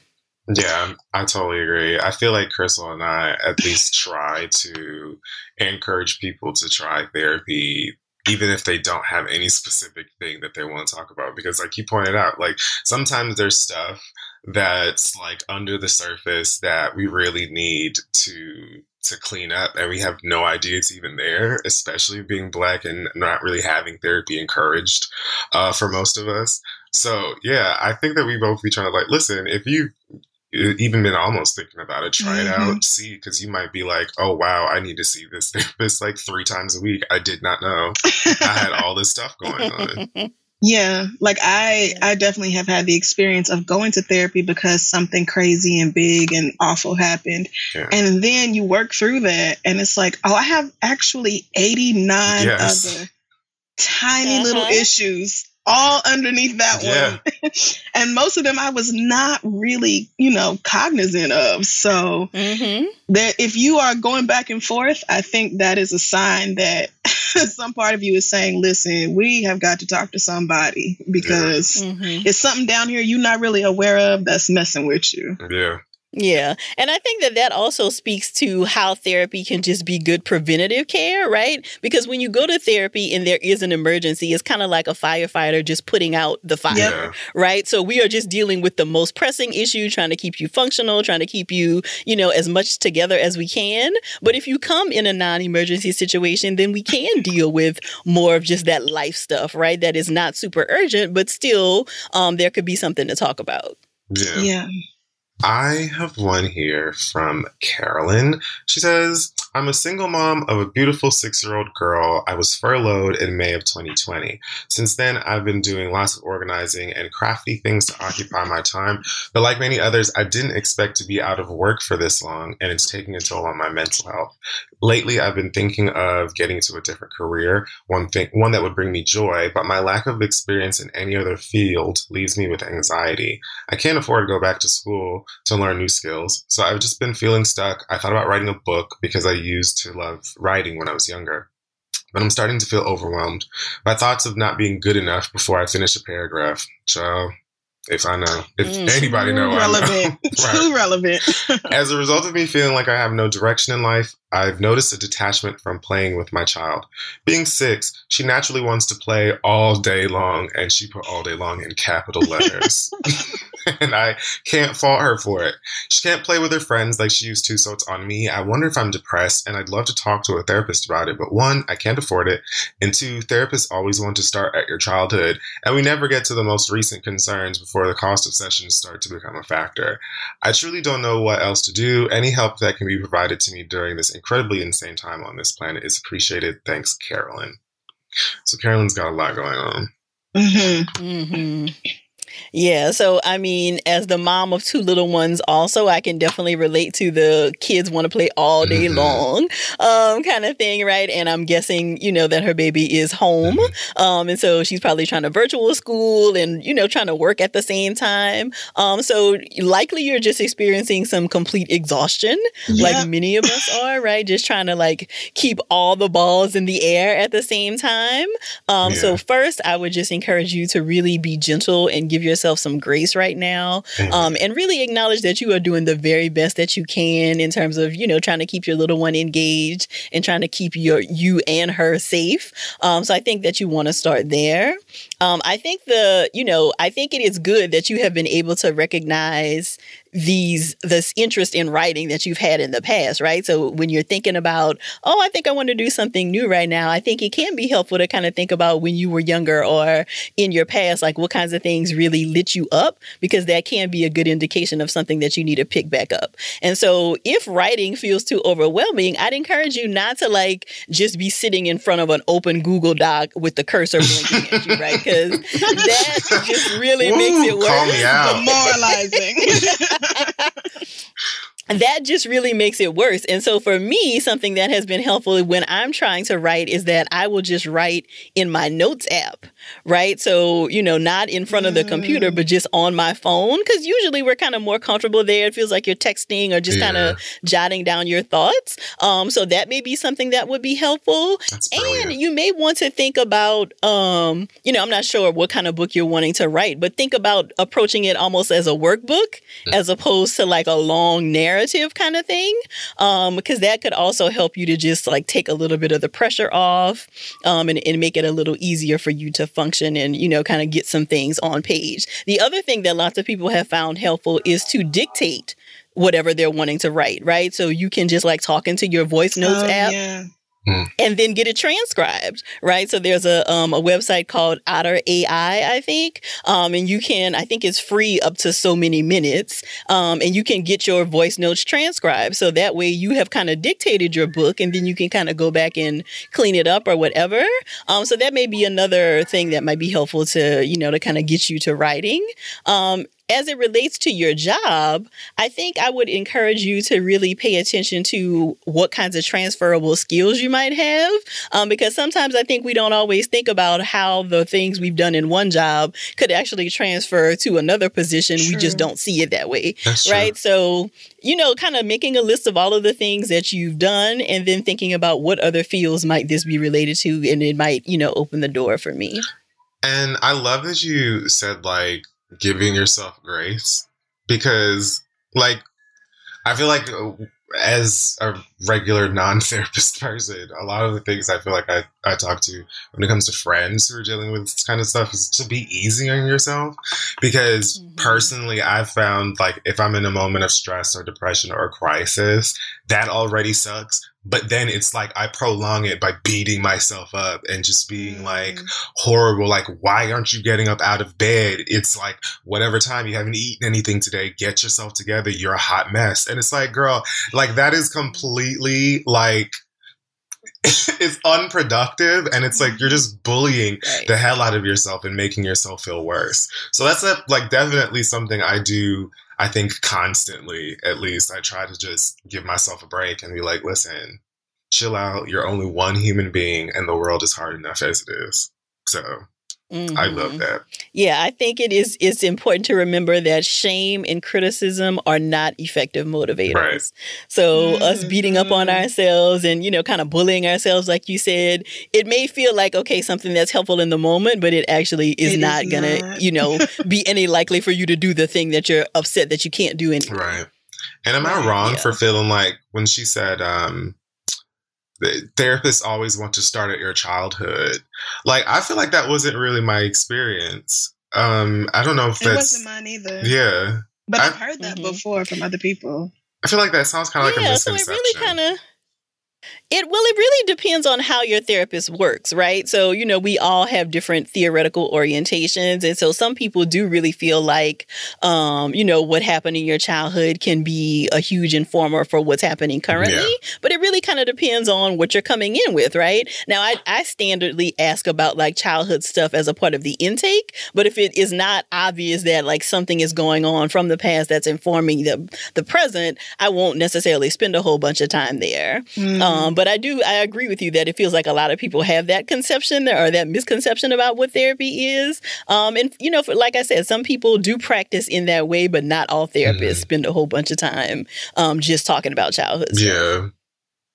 Speaker 1: Yeah, I totally agree. I feel like Crissle and I at least try to encourage people to try therapy even if they don't have any specific thing that they want to talk about because like you pointed out like sometimes there's stuff that's like under the surface that we really need to to clean up and we have no idea it's even there especially being black and not really having therapy encouraged uh, for most of us. So yeah i think that we both be trying to like listen if you even been almost thinking about it, try it
Speaker 2: Mhm.
Speaker 1: out, see, because you might be like, oh wow, I need to see this therapist like three times a week. I did not know I had all this stuff going on.
Speaker 2: Yeah, like I I definitely have had the experience of going to therapy because something crazy and big and awful happened.
Speaker 1: Yeah.
Speaker 2: And then you work through that and it's like, "Oh, I have actually 89
Speaker 1: Yes.
Speaker 2: other tiny little
Speaker 7: Uh-huh.
Speaker 2: issues all underneath that
Speaker 1: Yeah.
Speaker 2: one." and most of them I was not really, you know, cognizant of. So,
Speaker 7: Mm-hmm.
Speaker 2: that if you are going back and forth, I think that is a sign that some part of you is saying, listen, we have got to talk to somebody because
Speaker 7: Mm-hmm.
Speaker 2: it's something down here you're not really aware of that's messing with you.
Speaker 1: Yeah.
Speaker 7: Yeah. And I think that that also speaks to how therapy can just be good preventative care, right? Because when you go to therapy and there is an emergency, it's kind of like a firefighter just putting out the fire,
Speaker 1: Yeah.
Speaker 7: right? So we are just dealing with the most pressing issue, trying to keep you functional, trying to keep you, you know, as much together as we can. But if you come in a non emergency situation, then we can deal with more of just that life stuff, right? That is not super urgent, but still, um, there could be something to talk about.
Speaker 1: Yeah.
Speaker 2: Yeah.
Speaker 1: I have one here from Carolyn. She says, I'm a single mom of a beautiful six year old girl. I was furloughed in May of 2020. Since then, I've been doing lots of organizing and crafty things to occupy my time. But like many others, I didn't expect to be out of work for this long, and it's taking a toll on my mental health. Lately, I've been thinking of getting into a different career, one thing, one that would bring me joy, but my lack of experience in any other field leaves me with anxiety. I can't afford to go back to school to learn new skills. So I've just been feeling stuck. I thought about writing a book because I used to love writing when I was younger. But I'm starting to feel overwhelmed by thoughts of not being good enough before I finish a paragraph. So if I know, if
Speaker 7: Mm.
Speaker 1: anybody know, I know. Right.
Speaker 2: Too relevant.
Speaker 1: As a result of me feeling like I have no direction in life, I've noticed a detachment from playing with my child. Being six, she naturally wants to play all day long, and she put all day long in capital letters. and I can't fault her for it. She can't play with her friends like she used to, so it's on me. I wonder if I'm depressed, and I'd love to talk to a therapist about it, but one, I can't afford it, and two, therapists always want to start at your childhood, and we never get to the most recent concerns before the cost of sessions start to become a factor. I truly don't know what else to do. Any help that can be provided to me during this incredibly insane time on this planet is appreciated. Thanks, Carolyn. So Carolyn's got a lot going on.
Speaker 2: hmm
Speaker 7: hmm Yeah. So, I mean, as the mom of two little ones, also, I can definitely relate to the kids want to play all day
Speaker 1: Mhm.
Speaker 7: long um, kind of thing, right? And I'm guessing, you know, that her baby is home. Um, and so she's probably trying to virtual school and, you know, trying to work at the same time. Um, so likely you're just experiencing some complete exhaustion, like many of us are, right? Just trying to like keep all the balls in the air at the same time. Um,
Speaker 1: Yeah.
Speaker 7: So first, I would just encourage you to really be gentle and give yourself some grace right now, um, and really acknowledge that you are doing the very best that you can in terms of you know trying to keep your little one engaged and trying to keep your you and her safe. Um, so I think that you want to start there. Um, I think the you know I think it is good that you have been able to recognize these this interest in writing that you've had in the past, right? So when you're thinking about, oh, I think I want to do something new right now, I think it can be helpful to kind of think about when you were younger or in your past, like what kinds of things really lit you up, because that can be a good indication of something that you need to pick back up. And so if writing feels too overwhelming, I'd encourage you not to like just be sitting in front of an open Google Doc with the cursor blinking at you, right? Because that just really makes it worse.
Speaker 1: call me out.
Speaker 2: Demoralizing.
Speaker 7: that just really makes it worse. And so for me, something that has been helpful when I'm trying to write is that I will just write in my notes app, right? So, you know, not in front of the computer, but just on my phone. Cause usually we're kind of more comfortable there. It feels like you're texting or just kind of jotting down your thoughts. Um, so that may be something that would be helpful. And you may want to think about, um, you know, I'm not sure what kind of book you're wanting to write, but think about approaching it almost as a workbook as opposed to like a long narrative kind of thing. Um, because that could also help you to just like take a little bit of the pressure off, um, and, and make it a little easier for you to function and, you know, kind of get some things on page. The other thing that lots of people have found helpful is to dictate whatever they're wanting to write, right? So you can just like talk into your voice oh, notes
Speaker 2: Oh,
Speaker 7: app
Speaker 2: yeah.
Speaker 7: And then get it transcribed, right? So there's a um, a website called Otter AI, I think, um, and you can, I think it's free up to so many minutes, um, and you can get your voice notes transcribed. So that way you have kind of dictated your book, and then you can kind of go back and clean it up or whatever. Um, so that may be another thing that might be helpful to you know to kind of get you to writing. Um, as it relates to your job, I think I would encourage you to really pay attention to what kinds of transferable skills you might have. Um, because sometimes I think we don't always think about how the things we've done in one job could actually transfer to another position. We just don't see it that way.
Speaker 9: That's true.
Speaker 7: right. So, you know, kind of making a list of all of the things that you've done and then thinking about what other fields might this be related to. And it might, you know, open the door for me.
Speaker 1: And I love that you said like giving yourself grace because like I feel like uh, as a regular non-therapist person, a lot of the things I feel like I, I talk to when it comes to friends who are dealing with this kind of stuff is to be easy on yourself. Because personally, I've found like if I'm in a moment of stress or depression or crisis, that already sucks. But then it's like I prolong it by beating myself up and just being like mm. horrible. Like, why aren't you getting up out of bed? It's like, whatever time you haven't eaten anything today, get yourself together. You're a hot mess. And it's like, girl, like that is completely like, it's unproductive and it's like you're mm-hmm. just bullying the hell out of yourself and making yourself feel worse. So that's a, like definitely something I do I think constantly at least I try to just give myself a break and be like, listen, chill out. You're only one human being and the world is hard enough as it is. So Mm-hmm. I love that.
Speaker 7: Yeah, I think it is it's important to remember that shame and criticism are not effective motivators.
Speaker 1: Right.
Speaker 7: So us mm-hmm. beating up on mm-hmm. ourselves and you know kind of bullying ourselves like you said, it may feel like okay something that's helpful in the moment, but it actually is
Speaker 2: It is
Speaker 7: not going to,
Speaker 2: not.
Speaker 7: you know, be any likely for you to do the thing that you're upset that you can't do anyway.
Speaker 1: Right. And am I wrong for feeling like when she said um the therapists always want to start at your childhood? Like I feel like that wasn't really my experience. Um I don't know if
Speaker 2: It
Speaker 1: that's
Speaker 2: wasn't mine either.
Speaker 1: Yeah.
Speaker 2: But
Speaker 1: I-
Speaker 2: I've heard that before from other people.
Speaker 1: I feel like that sounds kind of like a
Speaker 7: yeah, so it
Speaker 1: misconception.
Speaker 7: really kind of it well it really depends on how your therapist works right? So you know we all have different theoretical orientations. And so some people do really feel like um you know what happened in your childhood can be a huge informer for what's happening currently.
Speaker 9: Yeah.
Speaker 7: but it really kind of depends on what you're coming in with right? Now I, I standardly ask about like childhood stuff as a part of the intake. But if it is not obvious that like something is going on from the past that's informing the the present i won't necessarily spend a whole bunch of time there.
Speaker 9: Mhm.
Speaker 7: um, but i do i agree with you that it feels like a lot of people have that conception or that misconception about what therapy is um, and you know for, like i said some people do practice in that way but not all therapists spend a whole bunch of time um, just talking about childhood stuff.
Speaker 1: Yeah.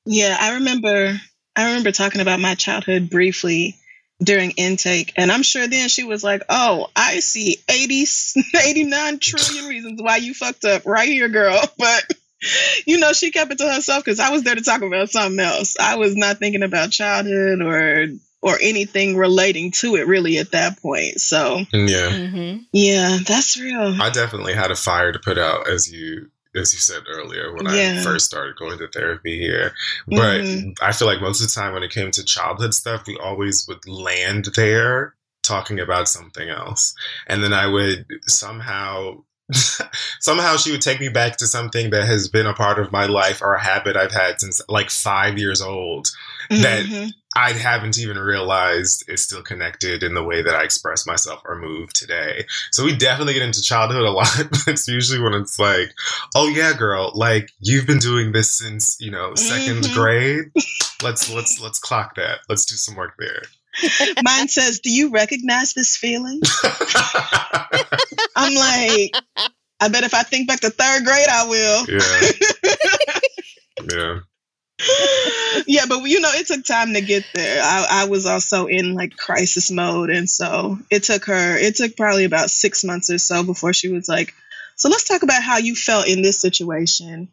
Speaker 2: Yeah, I remember I remember talking about my childhood briefly during intake and I'm sure then she was like, "Oh, I see 80 89 trillion reasons why you fucked up right here, girl." But you know, she kept it to herself cuz I was there to talk about something else. I was not thinking about childhood or or anything relating to it really at that point. So,
Speaker 1: Yeah.
Speaker 7: Mm-hmm.
Speaker 2: yeah, that's real.
Speaker 1: I definitely had a fire to put out as you as you said earlier when I first started going to therapy here. But
Speaker 2: Mhm.
Speaker 1: I feel like most of the time when it came to childhood stuff, we always would land there talking about something else. And then I would somehow somehow she would take me back to something that has been a part of my life or a habit I've had since like five years old mm-hmm. that I haven't even realized is still connected in the way that I express myself or move today. So we definitely get into childhood a lot. it's usually when it's like, oh yeah, girl, like you've been doing this since, you know, 2nd mm-hmm. grade. Let's let's let's clock that. Let's do some work there.
Speaker 2: Mine says, Do you recognize this feeling? I'm like, I bet if I think back to third grade, I will.
Speaker 1: Yeah. yeah.
Speaker 2: yeah, but you know, it took time to get there. I, I, was also in like crisis mode. And so it took her, it took probably about six months or so before she was like, So let's talk about how you felt in this situation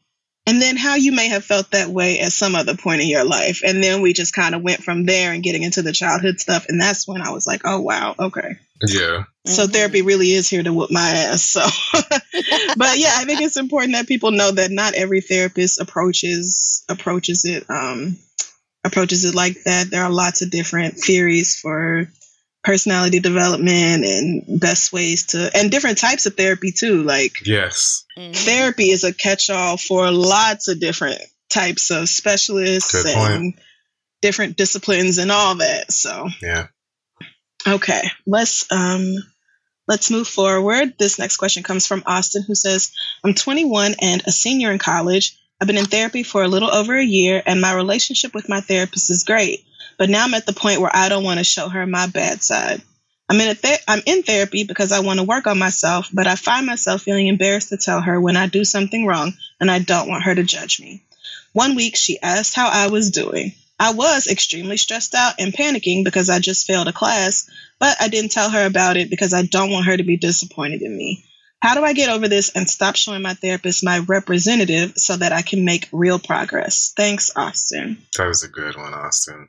Speaker 2: and then how you may have felt that way at some other point in your life. And then we just kind of went from there and getting into the childhood stuff. And that's when I was like, oh, wow, okay.
Speaker 1: Yeah.
Speaker 2: So mm-hmm. therapy really is here to whoop my ass. So, but yeah, I think it's important that people know that not every therapist approaches approaches it um, approaches it like that. There are lots of different theories for personality development and best ways to and different types of therapy too. Like
Speaker 1: yes.
Speaker 2: Mm-hmm. therapy is a catch-all for lots of different types of specialists Good and point. different disciplines and all that so.
Speaker 1: Yeah.
Speaker 2: Okay let's um let's move forward. This next question comes from austin who says i'm 21 and a senior in college. I've been in therapy for a little over a year and my relationship with my therapist is great but now I'm at the point where I don't want to show her my bad side. I'm in, I'm in therapy because I want to work on myself, but I find myself feeling embarrassed to tell her when I do something wrong and I don't want her to judge me. One week, she asked how I was doing. I was extremely stressed out and panicking because I just failed a class, but I didn't tell her about it because I don't want her to be disappointed in me. How do I get over this and stop showing my therapist my representative so that I can make real progress? Thanks, Austin.
Speaker 1: That was a good one, Austin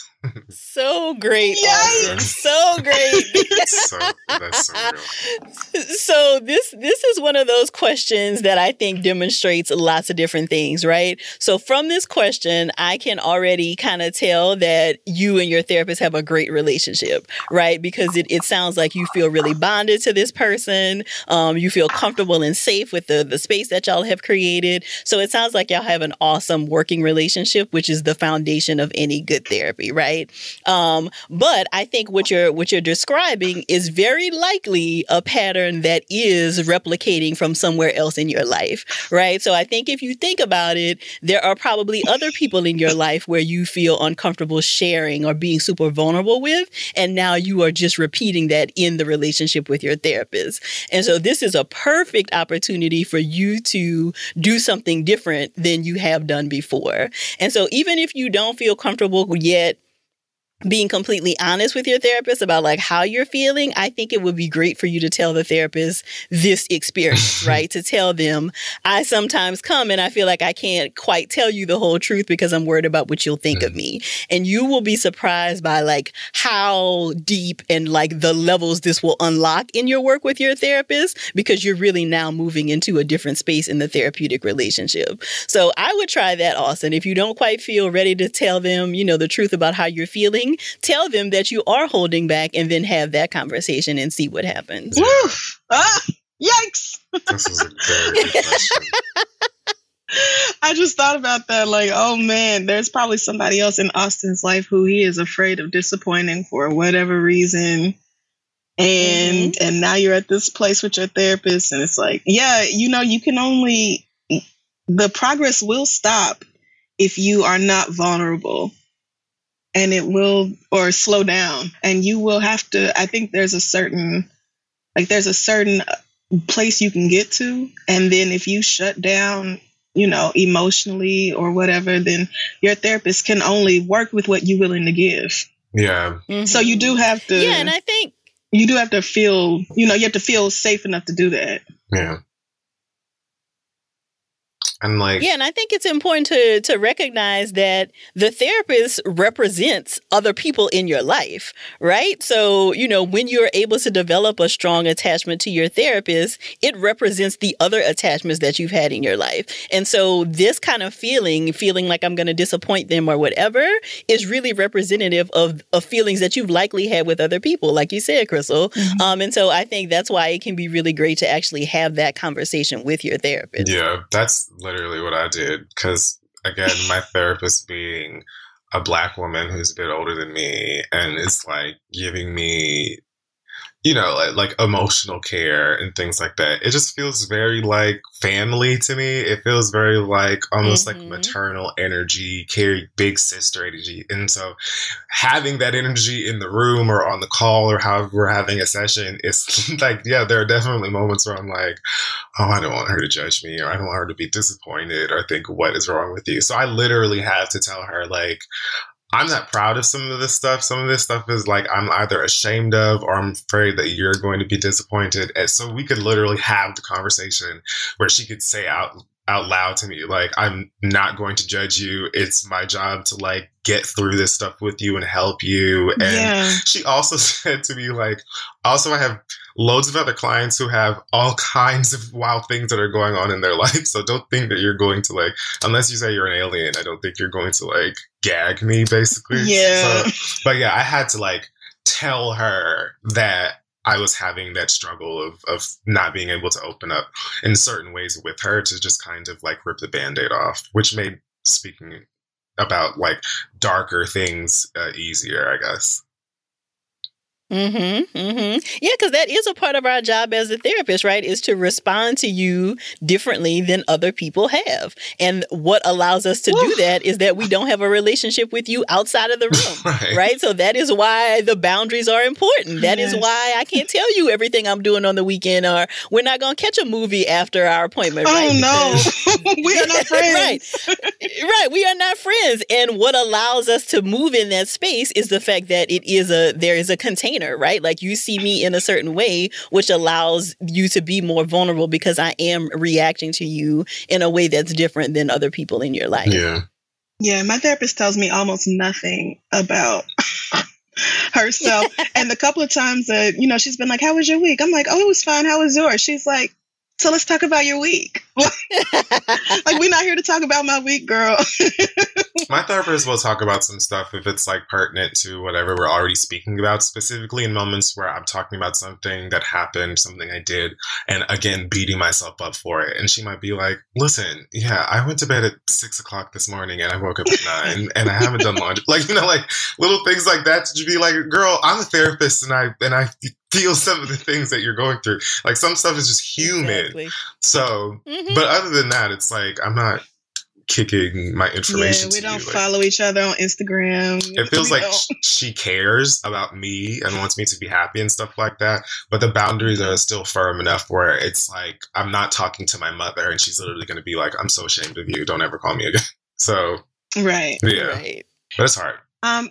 Speaker 7: so great. So great. so. So this this is one of those questions that I think demonstrates lots of different things, right? So from this question, I can already kind of tell that you and your therapist have a great relationship, right? Because it, it sounds like you feel really bonded to this person. Um, you feel comfortable and safe with the, the space that y'all have created. So it sounds like y'all have an awesome working relationship, which is the foundation of any good therapy, right? Right? Um, but I think what you're what you're describing is very likely a pattern that is replicating from somewhere else in your life, right? So I think if you think about it, there are probably other people in your life where you feel uncomfortable sharing or being super vulnerable with, and now you are just repeating that in the relationship with your therapist. And so this is a perfect opportunity for you to do something different than you have done before. And so even if you don't feel comfortable yet being completely honest with your therapist about like how you're feeling, I think it would be great for you to tell the therapist this experience, right? to tell them, I sometimes come and I feel like I can't quite tell you the whole truth because I'm worried about what you'll think mm-hmm. of me. And you will be surprised by like how deep and like the levels this will unlock in your work with your therapist because you're really now moving into a different space in the therapeutic relationship. So I would try that, Austin. If you don't quite feel ready to tell them, you know, the truth about how you're feeling, tell them that you are holding back and then have that conversation and see what happens.
Speaker 2: Woof! Ah, yikes! This is a very good question. I just thought about that. Like, oh man, there's probably somebody else in Austin's life who he is afraid of disappointing for whatever reason. And mm-hmm. and now you're at this place with your therapist, and it's like, yeah, you know, you can only the progress will stop if you are not vulnerable and it will or slow down. And you will have to i think there's a certain like there's a certain place you can get to. And then if you shut down you know emotionally or whatever then your therapist can only work with what you're willing to give.
Speaker 1: Yeah.
Speaker 2: Mm-hmm. so you do have to
Speaker 7: yeah and i think
Speaker 2: you do have to feel you know you have to feel safe enough to do that.
Speaker 1: Yeah And like
Speaker 7: Yeah, and I think it's important to to recognize that the therapist represents other people in your life, right? So, you know, when you're able to develop a strong attachment to your therapist, it represents the other attachments that you've had in your life. And so this kind of feeling, feeling like I'm going to disappoint them or whatever, is really representative of of feelings that you've likely had with other people, like you said, Crissle.
Speaker 1: Mm-hmm.
Speaker 7: Um, and so I think that's why it can be really great to actually have that conversation with your therapist.
Speaker 1: Yeah, that's literally what I did. Because again, my therapist being a black woman who's a bit older than me and is like giving me, you know, like, like emotional care and things like that. It just feels very like family to me. It feels very like almost
Speaker 7: Mhm.
Speaker 1: like maternal energy, carry big sister energy. And so having that energy in the room or on the call or however we're having a session, it's like, yeah, there are definitely moments where I'm like, oh, I don't want her to judge me or I don't want her to be disappointed or think what is wrong with you. So I literally have to tell her like, I'm not proud of some of this stuff. Some of this stuff is like I'm either ashamed of or I'm afraid that you're going to be disappointed. And so we could literally have the conversation where she could say out out loud to me like I'm not going to judge you. It's my job to like get through this stuff with you and help you. And
Speaker 2: Yeah.
Speaker 1: she also said to me like also I have loads of other clients who have all kinds of wild things that are going on in their life. So don't think that you're going to like, unless you say you're an alien, I don't think you're going to like gag me basically.
Speaker 2: Yeah.
Speaker 1: So, but yeah, I had to like tell her that I was having that struggle of, of not being able to open up in certain ways with her to just kind of like rip the band-aid off, which made speaking about like darker things uh, easier, I guess.
Speaker 7: Mm-hmm. Mm-hmm. Yeah, because that is a part of our job as a therapist, right? Is to respond to you differently than other people have. And what allows us to do that is that we don't have a relationship with you outside of the room.
Speaker 1: Right.
Speaker 7: right? So that is why the boundaries are important. That is
Speaker 2: Yes.
Speaker 7: why I can't tell you everything I'm doing on the weekend or we're not gonna catch a movie after our appointment.
Speaker 2: Oh
Speaker 7: right?
Speaker 2: no, we are not friends.
Speaker 7: right. right. We are not friends. And what allows us to move in that space is the fact that it is a there is a container, right? Like you see me in a certain way, which allows you to be more vulnerable because I am reacting to you in a way that's different than other people in your life.
Speaker 1: Yeah.
Speaker 2: Yeah, my therapist tells me almost nothing about herself. and the couple of times that, you know, she's been like, How was your week? I'm like, Oh, it was fine. How was yours? She's like, So let's talk about your week. like, we're not here to talk about my week, girl.
Speaker 1: My therapist will talk about some stuff if it's like pertinent to whatever we're already speaking about, specifically in moments where I'm talking about something that happened, something I did, and again, beating myself up for it. And she might be like, listen, yeah, I went to bed at six o'clock this morning and I woke up at nine and I haven't done laundry. Like, you know, like little things like that to be like, girl, I'm a therapist and I, and I feel some of the things that you're going through. Like some stuff is just human.
Speaker 7: Exactly.
Speaker 1: So,
Speaker 7: Mhm.
Speaker 1: but other than that, it's like, I'm not kicking my
Speaker 2: yeah,
Speaker 1: information
Speaker 2: we
Speaker 1: to
Speaker 2: don't
Speaker 1: you. Like,
Speaker 2: follow each other on Instagram.
Speaker 1: it feels
Speaker 2: We
Speaker 1: like
Speaker 2: don't.
Speaker 1: she cares about me and wants me to be happy and stuff like that. But the boundaries are still firm enough where it's like I'm not talking to my mother and she's literally going to be like, "I'm so ashamed of you. Don't ever call me again." So
Speaker 2: Right.
Speaker 1: yeah,
Speaker 7: Right.
Speaker 1: but it's hard.
Speaker 2: Um,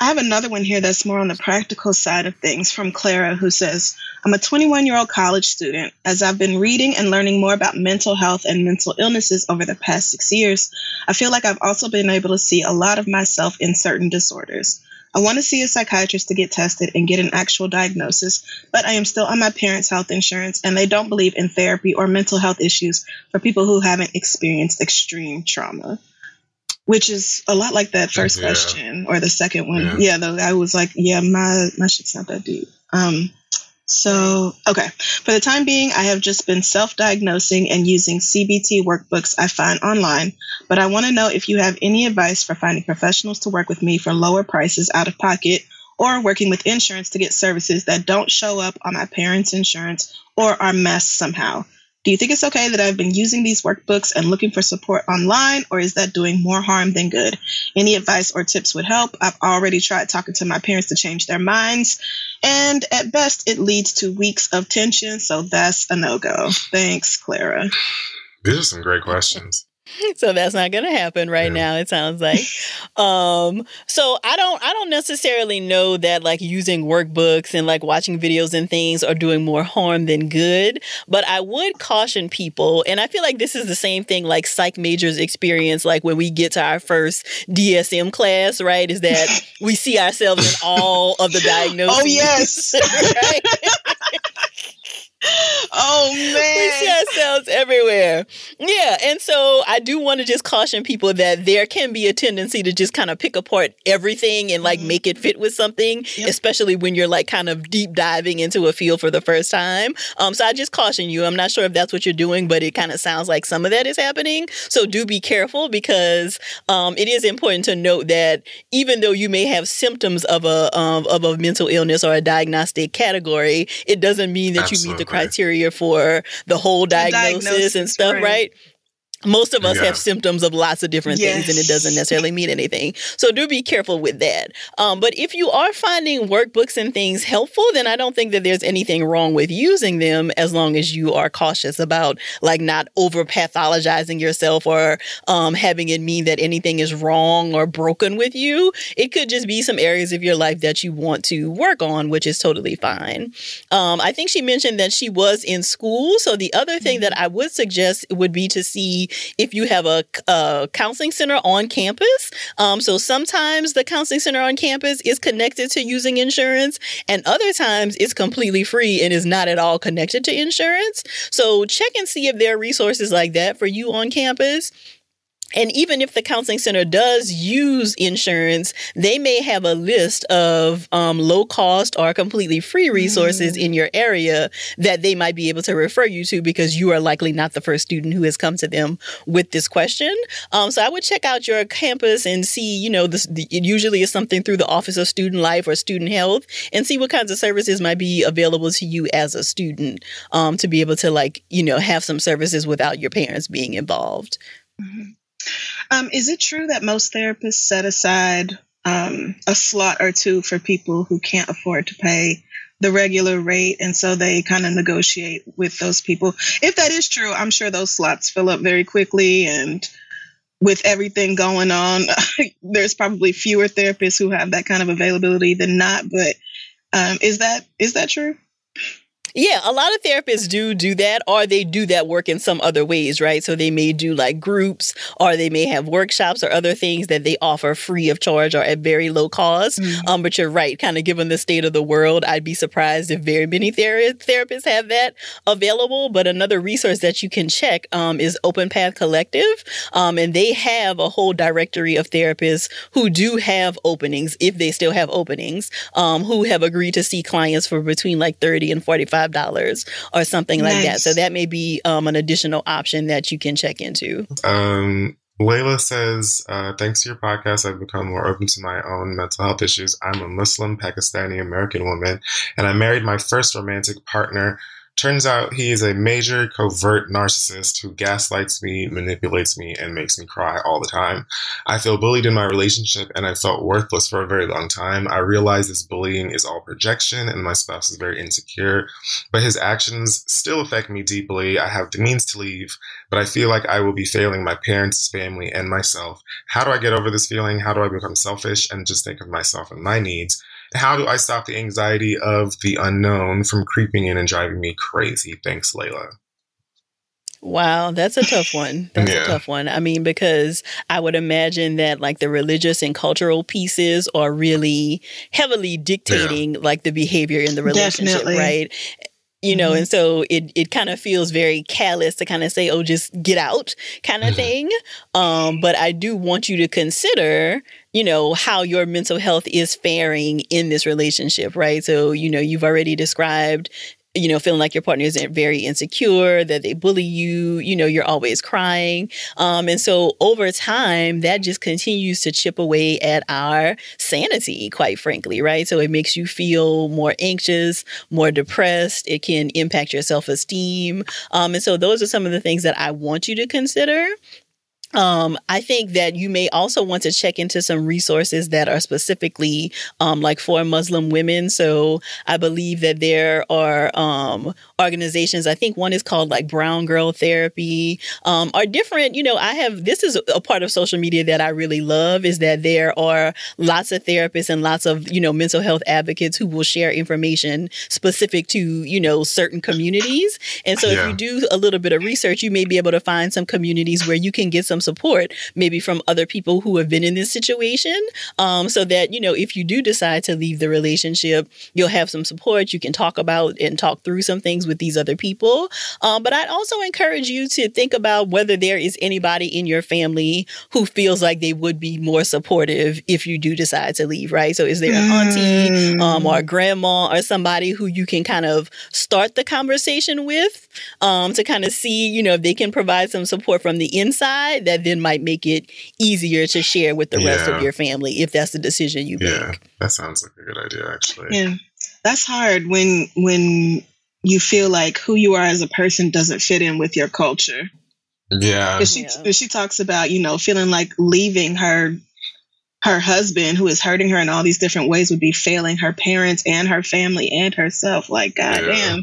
Speaker 2: I have another one here that's more on the practical side of things from Clara, who says, I'm a 21 year old college student. As I've been reading and learning more about mental health and mental illnesses over the past six years, I feel like I've also been able to see a lot of myself in certain disorders. I want to see a psychiatrist to get tested and get an actual diagnosis, but I am still on my parents' health insurance and they don't believe in therapy or mental health issues for people who haven't experienced extreme trauma. Which is a lot like that first
Speaker 1: Yeah.
Speaker 2: question or the second one.
Speaker 1: Yeah.
Speaker 2: Yeah, though I was like, yeah, my my shit's not that deep. Um so okay. For the time being, I have just been self-diagnosing and using CBT workbooks I find online, but I want to know if you have any advice for finding professionals to work with me for lower prices out of pocket or working with insurance to get services that don't show up on my parents' insurance or are messed somehow. Do you think it's okay that I've been using these workbooks and looking for support online, or is that doing more harm than good? Any advice or tips would help. I've already tried talking to my parents to change their minds, and at best, it leads to weeks of tension, so that's a no go. Thanks, Clara.
Speaker 1: These are some great questions.
Speaker 7: so that's not going to happen right now it sounds like. Um so i don't i don't necessarily know that like using workbooks and like watching videos and things are doing more harm than good but i would caution people and i feel like this is the same thing like psych majors experience like when we get to our first dsm class right is that we see ourselves in all of the diagnoses
Speaker 2: oh yes.
Speaker 7: right
Speaker 2: oh man
Speaker 7: we see ourselves everywhere yeah and so i do want to just caution people that there can be a tendency to just kind of pick apart everything and like mm-hmm. make it fit with something yep. especially when you're like kind of deep diving into a field for the first time um so i just caution you i'm not sure if that's what you're doing but it kind of sounds like some of that is happening so do be careful because um it is important to note that even though you may have symptoms of a um, of a mental illness or a diagnostic category it doesn't mean that Absolutely. you meet the criteria for the whole diagnosis, diagnosis and stuff, right? right? Most of us yeah. have symptoms of lots of different yes. things and it doesn't necessarily mean anything so do be careful with that um, but if you are finding workbooks and things helpful then i don't think that there's anything wrong with using them as long as you are cautious about like not over pathologizing yourself or um, having it mean that anything is wrong or broken with you it could just be some areas of your life that you want to work on which is totally fine um, i think she mentioned that she was in school so the other thing that mm-hmm. i would suggest would be to see if you have a, a counseling center on campus. Um, so sometimes the counseling center on campus is connected to using insurance, and other times it's completely free and is not at all connected to insurance. So check and see if there are resources like that for you on campus. And even if the counseling center does use insurance, they may have a list of um, low cost or completely free resources mm. in your area that they might be able to refer you to because you are likely not the first student who has come to them with this question. Um, so I would check out your campus and see, you know, this, the, it usually is something through the Office of Student Life or Student Health and see what kinds of services might be available to you as a student um, to be able to, like, you know, have some services without your parents being involved.
Speaker 2: Mm-hmm. Um, is it true that most therapists set aside um, a slot or two for people who can't afford to pay the regular rate, and so they kind of negotiate with those people? If that is true, I'm sure those slots fill up very quickly, and with everything going on, there's probably fewer therapists who have that kind of availability than not. But um, is that is that true?
Speaker 7: Yeah, a lot of therapists do do that, or they do that work in some other ways, right? So they may do like groups, or they may have workshops or other things that they offer free of charge or at very low cost. Mm-hmm. Um, but you're right, kind of given the state of the world, I'd be surprised if very many ther- therapists have that available. But another resource that you can check um, is Open Path Collective, um, and they have a whole directory of therapists who do have openings, if they still have openings, um, who have agreed to see clients for between like thirty and forty five $5 or something nice. like that. So that may be um, an additional option that you can check into.
Speaker 1: Um, Layla says, uh, thanks to your podcast, I've become more open to my own mental health issues. I'm a Muslim Pakistani American woman, and I married my first romantic partner Turns out he is a major covert narcissist who gaslights me, manipulates me, and makes me cry all the time. I feel bullied in my relationship and I felt worthless for a very long time. I realize this bullying is all projection and my spouse is very insecure, but his actions still affect me deeply. I have the means to leave, but I feel like I will be failing my parents, family, and myself. How do I get over this feeling? How do I become selfish and just think of myself and my needs? How do I stop the anxiety of the unknown from creeping in and driving me crazy? Thanks, Layla.
Speaker 7: Wow, that's a tough one. That's yeah. a tough one. I mean, because I would imagine that like the religious and cultural pieces are really heavily dictating yeah. like the behavior in the relationship, Definitely. right? You know mm-hmm. and so it it kind of feels very callous to kind of say oh just get out kind of mm-hmm. thing um but i do want you to consider you know how your mental health is faring in this relationship right so you know you've already described you know, feeling like your partner is very insecure, that they bully you, you know, you're always crying. Um, and so over time, that just continues to chip away at our sanity, quite frankly, right? So it makes you feel more anxious, more depressed. It can impact your self esteem. Um, and so those are some of the things that I want you to consider um, I think that you may also want to check into some resources that are specifically um, like for Muslim women. So I believe that there are um, organizations. I think one is called like Brown Girl Therapy. Um, are different. You know, I have this is a part of social media that I really love is that there are lots of therapists and lots of you know mental health advocates who will share information specific to you know certain communities. And so
Speaker 1: Yeah.
Speaker 7: if you do a little bit of research, you may be able to find some communities where you can get some support, maybe from other people who have been in this situation, um, so that you know if you do decide to leave the relationship, you'll have some support. You can talk about and talk through some things with these other people. Um, but I'd also encourage you to think about whether there is anybody in your family who feels like they would be more supportive if you do decide to leave, right? So is there an auntie um, or a grandma or somebody who you can kind of start the conversation with um, to kind of see, you know, if they can provide some support from the inside that then might make it easier to share with the rest of your family if that's the decision you make.
Speaker 1: Yeah, that sounds like a good idea, actually.
Speaker 2: Yeah, that's hard when when you feel like who you are as a person doesn't fit in with your culture.
Speaker 1: Yeah.
Speaker 2: 'Cause she she talks about you know feeling like leaving her her husband who is hurting her in all these different ways would be failing her parents and her family and herself. Like goddamn. Yeah,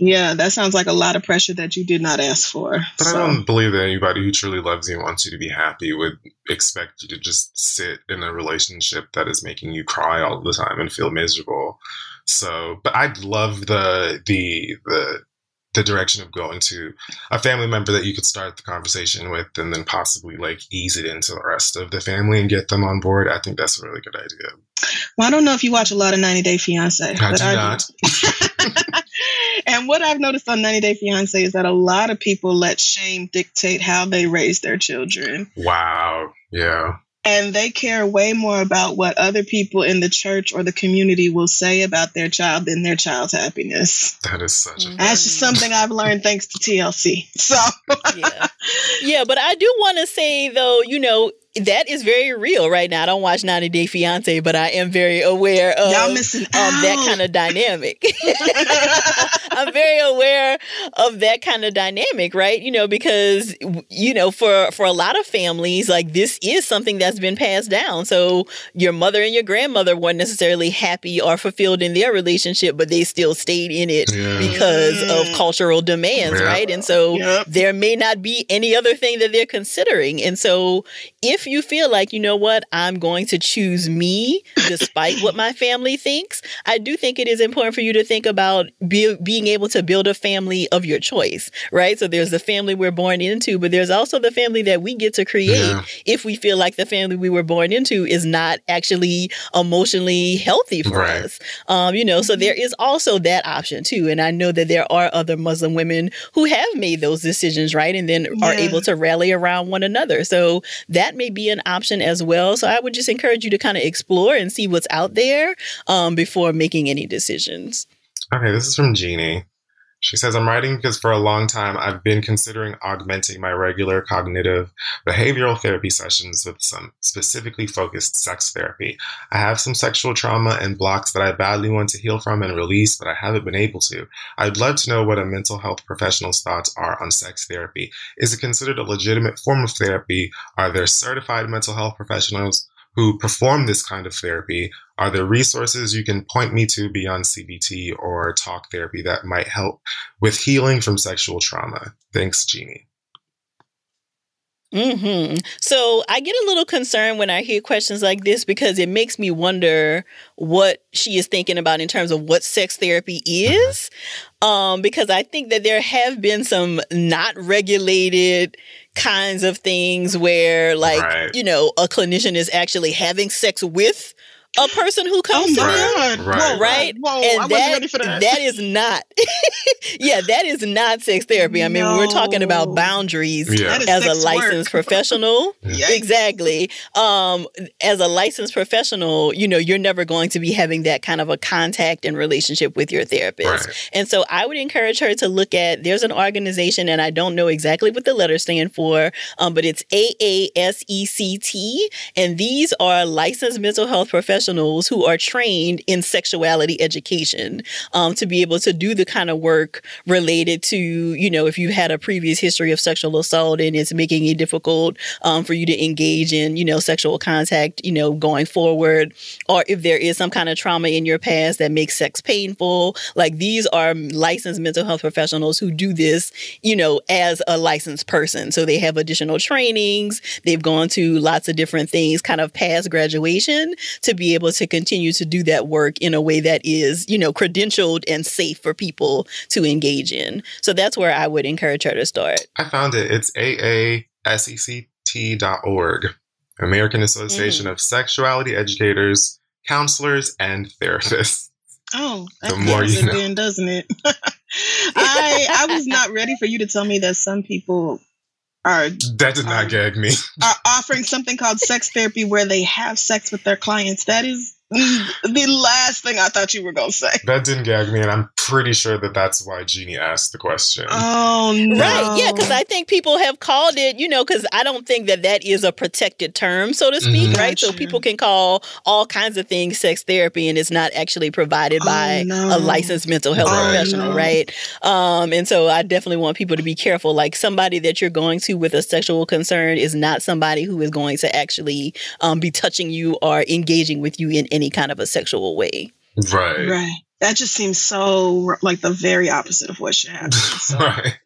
Speaker 2: that sounds like a lot of pressure that you did not ask for.
Speaker 1: But
Speaker 2: So-
Speaker 1: I don't believe that anybody who truly loves you and wants you to be happy would expect you to just sit in a relationship that is making you cry all the time and feel miserable. So, but I'd love the the the the direction of going to a family member that you could start the conversation with and then possibly like ease it into the rest of the family and get them on board. I think that's a really good idea.
Speaker 2: Well, I don't know if you watch a lot of 90 Day Fiance.
Speaker 1: I do not.
Speaker 2: And what I've noticed on 90 Day Fiance is that a lot of people let shame dictate how they raise their children.
Speaker 1: Wow. Yeah.
Speaker 2: And they care way more about what other people in the church or the community will say about their child than their child's happiness.
Speaker 1: That is such a mm.
Speaker 2: That's just something I've learned thanks to TLC. So,
Speaker 7: yeah, but I do want to say though, you know, that is very real right now. I don't watch 90 Day Fiance, but I am very aware of,
Speaker 2: Y'all missing
Speaker 7: of that kind of dynamic. I'm very aware of that kind of dynamic, right? You know, because you know, for for a lot of families, like this is something that's been passed down. So your mother and your grandmother weren't necessarily happy or fulfilled in their relationship, but they still stayed in it
Speaker 10: Yeah.
Speaker 7: because of mm. cultural demands,
Speaker 10: Yeah.
Speaker 7: right? And so there may not be any other thing that they're considering. And so if you feel like, you know what, I'm going to choose me despite what my family thinks, I do think it is important for you to think about be, being able to build a family of your choice, right? So there's the family we're born into, but there's also the family that we get to create
Speaker 10: Yeah.
Speaker 7: if we feel like the family we were born into is not actually emotionally healthy for
Speaker 10: Right.
Speaker 7: us. Um, you know, so there is also that option too. And I know that there are other Muslim women who have made those decisions, right? And then are able to rally around one another. So that may be an option as well. So I would just encourage you to kind of explore and see what's out there um, before making any decisions.
Speaker 1: Okay, this is from Jeannie. She says, I'm writing because for a long time I've been considering augmenting my regular cognitive behavioral therapy sessions with some specifically focused sex therapy. I have some sexual trauma and blocks that I badly want to heal from and release, but I haven't been able to. I'd love to know what a mental health professional's thoughts are on sex therapy. Is it considered a legitimate form of therapy? Are there certified mental health professionals who perform this kind of therapy? Are there resources you can point me to beyond CBT or talk therapy that might help with healing from sexual trauma? Thanks, Jeannie.
Speaker 7: hmm So I get a little concerned when I hear questions like this because it makes me wonder what she is thinking about in terms of what sex therapy is. Um, because I think that there have been some not regulated kinds of things where, like,
Speaker 10: Right.
Speaker 7: you know, a clinician is actually having sex with a person who comes to
Speaker 10: my
Speaker 7: them,
Speaker 10: God. Right. Whoa,
Speaker 7: right?
Speaker 10: whoa, I
Speaker 7: and
Speaker 10: wasn't
Speaker 7: that,
Speaker 10: ready for that.
Speaker 7: that is not, yeah, that is not sex therapy. I mean, we're talking about boundaries
Speaker 10: Yeah.
Speaker 7: As a
Speaker 10: sex work.
Speaker 7: licensed professional. exactly. Um, as a licensed professional, you know, you're never going to be having that kind of a contact and relationship with your therapist. And so I would encourage her to look at there's an organization, and I don't know exactly what the letters stand for, um, but it's AASECT. And these are licensed mental health professionals professionals who are trained in sexuality education um, to be able to do the kind of work related to, you know, if you had a previous history of sexual assault and it's making it difficult um, for you to engage in, you know, sexual contact, you know, going forward, or if there is some kind of trauma in your past that makes sex painful. Like these are licensed mental health professionals who do this, you know, as a licensed person. So they have additional trainings. They've gone to lots of different things kind of past graduation to be able to continue to do that work in a way that is, you know, credentialed and safe for people to engage in. So that's where I would encourage her to start.
Speaker 1: I found it. It's aasect.org, American Association mm. of Sexuality Educators, Counselors, and Therapists.
Speaker 2: Oh, that the more you know. Then, doesn't it? I I was not ready for you to tell me that some people are
Speaker 1: that did not gag me.
Speaker 2: Are offering something called sex therapy where they have sex with their clients. That is the last thing I thought you were going to say.
Speaker 1: That didn't gag me, and I'm pretty sure that that's why Jeannie asked the question.
Speaker 2: Oh, no.
Speaker 7: Right. Yeah, because I think people have called it, you know, because I don't think that that is a protected term, so to speak, mm-hmm. right? So people can call all kinds of things sex therapy, and it's not actually provided oh, by no. a licensed mental health oh, professional, no. right? Um, and so I definitely want people to be careful. Like somebody that you're going to with a sexual concern is not somebody who is going to actually um, be touching you or engaging with you in any kind of a sexual way.
Speaker 1: Right.
Speaker 2: Right. That just seems so like the very opposite of what should happen. So.
Speaker 1: right.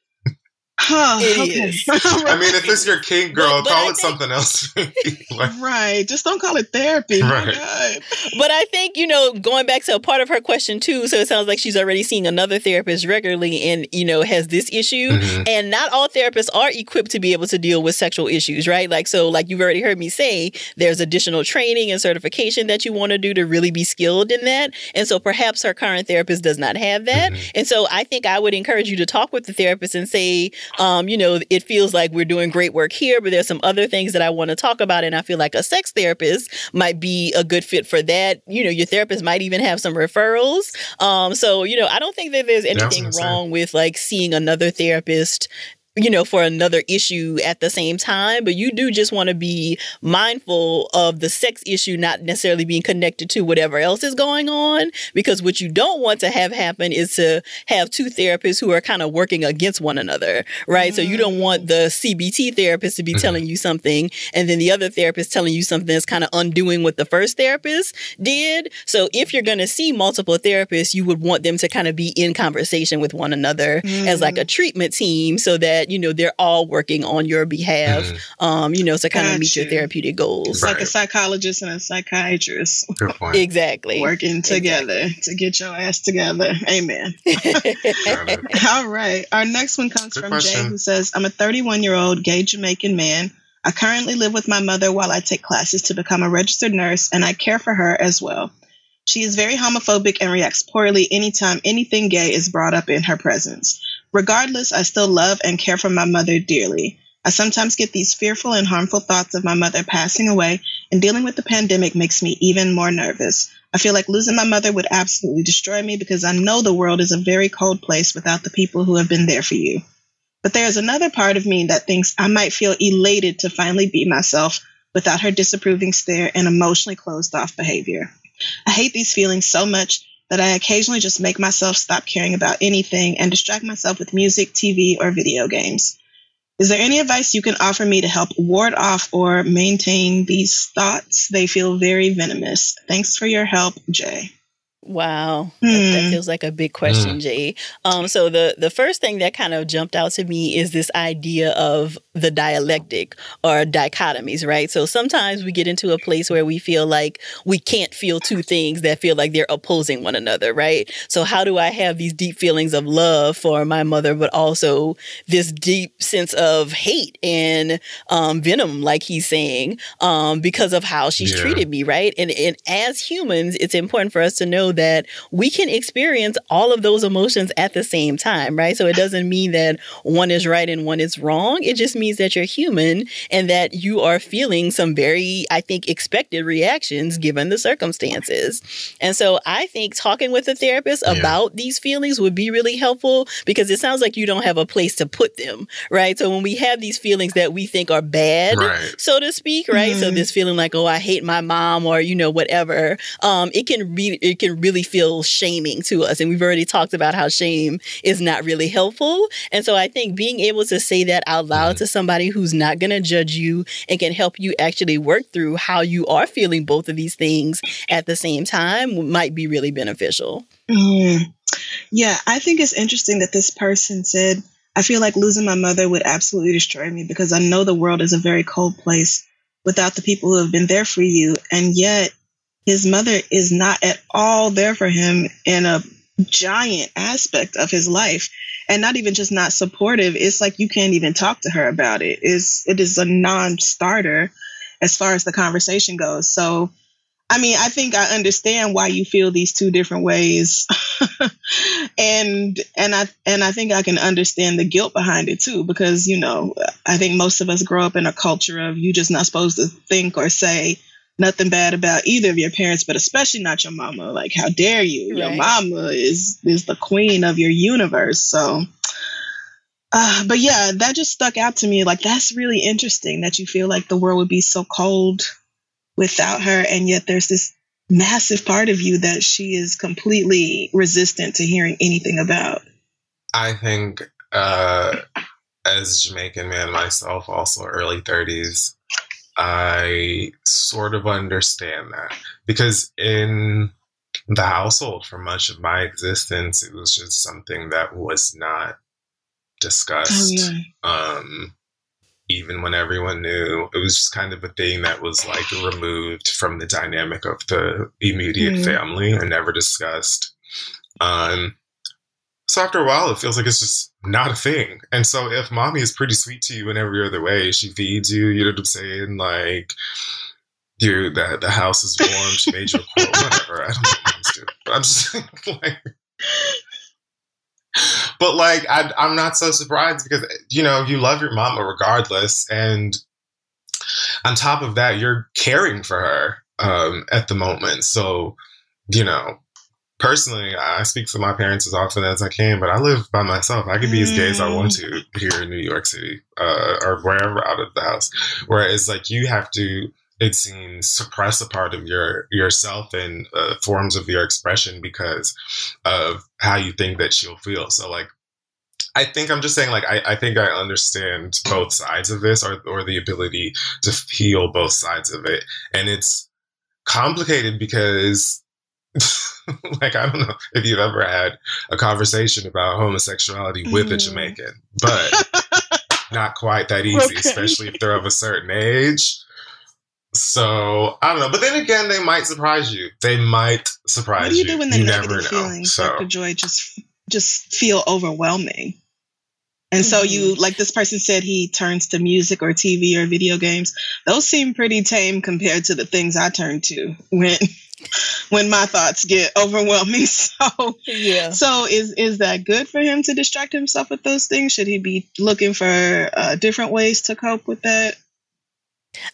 Speaker 2: Huh,
Speaker 7: it okay. is.
Speaker 1: I mean, if it's your king girl, but, but call I it think, something else.
Speaker 2: like, right. Just don't call it therapy. Right.
Speaker 7: But I think, you know, going back to a part of her question too, so it sounds like she's already seeing another therapist regularly and, you know, has this issue. Mm-hmm. And not all therapists are equipped to be able to deal with sexual issues, right? Like, so, like you've already heard me say, there's additional training and certification that you want to do to really be skilled in that. And so perhaps her current therapist does not have that. Mm-hmm. And so I think I would encourage you to talk with the therapist and say, um, you know, it feels like we're doing great work here, but there's some other things that I want to talk about. And I feel like a sex therapist might be a good fit for that. You know, your therapist might even have some referrals. Um, so, you know, I don't think that there's anything wrong with like seeing another therapist you know, for another issue at the same time, but you do just want to be mindful of the sex issue not necessarily being connected to whatever else is going on. Because what you don't want to have happen is to have two therapists who are kind of working against one another, right? Mm. So you don't want the CBT therapist to be mm-hmm. telling you something and then the other therapist telling you something that's kind of undoing what the first therapist did. So if you're going to see multiple therapists, you would want them to kind of be in conversation with one another mm. as like a mm. treatment team so that that you know they're all working on your behalf. Mm um you know to kind of meet your therapeutic goals.
Speaker 2: It's right. like a psychologist and a psychiatrist
Speaker 7: exactly.
Speaker 2: working together exactly. to get your ass together. Amen. All right. Our next one comes Good from question. jay who says i'm a 31 year old gay jamaican man. I currently live with my mother while I take classes to become a registered nurse, and I care for her as well. She is very homophobic and reacts poorly anytime anything gay is brought up in her presence. Regardless, I still love and care for my mother dearly. I sometimes get these fearful and harmful thoughts of my mother passing away, and dealing with the pandemic makes me even more nervous. I feel like losing my mother would absolutely destroy me because I know the world is a very cold place without the people who have been there for you. But there's another part of me that thinks I might feel elated to finally be myself without her disapproving stare and emotionally closed off behavior. I hate these feelings so much that I occasionally just make myself stop caring about anything and distract myself with music, TV, or video games. Is there any advice you can offer me to help ward off or maintain these thoughts? They feel very venomous. Thanks for your help, Jay.
Speaker 7: Wow, mm. that, that, hmm. feels like a big question, mm. Jay. Um, so the the first thing that kind of jumped out to me is this idea of the dialectic or dichotomies, right? So sometimes we get into a place where we feel like we can't feel two things that feel like they're opposing one another, right? So how do I have these deep feelings of love for my mother, but also this deep sense of hate and um, venom, like he's saying, um, because of how she's yeah. treated me, right? And and as humans, it's important for us to know know that we can experience all of those emotions at the same time, right? So it doesn't mean that one is right and one is wrong. It just means that you're human and that you are feeling some very, I think, expected reactions given the circumstances. And so I think talking with a therapist yeah. about these feelings would be really helpful because it sounds like you don't have a place to put them, right? So when we have these feelings that we think are bad, right. so to speak, right? Mm-hmm. So this feeling like, oh, I hate my mom or, you know, whatever, um, it can be, it can really feel shaming to us. And we've already talked about how shame is not really helpful. And so I think being able to say that out loud mm-hmm. to somebody who's not going to judge you and can help you actually work through how you are feeling both of these things at the same time might be really beneficial.
Speaker 2: Mm. Yeah, I think it's interesting that this person said, I feel like losing my mother would absolutely destroy me because I know the world is a very cold place without the people who have been there for you. And yet, his mother is not at all there for him in a giant aspect of his life and not even just not supportive it's like you can't even talk to her about it. is it is a non-starter as far as the conversation goes so I mean, I think I understand why you feel these two different ways. and and I and I think I can understand the guilt behind it too because, you know, I think most of us grow up in a culture of you just not supposed to think or say nothing bad about either of your parents, but especially not your mama. Like how dare you? Right. Your mama is is the queen of your universe. So uh, but yeah, that just stuck out to me. Like that's really interesting that you feel like the world would be so cold without her. And yet there's this massive part of you that she is completely resistant to hearing anything about.
Speaker 1: I think, uh, as Jamaican man myself, also early 30s, I sort of understand that because in the household for much of my existence, it was just something that was not discussed. Oh, yeah. um, even when everyone knew. It was just kind of a thing that was like removed from the dynamic of the immediate mm-hmm. family and never discussed. Um, so after a while, it feels like it's just not a thing. And so if mommy is pretty sweet to you in every other way, she feeds you, you know what I'm saying? Like, you that the house is warm, she made you a quilt, whatever. I don't know what moms do. But I'm just like but like I, I'm not so surprised because you know you love your mama regardless, and on top of that, you're caring for her um, at the moment. So you know, personally, I speak to my parents as often as I can, but I live by myself. I can be as gay as I want to here in New York City uh, or wherever out of the house. Whereas, like, you have to it seems suppress a part of your yourself and uh, forms of your expression because of how you think that she'll feel so like I think I'm just saying, like, I, I think I understand both sides of this or, or the ability to feel both sides of it. And it's complicated because, like, I don't know if you've ever had a conversation about homosexuality with mm. a Jamaican, but not quite that easy, okay. especially if they're of a certain age. So I don't know, but then again, they might surprise you. They might surprise you. What do you, do when the you negative
Speaker 2: feelings, so. Dr. Joy, just just feel overwhelming? And mm-hmm. so you, like this person said, he turns to music or TV or video games. Those seem pretty tame compared to the things I turn to when when my thoughts get overwhelming. So yeah. So is is that good for him to distract himself with those things? Should he be looking for uh, different ways to cope with that?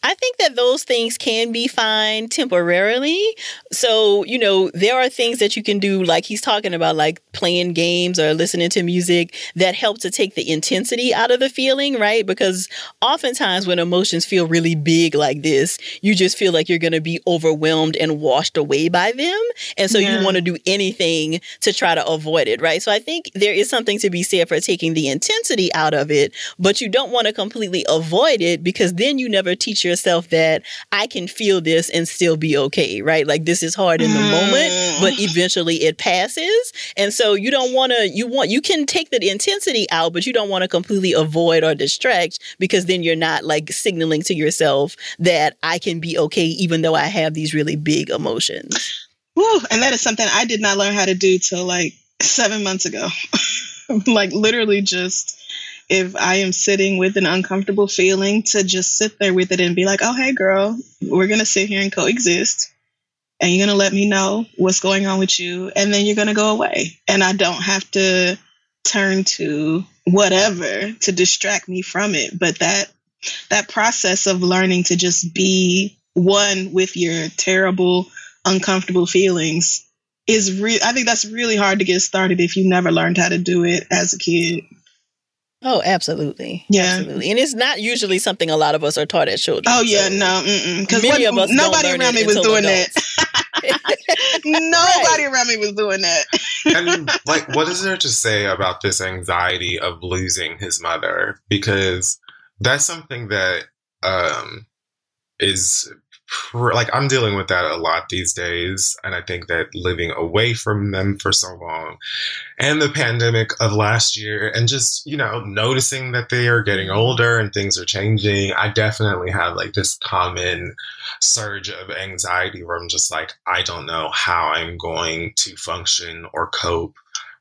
Speaker 7: I think that those things can be fine temporarily. So, you know, there are things that you can do, like he's talking about, like playing games or listening to music that help to take the intensity out of the feeling, right? Because oftentimes when emotions feel really big like this, you just feel like you're going to be overwhelmed and washed away by them. And so yeah. you want to do anything to try to avoid it, right? So I think there is something to be said for taking the intensity out of it, but you don't want to completely avoid it because then you never teach yourself that I can feel this and still be okay, right? Like this is hard in the mm. moment, but eventually it passes. And so you don't want to, you want, you can take the intensity out, but you don't want to completely avoid or distract because then you're not like signaling to yourself that I can be okay even though I have these really big emotions.
Speaker 2: Woo, and that is something I did not learn how to do till like seven months ago. like literally just if I am sitting with an uncomfortable feeling, to just sit there with it and be like, oh, hey, girl, we're going to sit here and coexist. and you're going to let me know what's going on with you and then you're going to go away and i don't have to turn to whatever to distract me from it but that that process of learning to just be one with your terrible uncomfortable feelings is real i think that's really hard to get started if you never learned how to do it as a kid
Speaker 7: Oh, absolutely.
Speaker 2: Yeah.
Speaker 7: Absolutely. And it's not usually something a lot of us are taught as children.
Speaker 2: Oh yeah,
Speaker 7: so
Speaker 2: no, because
Speaker 7: many of us don't
Speaker 2: nobody
Speaker 7: learn
Speaker 2: around
Speaker 7: it
Speaker 2: me was doing
Speaker 7: adults.
Speaker 2: that. nobody around me was doing that.
Speaker 1: and like, what is there to say about this anxiety of losing his mother? Because that's something that um, is pr- like I'm dealing with that a lot these days, and I think that living away from them for so long, and the pandemic of last year, and just you know noticing that they are getting older and things are changing, I definitely have like this common surge of anxiety where I'm just like, I don't know how I'm going to function or cope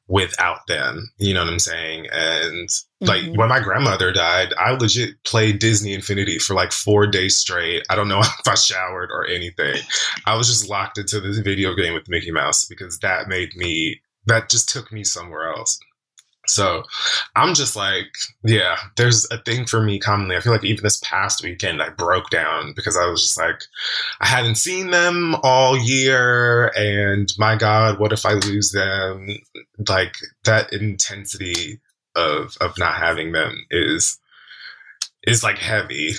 Speaker 1: without them. You know what I'm saying? And like
Speaker 7: Mhm.
Speaker 1: when my grandmother died, I legit played Disney Infinity for like four days straight. I don't know if I showered or anything. I was just locked into this video game with Mickey Mouse because that made me, that just took me somewhere else. So I'm just like, yeah, there's a thing for me commonly. I feel like even this past weekend, I broke down because I was just like, I hadn't seen them all year. And my God, what if I lose them? Like that intensity of, of not having them is, is like heavy.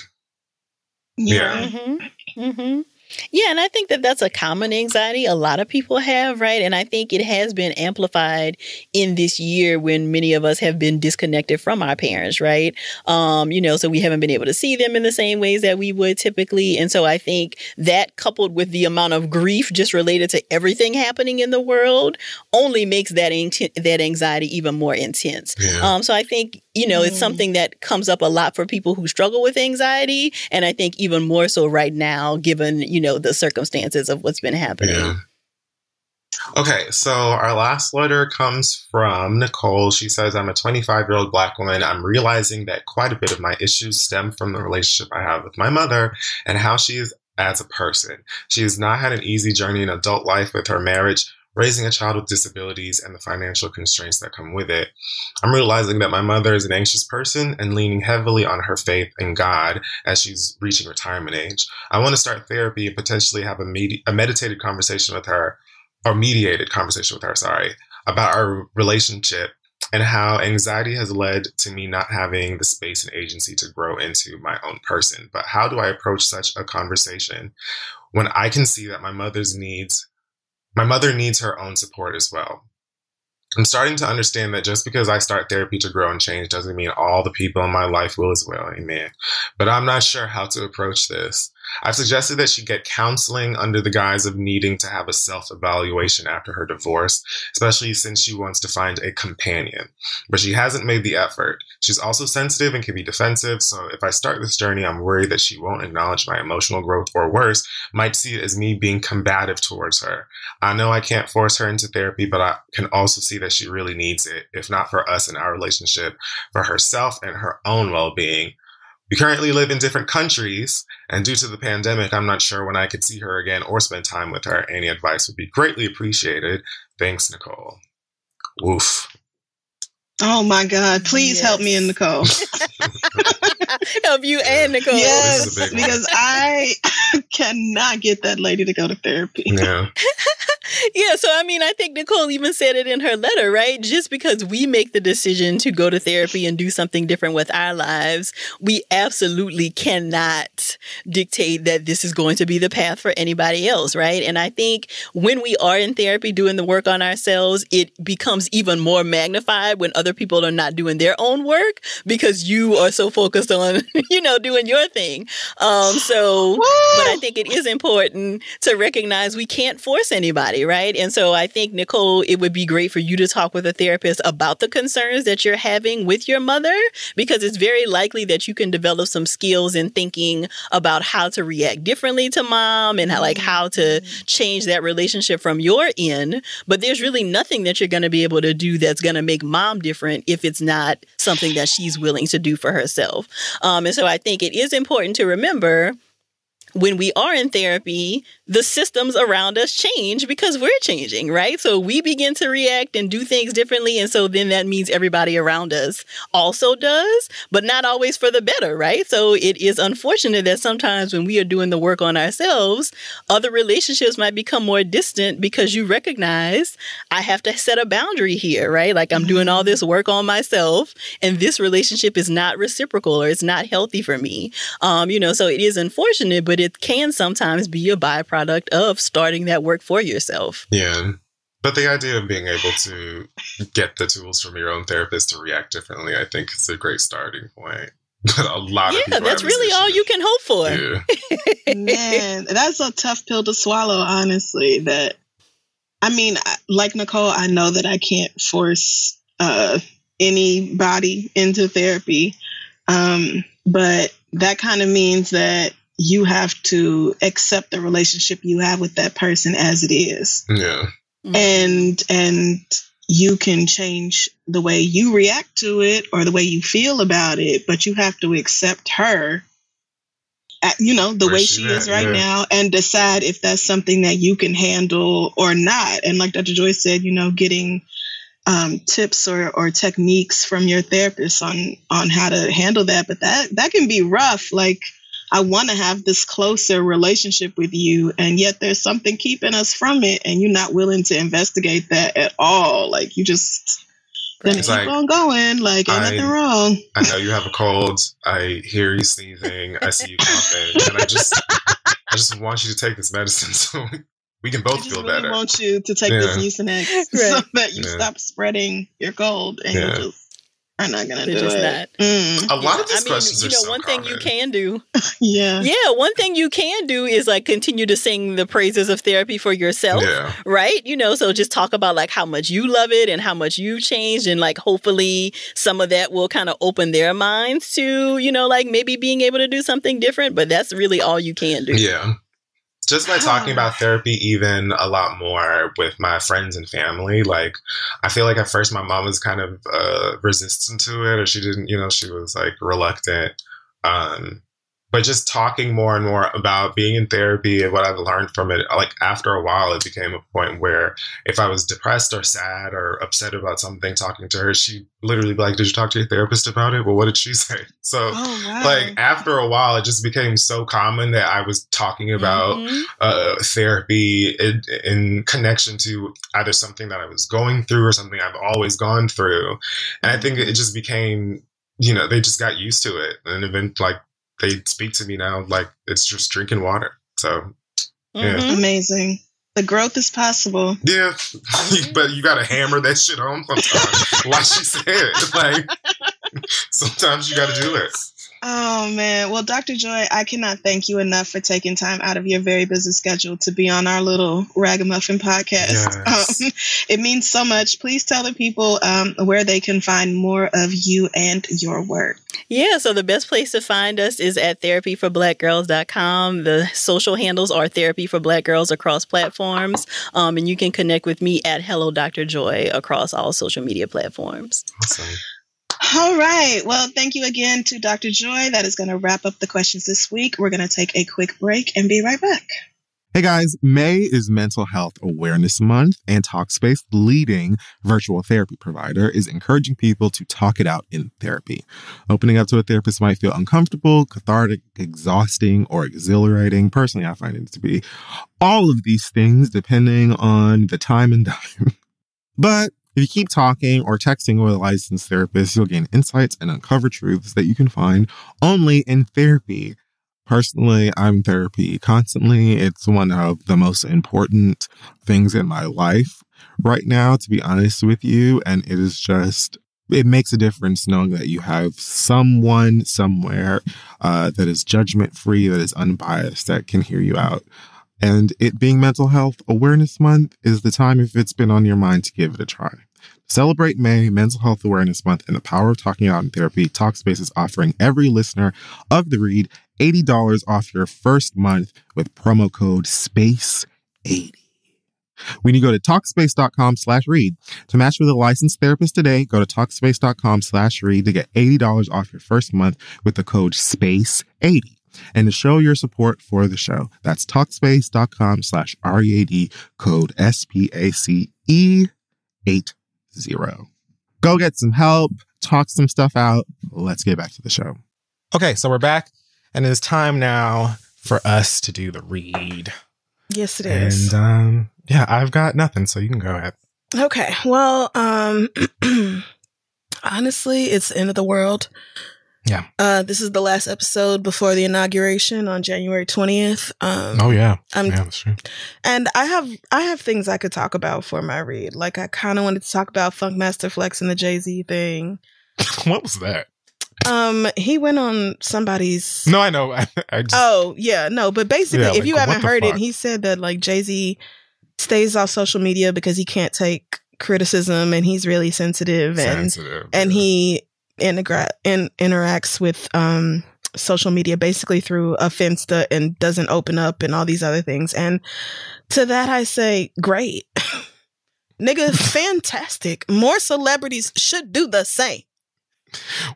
Speaker 1: Yeah.
Speaker 7: hmm hmm Yeah, and I think that that's a common anxiety a lot of people have, right? And I think it has been amplified in this year when many of us have been disconnected from our parents, right? Um, you know, so we haven't been able to see them in the same ways that we would typically. And so I think that coupled with the amount of grief just related to everything happening in the world only makes that that anxiety even more intense.
Speaker 1: Yeah.
Speaker 7: Um, so I think you know it's
Speaker 2: Mm.
Speaker 7: something that comes up a lot for people who struggle with anxiety, and I think even more so right now, given you know the circumstances of what's been happening.
Speaker 1: Yeah. Okay, so our last letter comes from Nicole. She says, I'm a 25 year old black woman. I'm realizing that quite a bit of my issues stem from the relationship I have with my mother and how she is as a person. She has not had an easy journey in adult life with her marriage, raising a child with disabilities, and the financial constraints that come with it. I'm realizing that my mother is an anxious person and leaning heavily on her faith in God as she's reaching retirement age. I want to start therapy and potentially have a, med- a meditated conversation with her or mediated conversation with her, sorry, about our relationship and how anxiety has led to me not having the space and agency to grow into my own person. But how do I approach such a conversation when I can see that my mother's needs, my mother needs her own support as well? I'm starting to understand that just because I start therapy to grow and change doesn't mean all the people in my life will as well. Amen. But I'm not sure how to approach this. I've suggested that she get counseling under the guise of needing to have a self evaluation after her divorce, especially since she wants to find a companion. But she hasn't made the effort. She's also sensitive and can be defensive, so if I start this journey, I'm worried that she won't acknowledge my emotional growth or worse, might see it as me being combative towards her. I know I can't force her into therapy, but I can also see that she really needs it, if not for us and our relationship, for herself and her own well being. We currently live in different countries, and due to the pandemic, I'm not sure when I could see her again or spend time with her. Any advice would be greatly appreciated. Thanks, Nicole. Woof.
Speaker 2: Oh my God! Please
Speaker 7: Yes.
Speaker 2: help me and Nicole.
Speaker 7: Help you and Nicole.
Speaker 2: yes,
Speaker 1: This is a big one.
Speaker 2: because I cannot get that lady to go to therapy.
Speaker 1: Yeah.
Speaker 7: Yeah, so I mean, I think Nicole even said it in her letter, right? Just because we make the decision to go to therapy and do something different with our lives, we absolutely cannot dictate that this is going to be the path for anybody else, right? And I think when we are in therapy doing the work on ourselves, it becomes even more magnified when other people are not doing their own work because you are so focused on, you know, doing your thing. Um, so, but I think it is important to recognize we can't force anybody, right? And so I think, Nicole, it would be great for you to talk with a therapist about the concerns that you're having with your mother, because it's very likely that you can develop some skills in thinking about how to react differently to mom and how, like how to change that relationship from your end. But there's really nothing that you're going to be able to do that's going to make mom different if it's not something that she's willing to do for herself. Um, and so I think it is important to remember when we are in therapy the systems around us change because we're changing, right? So we begin to react and do things differently. And so then that means everybody around us also does, but not always for the better, right? So it is unfortunate that sometimes when we are doing the work on ourselves, other relationships might become more distant because you recognize I have to set a boundary here, right? Like I'm doing all this work on myself and this relationship is not reciprocal or it's not healthy for me. Um, you know, so it is unfortunate, but it can sometimes be a byproduct of starting that work for yourself.
Speaker 1: Yeah. But the idea of being able to get the tools from your own therapist to react differently, I think is a great starting point. But a lot
Speaker 7: yeah,
Speaker 1: of people
Speaker 7: that's really all you can hope for.
Speaker 1: Yeah.
Speaker 2: Man, that's a tough pill to swallow, honestly. That, I mean, like Nicole, I know that I can't force uh, anybody into therapy. Um, but that kind of means that you have to accept the relationship you have with that person as it is.
Speaker 1: Yeah.
Speaker 2: And and you can change the way you react to it or the way you feel about it, but you have to accept her at, you know, the
Speaker 1: Where
Speaker 2: way
Speaker 1: she
Speaker 2: she is right
Speaker 1: yeah.
Speaker 2: now and decide if that's something that you can handle or not. And like Dr. Joyce said, you know, getting um, tips or, or techniques from your therapist on on how to handle that. But that that can be rough. Like I want to have this closer relationship with you, and yet there's something keeping us from it, and you're not willing to investigate that at all. Like you just gonna
Speaker 1: It's
Speaker 2: keep
Speaker 1: like,
Speaker 2: on going. Like ain't
Speaker 1: I-
Speaker 2: nothing wrong.
Speaker 1: I know you have a cold. I hear you sneezing. I see you coughing, and I just, I just want you to take this medicine so we can
Speaker 2: I
Speaker 1: both
Speaker 2: just
Speaker 1: feel
Speaker 2: really
Speaker 1: better.
Speaker 2: want you to take this
Speaker 1: Yeah.
Speaker 2: Mucinex so that you
Speaker 1: Yeah.
Speaker 2: stop spreading your cold, and
Speaker 1: Yeah.
Speaker 2: you just are not gonna
Speaker 7: They're
Speaker 2: do
Speaker 7: just
Speaker 2: it.
Speaker 7: not.
Speaker 2: Mm.
Speaker 1: A lot
Speaker 7: Yeah,
Speaker 1: of these
Speaker 7: I mean,
Speaker 1: questions
Speaker 7: you know,
Speaker 1: so
Speaker 7: one thing you can do
Speaker 2: Yeah.
Speaker 7: Yeah, one thing you can do is like continue to sing the praises of therapy for yourself.
Speaker 1: Yeah.
Speaker 7: Right? You know, so just talk about like how much you love it and how much you've changed. And like hopefully some of that will kind of open their minds to, you know, like maybe being able to do something different. But that's really all you can do.
Speaker 1: Yeah. Just by talking about therapy even a lot more with my friends and family, like I feel like at first my mom was kind of uh, resistant to it, or she didn't, you know, she was like reluctant. Um, but just talking more and more about being in therapy and what I've learned from it, like after a while, it became a point where if I was depressed or sad or upset about something, talking to her, she literally be like, "Did you talk to your therapist about it?" Well, what did she say? So
Speaker 2: Oh wow.
Speaker 1: like after a while it just became so common that i was talking about
Speaker 7: Mhm.
Speaker 1: uh, therapy in, in connection to either something that i was going through or something i've always gone through and i think it just became you know they just got used to it and even like they speak to me now like it's just drinking water so yeah
Speaker 7: Mhm.
Speaker 2: Amazing. The growth is possible.
Speaker 1: yeah but you gotta hammer that shit home sometimes like she said like sometimes you gotta do it
Speaker 2: Oh man. Well, Dr. Joy, I cannot thank you enough for taking time out of your very busy schedule to be on our little ragamuffin podcast.
Speaker 1: Yes.
Speaker 2: Um, it means so much. Please tell the people um, where they can find more of you and your work.
Speaker 7: Yeah, so the best place to find us is at therapyforblackgirls.com. The social handles are therapy for black girls across platforms. Um, and you can connect with me at Hello Dr. Joy across all social media platforms.
Speaker 1: awesome
Speaker 2: All right. Well, thank you again to Dr. Joy. That is going to wrap up the questions this week. We're going to take a quick break and be right back.
Speaker 11: Hey guys, May is Mental Health Awareness Month, and Talkspace, leading virtual therapy provider, is encouraging people to talk it out in therapy. Opening up to a therapist might feel uncomfortable, cathartic, exhausting, or exhilarating. Personally, I find it to be all of these things depending on the time and dime. but if you keep talking or texting with a licensed therapist, you'll gain insights and uncover truths that you can find only in therapy. Personally, I'm therapy constantly. It's one of the most important things in my life right now, to be honest with you. And it is just, it makes a difference knowing that you have someone somewhere uh, that is judgment free, that is unbiased, that can hear you out. And it being Mental Health Awareness Month is the time, if it's been on your mind, to give it a try. Celebrate May, Mental Health Awareness Month, and the power of talking out in therapy. Talkspace is offering every listener of the read $80 off your first month with promo code SPACE80. When you go to Talkspace.com slash read to match with a licensed therapist today, go to Talkspace.com slash read to get $80 off your first month with the code SPACE80.
Speaker 12: And to show your support for the show, that's talkspace.com slash READ code SPACE80. Go get some help, talk some stuff out. Let's get back to the show.
Speaker 1: Okay, so we're back, and it's time now for us to do the read.
Speaker 2: Yes, it is.
Speaker 1: And um, yeah, I've got nothing, so you can go ahead.
Speaker 2: Okay. Well, um honestly, it's the end of the world.
Speaker 1: Yeah.
Speaker 2: Uh this is the last episode before the inauguration on January 20th. Um
Speaker 1: Oh yeah,
Speaker 2: I'm
Speaker 1: yeah, that's true.
Speaker 2: and I have I have things I could talk about for my read. Like I kind of wanted to talk about Funkmaster Flex and the Jay-Z thing.
Speaker 1: what was that?
Speaker 2: Um he went on somebody's
Speaker 1: No, I know. I, I just,
Speaker 2: Oh, yeah, no, but basically
Speaker 1: Yeah,
Speaker 2: if
Speaker 1: like,
Speaker 2: you haven't heard
Speaker 1: fuck?
Speaker 2: it, he said that like Jay-Z stays off social media because he can't take criticism and he's really sensitive and
Speaker 1: sensitive.
Speaker 2: and he integra- in, interacts with um social media basically through a finsta and doesn't open up and all these other things. And to that i say great. Nigga fantastic. More celebrities should do the same.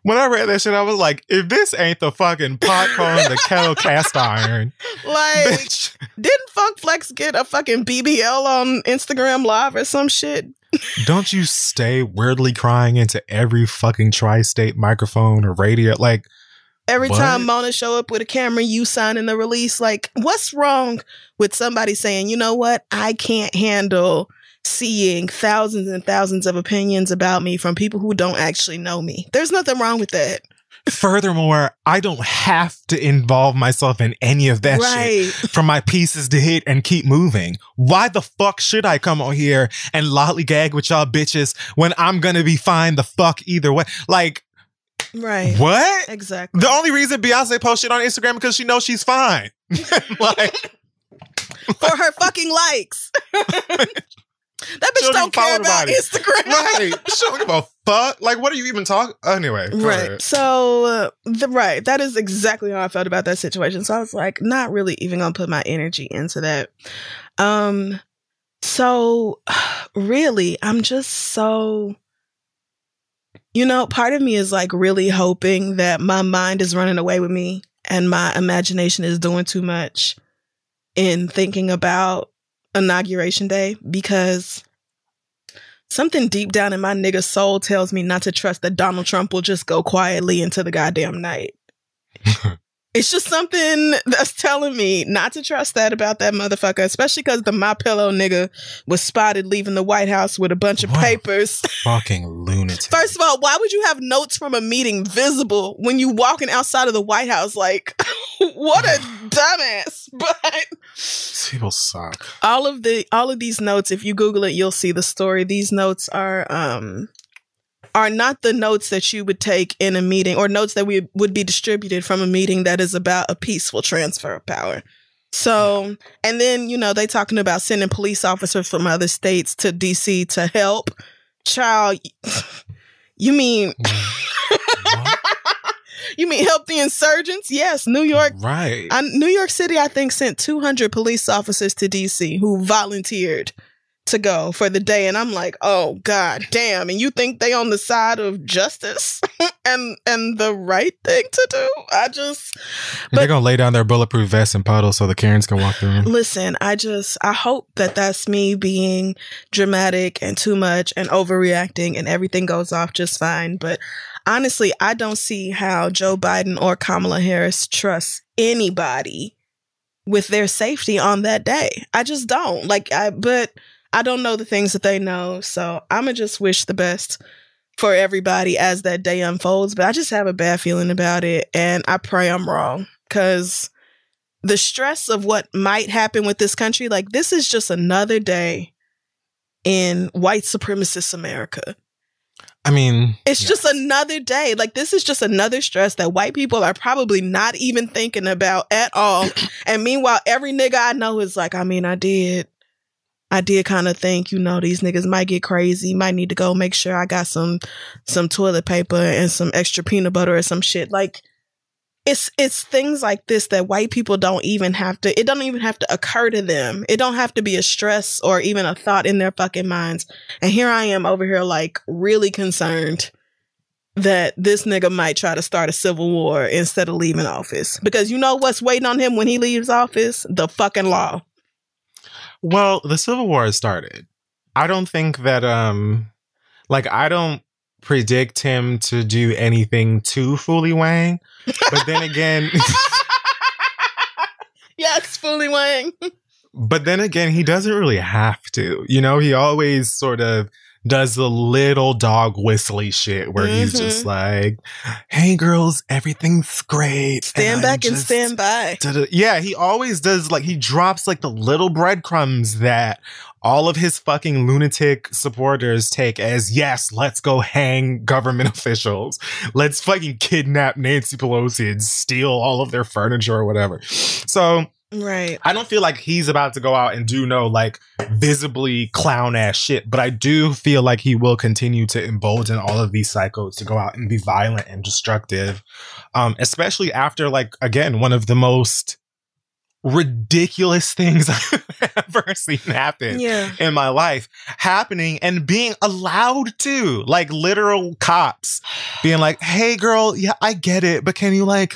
Speaker 1: When I read that shit, I was like, if this ain't the fucking pot calling the kettle cast iron,
Speaker 2: like
Speaker 1: bitch.
Speaker 2: didn't funk flex get a fucking bbl on instagram live or some shit
Speaker 1: Don't you stay weirdly crying into every fucking tri-state microphone or radio? Like,
Speaker 2: Every
Speaker 1: What?
Speaker 2: time Mona show up with a camera, you signing the release. Like, what's wrong with somebody saying, you know what? I can't handle seeing thousands and thousands of opinions about me from people who don't actually know me. There's nothing wrong with that.
Speaker 1: Furthermore, I don't have to involve myself in any of that
Speaker 2: right.
Speaker 1: shit for my pieces to hit and keep moving. Why the fuck should I come on here and lollygag with y'all bitches when I'm gonna be fine the fuck either way? Like,
Speaker 2: Right.
Speaker 1: what?
Speaker 2: Exactly.
Speaker 1: The only reason Beyonce posts shit on Instagram because she knows she's fine. like,
Speaker 2: For her fucking likes. that bitch
Speaker 1: don't
Speaker 2: care about
Speaker 1: nobody.
Speaker 2: Instagram.
Speaker 1: right? She don't give a fuck. Like, what are you even talking? Anyway,
Speaker 2: Right.
Speaker 1: ahead.
Speaker 2: So, uh, the right, that is exactly how I felt about that situation. So I was like, not really even gonna put my energy into that. Um, so really, I'm just so, you know, part of me is like really hoping that my mind is running away with me and my imagination is doing too much in thinking about inauguration day because something deep down in my nigga soul tells me not to trust that Donald Trump will just go quietly into the goddamn night. it's just something that's telling me not to trust that about that motherfucker, especially because the My Pillow nigga was spotted leaving the White House with a bunch of
Speaker 1: What
Speaker 2: papers.
Speaker 1: Fucking lunatic.
Speaker 2: First of all, why would you have notes from a meeting visible when you walking outside of the White House? Like, what a dumbass! But
Speaker 1: People suck.
Speaker 2: all of the all of these notes if you google it you'll see the story these notes are um are not the notes that you would take in a meeting or notes that we would be distributed from a meeting that is about a peaceful transfer of power so and then you know they talking about sending police officers from other states to dc to help child you mean you mean help the insurgents yes new york
Speaker 1: Right.
Speaker 2: I, New York City, I think, sent 200 police officers to DC who volunteered to go for the day. And I'm like, oh, God damn. And you think they on the side of justice and and the right thing to do? I just
Speaker 1: they're gonna lay down their bulletproof vests and puddles so the Karens can walk through.
Speaker 2: listen, I just I hope that that's me being dramatic and too much and overreacting and everything goes off just fine. But honestly, I don't see how Joe Biden or Kamala Harris trust anybody with their safety on that day. I just don't. Like I but I don't know the things that they know. So I'ma just wish the best for everybody as that day unfolds. But I just have a bad feeling about it and I pray I'm wrong. Cause the stress of what might happen with this country, like this is just another day in white supremacist America.
Speaker 1: I mean,
Speaker 2: It's
Speaker 1: yeah.
Speaker 2: just another day. Like this is just another stress that white people are probably not even thinking about at all. and meanwhile, every nigga I know is like, I mean, I did. I did kind of think, you know, these niggas might get crazy. Might need to go make sure I got some some toilet paper and some extra peanut butter or some shit. Like it's it's things like this that white people don't even have to it don't even have to occur to them. It don't have to be a stress or even a thought in their fucking minds. And here I am over here like really concerned that this nigga might try to start a civil war instead of leaving office. Because you know what's waiting on him when he leaves office? The fucking law.
Speaker 1: Well, the Civil War has started. I don't think that um like I don't predict him to do anything too fully wang. But then again
Speaker 2: Yes, fully wang.
Speaker 1: but then again, he doesn't really have to. You know, he always sort of does the little dog whistly shit where he's mm-hmm.
Speaker 2: just
Speaker 1: like, "Hey girls, everything's great."
Speaker 2: Stand
Speaker 1: I'm
Speaker 2: back and stand by.
Speaker 1: da-da." Yeah, he always does like he drops like the little breadcrumbs that all of his fucking lunatic supporters take as yes, let's go hang government officials. Let's fucking kidnap Nancy Pelosi and steal all of their furniture or whatever. So
Speaker 2: Right.
Speaker 1: I don't feel like he's about to go out and do no like visibly clown ass shit, but I do feel like he will continue to embolden all of these psychos to go out and be violent and destructive. Um, especially after like again, one of the most ridiculous things I've ever seen happen
Speaker 2: Yeah.
Speaker 1: in my life happening and being allowed to like literal cops being like hey girl yeah i get it but can you like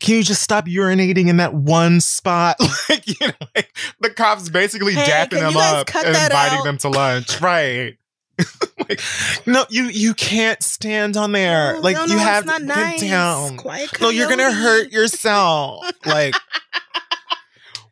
Speaker 1: can you just stop urinating in that one spot? Like you know like the cops basically
Speaker 2: Hey,
Speaker 1: dapping them up and inviting
Speaker 2: out?
Speaker 1: them to lunch. Right. Like, no you you can't stand on there.
Speaker 2: No,
Speaker 1: like
Speaker 2: no,
Speaker 1: you
Speaker 2: no,
Speaker 1: have to
Speaker 2: nice.
Speaker 1: get down.
Speaker 2: Quiet
Speaker 1: no you're gonna hurt yourself. Like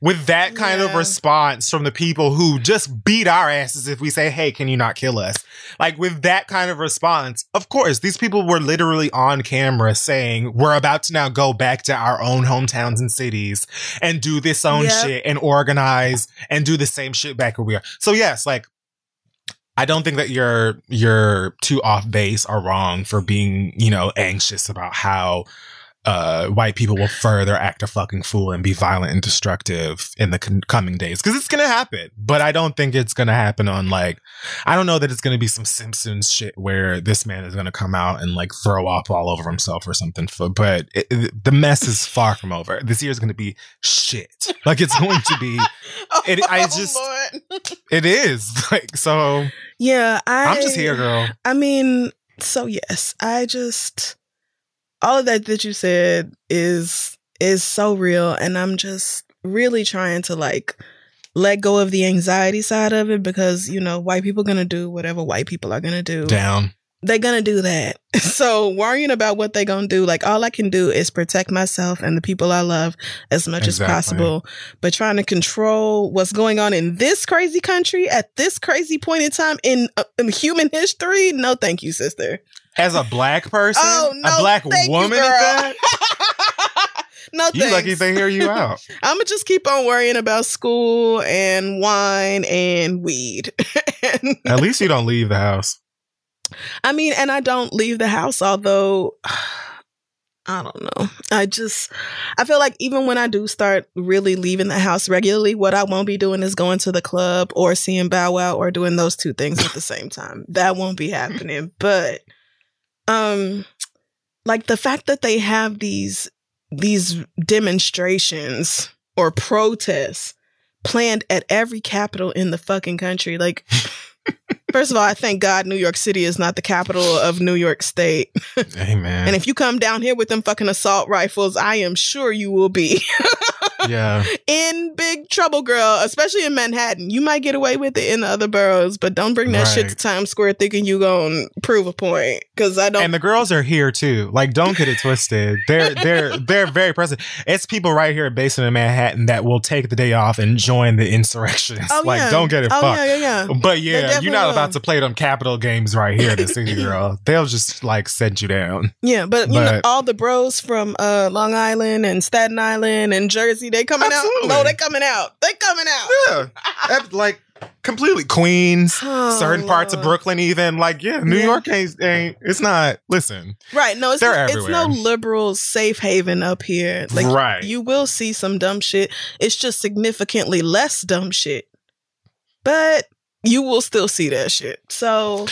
Speaker 1: with that kind of response from the people who just beat our asses if we say, Hey, can you not kill us? Like with that kind of response, of course, these people were literally on camera saying, We're about to now go back to our own hometowns and cities and do this own
Speaker 2: Yep.
Speaker 1: shit and organize and do the same shit back where we are. So yes, like I don't think that you're you're too off base or wrong for being, you know, anxious about how uh white people will further act a fucking fool and be violent and destructive in the con- coming days. Because it's gonna happen but i don't think it's gonna happen on like i don't know that it's gonna be some simpsons shit where this man is gonna come out and like throw up all over himself or something for, but it, it- the mess is far from over. This year is gonna be shit. Like it's going to be it, i
Speaker 2: Oh,
Speaker 1: just
Speaker 2: Lord.
Speaker 1: it is like so
Speaker 2: Yeah, I
Speaker 1: i'm just here girl.
Speaker 2: I mean, so yes, I just all of that that you said is is so real and I'm just really trying to like let go of the anxiety side of it because you know white people going to do whatever white people are going to do.
Speaker 1: down
Speaker 2: They're going to do that. So worrying about what they're going to do like all I can do is protect myself and the people I love as much
Speaker 1: Exactly.
Speaker 2: as possible. But trying to control what's going on in this crazy country at this crazy point in time in, uh, in human history, no thank you, sister.
Speaker 1: As a black person
Speaker 2: Oh, no,
Speaker 1: a black
Speaker 2: thank you,
Speaker 1: woman at that
Speaker 2: no,
Speaker 1: you lucky
Speaker 2: thanks.
Speaker 1: they hear you out
Speaker 2: I'm gonna just keep on worrying about school and wine and weed. And-
Speaker 1: At least you don't leave the house.
Speaker 2: I mean, and I don't leave the house, although I don't know. I just I feel like even when I do start really leaving the house regularly, what I won't be doing is going to the club or seeing Bow Wow or doing those two things at the same time. That won't be happening. But um like the fact that they have these these demonstrations or protests planned at every capital in the fucking country like First of all, I thank God New York City is not the capital of New York State.
Speaker 1: Amen.
Speaker 2: And if you come down here with them fucking assault rifles, I am sure you will be
Speaker 1: yeah.
Speaker 2: in big trouble, girl, especially in Manhattan. You might get away with it in the other boroughs, but don't bring that shit to Times Square thinking you going to prove a point cuz I don't
Speaker 1: And the girls are here too. Like, don't get it twisted. They're they're they're very present. It's people right here based in Manhattan that will take the day off and join the insurrectionists.
Speaker 2: Oh,
Speaker 1: like,
Speaker 2: yeah.
Speaker 1: don't get it
Speaker 2: Oh,
Speaker 1: fucked.
Speaker 2: yeah, yeah, yeah.
Speaker 1: But yeah, you're not
Speaker 2: will.
Speaker 1: About to play them capital games right here, the city girl. They'll just like send you down.
Speaker 2: Yeah, but you know all the bros from uh Long Island and Staten Island and Jersey, they coming
Speaker 1: Absolutely.
Speaker 2: out. No, they coming out. They coming out.
Speaker 1: Yeah. Like completely Queens,
Speaker 2: Oh,
Speaker 1: certain parts of Brooklyn, even like yeah, New
Speaker 2: Yeah.
Speaker 1: York ain't, ain't. It's not. Listen,
Speaker 2: Right. No, it's,
Speaker 1: They're
Speaker 2: it's no liberal safe haven up here. Like
Speaker 1: Right.
Speaker 2: you will see some dumb shit. It's just significantly less dumb shit. But you will still see that shit. So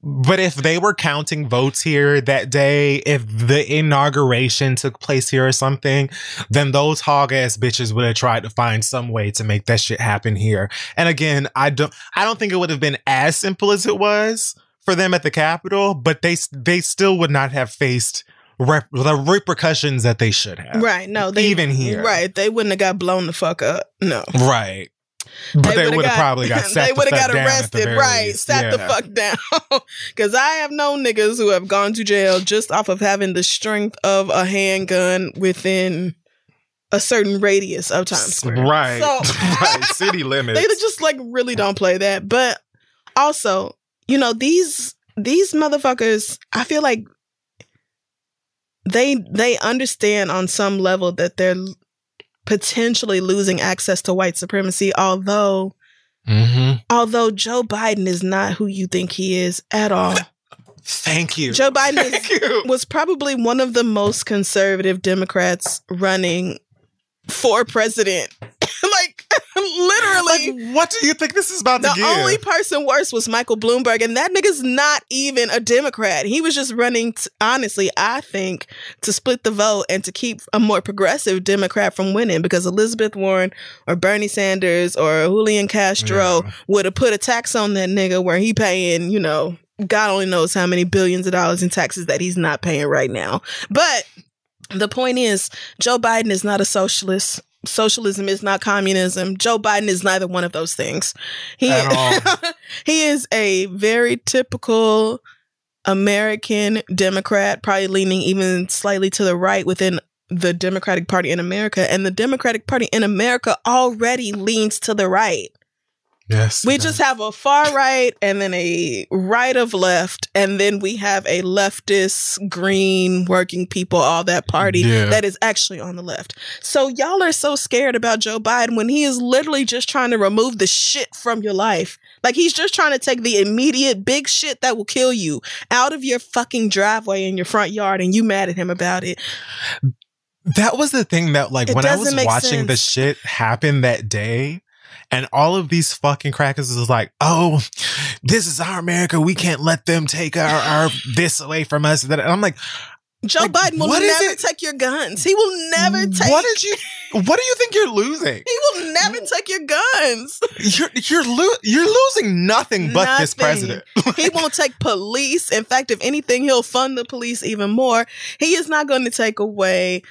Speaker 1: But if they were counting votes here that day, if the inauguration took place here or something, then those hog ass bitches would have tried to find some way to make that shit happen here. And again, I don't I don't think it would have been as simple as it was for them at the Capitol, but they they still would not have faced rep- the repercussions that they should have.
Speaker 2: Right. No, they
Speaker 1: Even here.
Speaker 2: Right. They wouldn't have got blown the fuck up. No.
Speaker 1: Right. But they,
Speaker 2: would've
Speaker 1: would have probably got
Speaker 2: they would have got
Speaker 1: down at the
Speaker 2: arrested, right? Sat the fuck down. Because I have known niggas who have gone to jail just off of having the strength of a handgun within a certain radius of Times Square.
Speaker 1: Right.
Speaker 2: So
Speaker 1: right. City limits.
Speaker 2: they just like really don't play that. But also, you know, these these motherfuckers, I feel like they they understand on some level that they're potentially losing access to white supremacy, although
Speaker 1: Mhm.
Speaker 2: although Joe Biden is not who you think he is at all.
Speaker 1: Thank you.
Speaker 2: Joe Biden is, was probably one of the most conservative Democrats running for president. like literally.
Speaker 1: Like, what do you think this is about
Speaker 2: the only person worse was Michael Bloomberg, and that nigga's not even a Democrat. He was just running, t- honestly, I think, to split the vote and to keep a more progressive Democrat from winning because Elizabeth Warren or Bernie Sanders or Julian Castro would have put a tax on that nigga where he paying, you know, God only knows how many billions of dollars in taxes that he's not paying right now. But the point is, Joe Biden is not a socialist. Socialism is not communism. Joe Biden is neither one of those things. He
Speaker 1: At all.
Speaker 2: he is a very typical American Democrat, probably leaning even slightly to the right within the Democratic Party in America. And the Democratic Party in America already leans to the right.
Speaker 1: Yes.
Speaker 2: We just have a far right and then a right of left, and then we have a leftist, green, working people, all that party
Speaker 1: Yeah.
Speaker 2: that is actually on the left. So y'all are so scared about Joe Biden when he is literally just trying to remove the shit from your life. Like he's just trying to take the immediate big shit that will kill you out of your fucking driveway in your front yard, and you mad at him about it.
Speaker 1: that was the thing that like
Speaker 2: It
Speaker 1: when I was watching the shit happen that day and all of these fucking crackers is like, oh, this is our America. We can't let them take our, our this away from us. And I'm like,
Speaker 2: Joe
Speaker 1: Like,
Speaker 2: Biden will never take your guns. He will never take.
Speaker 1: what did you, what do you think you're losing?
Speaker 2: He will never take your guns.
Speaker 1: You're, you're, lo- you're losing nothing but this president.
Speaker 2: he won't take police. In fact, if anything, he'll fund the police even more. He is not going to take away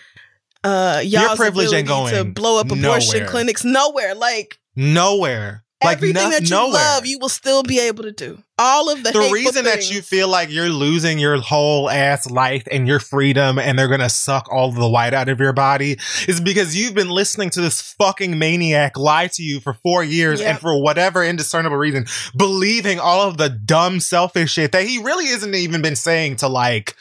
Speaker 2: uh y'all's
Speaker 1: privilege ain't
Speaker 2: ability to blow up abortion
Speaker 1: nowhere.
Speaker 2: clinics nowhere. Like
Speaker 1: Nowhere. Like
Speaker 2: everything
Speaker 1: no-
Speaker 2: that you
Speaker 1: nowhere.
Speaker 2: love, you will still be able to do. All of the
Speaker 1: the reason that you feel like you're losing your whole ass life and your freedom and they're gonna suck all the white out of your body is because you've been listening to this fucking maniac lie to you for four years
Speaker 2: Yep.
Speaker 1: and for whatever indiscernible reason believing all of the dumb selfish shit that he really isn't even been saying to like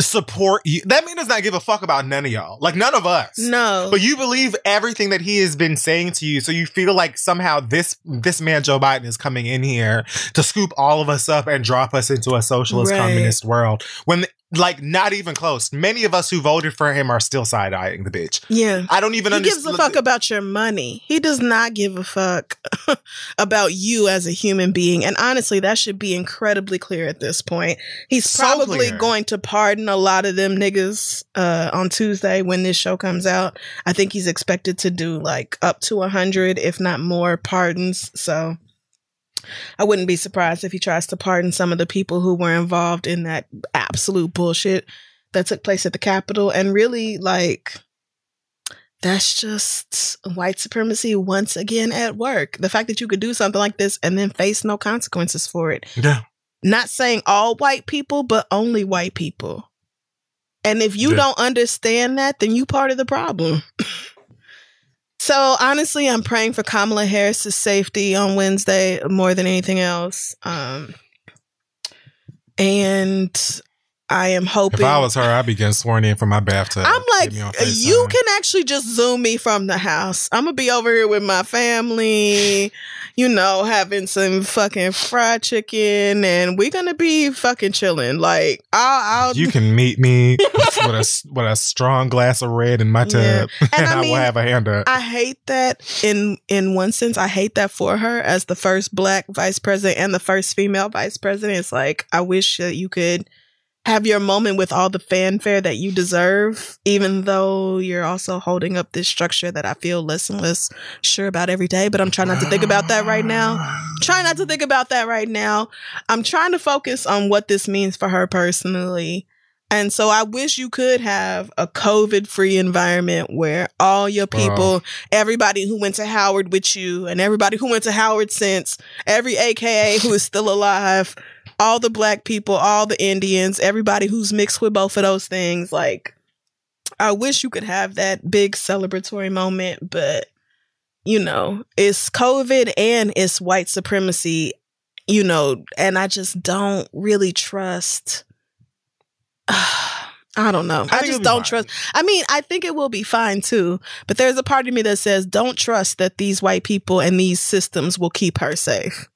Speaker 1: support you. That man does not give a fuck about none of y'all. Like none of us.
Speaker 2: No,
Speaker 1: but you believe everything that he has been saying to you, so you feel like somehow this this man Joe Biden is coming in here to scoop all of us up and drop us into a socialist
Speaker 2: Right.
Speaker 1: communist world. When like not even close. Many of us who voted for him are still side eyeing the bitch.
Speaker 2: yeah.
Speaker 1: I don't even understand.
Speaker 2: He
Speaker 1: understand.
Speaker 2: gives a fuck about your money. He does not give a fuck about you as a human being. And honestly, that should be incredibly clear at this point. He's
Speaker 1: So
Speaker 2: probably
Speaker 1: clear.
Speaker 2: going to pardon a lot of them niggas uh, on Tuesday when this show comes out. I think he's expected to do like up to a hundred, if not more, pardons. So I wouldn't be surprised if he tries to pardon some of the people who were involved in that absolute bullshit that took place at the Capitol. And really, like, that's just white supremacy once again at work. The fact that you could do something like this and then face no consequences for it.
Speaker 1: Yeah.
Speaker 2: Not saying all white people, but only white people. And if you
Speaker 1: Yeah.
Speaker 2: don't understand that, then you part of the problem. so honestly, I'm praying for Kamala Harris's safety on Wednesday more than anything else. Um, and I am hoping
Speaker 1: If I was her, I'd be getting sworn in from my bathtub.
Speaker 2: I'm like,
Speaker 1: on
Speaker 2: you can actually just zoom me from the house. I'm gonna be over here with my family, you know, having some fucking fried chicken, and we're gonna be fucking chilling. Like, I'll, I'll
Speaker 1: You can meet me with a with a strong glass of red in my tub,
Speaker 2: Yeah.
Speaker 1: and,
Speaker 2: And I
Speaker 1: I,
Speaker 2: mean,
Speaker 1: will have a hand up.
Speaker 2: I hate that in in one sense. I hate that for her as the first black vice president and the first female vice president. It's like I wish that you could have your moment with all the fanfare that you deserve, even though you're also holding up this structure that I feel less and less sure about every day. But I'm trying not to think about that right now. Try not to think about that right now. I'm trying to focus on what this means for her personally. And so I wish you could have a COVID free environment where all your people, wow. everybody who went to Howard with you and everybody who went to Howard since, every AKA who is still alive, all the black people, all the Indians, everybody who's mixed with both of those things. Like, I wish you could have that big celebratory moment, but you know, it's COVID and it's white supremacy, you know, and I just don't really trust I don't know. I, I just don't trust. I mean, I think it will be fine too, but there's a part of me that says don't trust that these white people and these systems will keep her safe.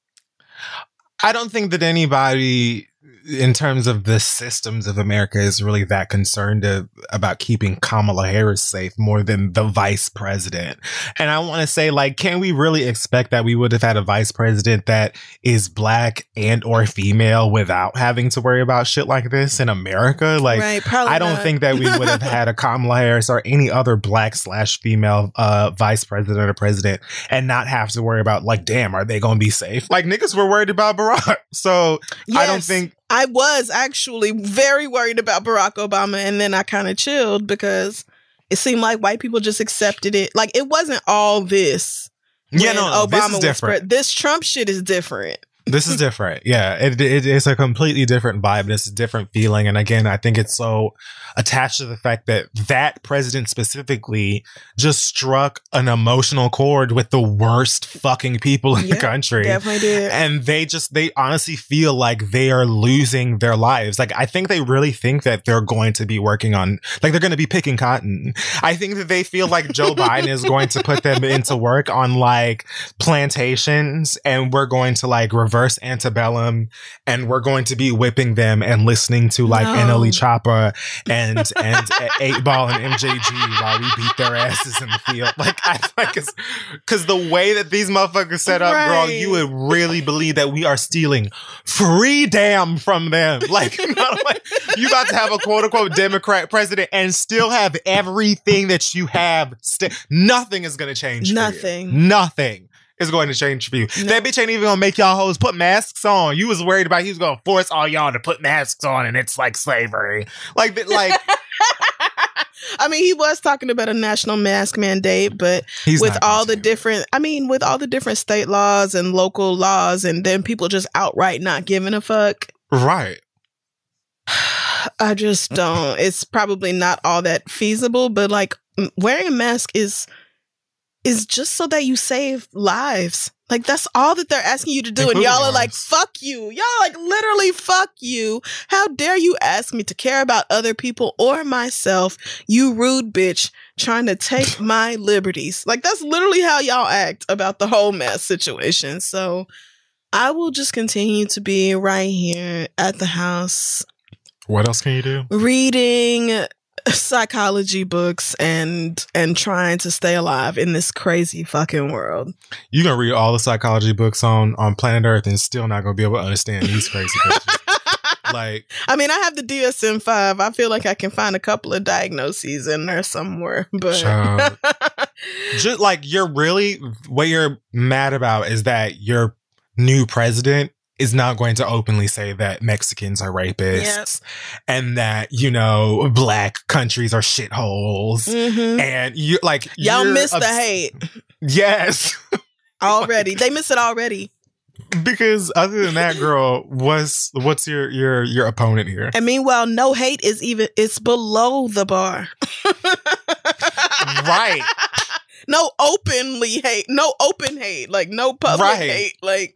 Speaker 1: I don't think that anybody in terms of the systems of America is really that concerned to, about keeping Kamala Harris safe more than the vice president. And I want to say, like, can we really expect that we would have had a vice president that is black and or female without having to worry about shit like this in America? Like, right, I don't not. think that we would have had a Kamala Harris or any other black slash female uh, vice president or president and not have to worry about like, damn, are they going to be safe? Like niggas were worried about Barack. So yes. I don't think
Speaker 2: I was actually very worried about Barack Obama, and then I kind of chilled because it seemed like white people just accepted it. Like it wasn't all this.
Speaker 1: Yeah, no, no Obama this is different.
Speaker 2: Spread. This Trump shit is different.
Speaker 1: This is different. Yeah, it, it, it's a completely different vibe. It's a different feeling. And again, I think it's so attached to the fact that that president specifically just struck an emotional chord with the worst fucking people in the country.
Speaker 2: Definitely did.
Speaker 1: And they just, they honestly feel like they are losing their lives. Like, I think they really think that they're going to be working on, like, they're going to be picking cotton. I think that they feel like Joe Biden is going to put them into work on like plantations and we're going to like reverse reverse antebellum and we're going to be whipping them and listening to like no. NLE Choppa and and 8Ball and MJG while we beat their asses in the field. Like I like because the way that these motherfuckers set up, right. girl, you would really believe that we are stealing freedom from them. Like, like you about to have a quote unquote Democrat president and still have everything that you have. St- nothing is going to change.
Speaker 2: Nothing.
Speaker 1: Nothing is going to change for you. No. That bitch ain't even gonna make y'all hoes put masks on. You was worried about he was gonna force all y'all to put masks on, and it's like slavery. Like, like.
Speaker 2: I mean, he was talking about a national mask mandate, but He's with all the different, I mean, with all the different state laws and local laws, and then people just outright not giving a fuck.
Speaker 1: Right.
Speaker 2: I just don't. It's probably not all that feasible, but like wearing a mask is is just so that you save lives. Like that's all that they're asking you to do. Including and y'all are like, fuck you. Y'all like literally fuck you. How dare you ask me to care about other people or myself, you rude bitch, trying to take my liberties. Like that's literally how y'all act about the whole mess situation. So I will just continue to be right here at the house.
Speaker 1: What else can you do?
Speaker 2: Reading, psychology books and and trying to stay alive in this crazy fucking world.
Speaker 1: You gonna read all the psychology books on on planet Earth and still not gonna be able to understand these crazy bitches. like,
Speaker 2: I mean, I have the DSM five. I feel like I can find a couple of diagnoses in there somewhere, but
Speaker 1: just like you're really what you're mad about is that your new president is not going to openly say that Mexicans are rapists yep. and that, you know, black countries are shitholes. Mm-hmm. And you like,
Speaker 2: y'all miss obs- the hate.
Speaker 1: Yes.
Speaker 2: already. like, they miss it already.
Speaker 1: Because other than that, girl, what's what's your your your opponent here?
Speaker 2: And meanwhile, no hate is even it's below the bar.
Speaker 1: right
Speaker 2: no openly hate, no open hate, like no public right. hate. Like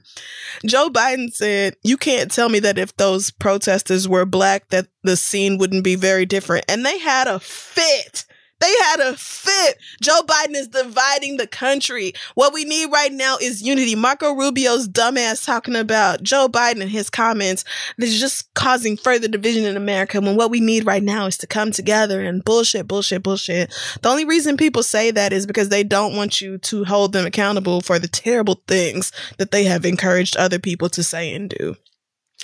Speaker 2: Joe Biden said, you can't tell me that if those protesters were black, that the scene wouldn't be very different. And they had a fit. They had a fit. Joe Biden is dividing the country. What we need right now is unity. Marco Rubio's dumbass talking about Joe Biden and his comments is just causing further division in America when what we need right now is to come together and bullshit, bullshit, bullshit. The only reason people say that is because they don't want you to hold them accountable for the terrible things that they have encouraged other people to say and do.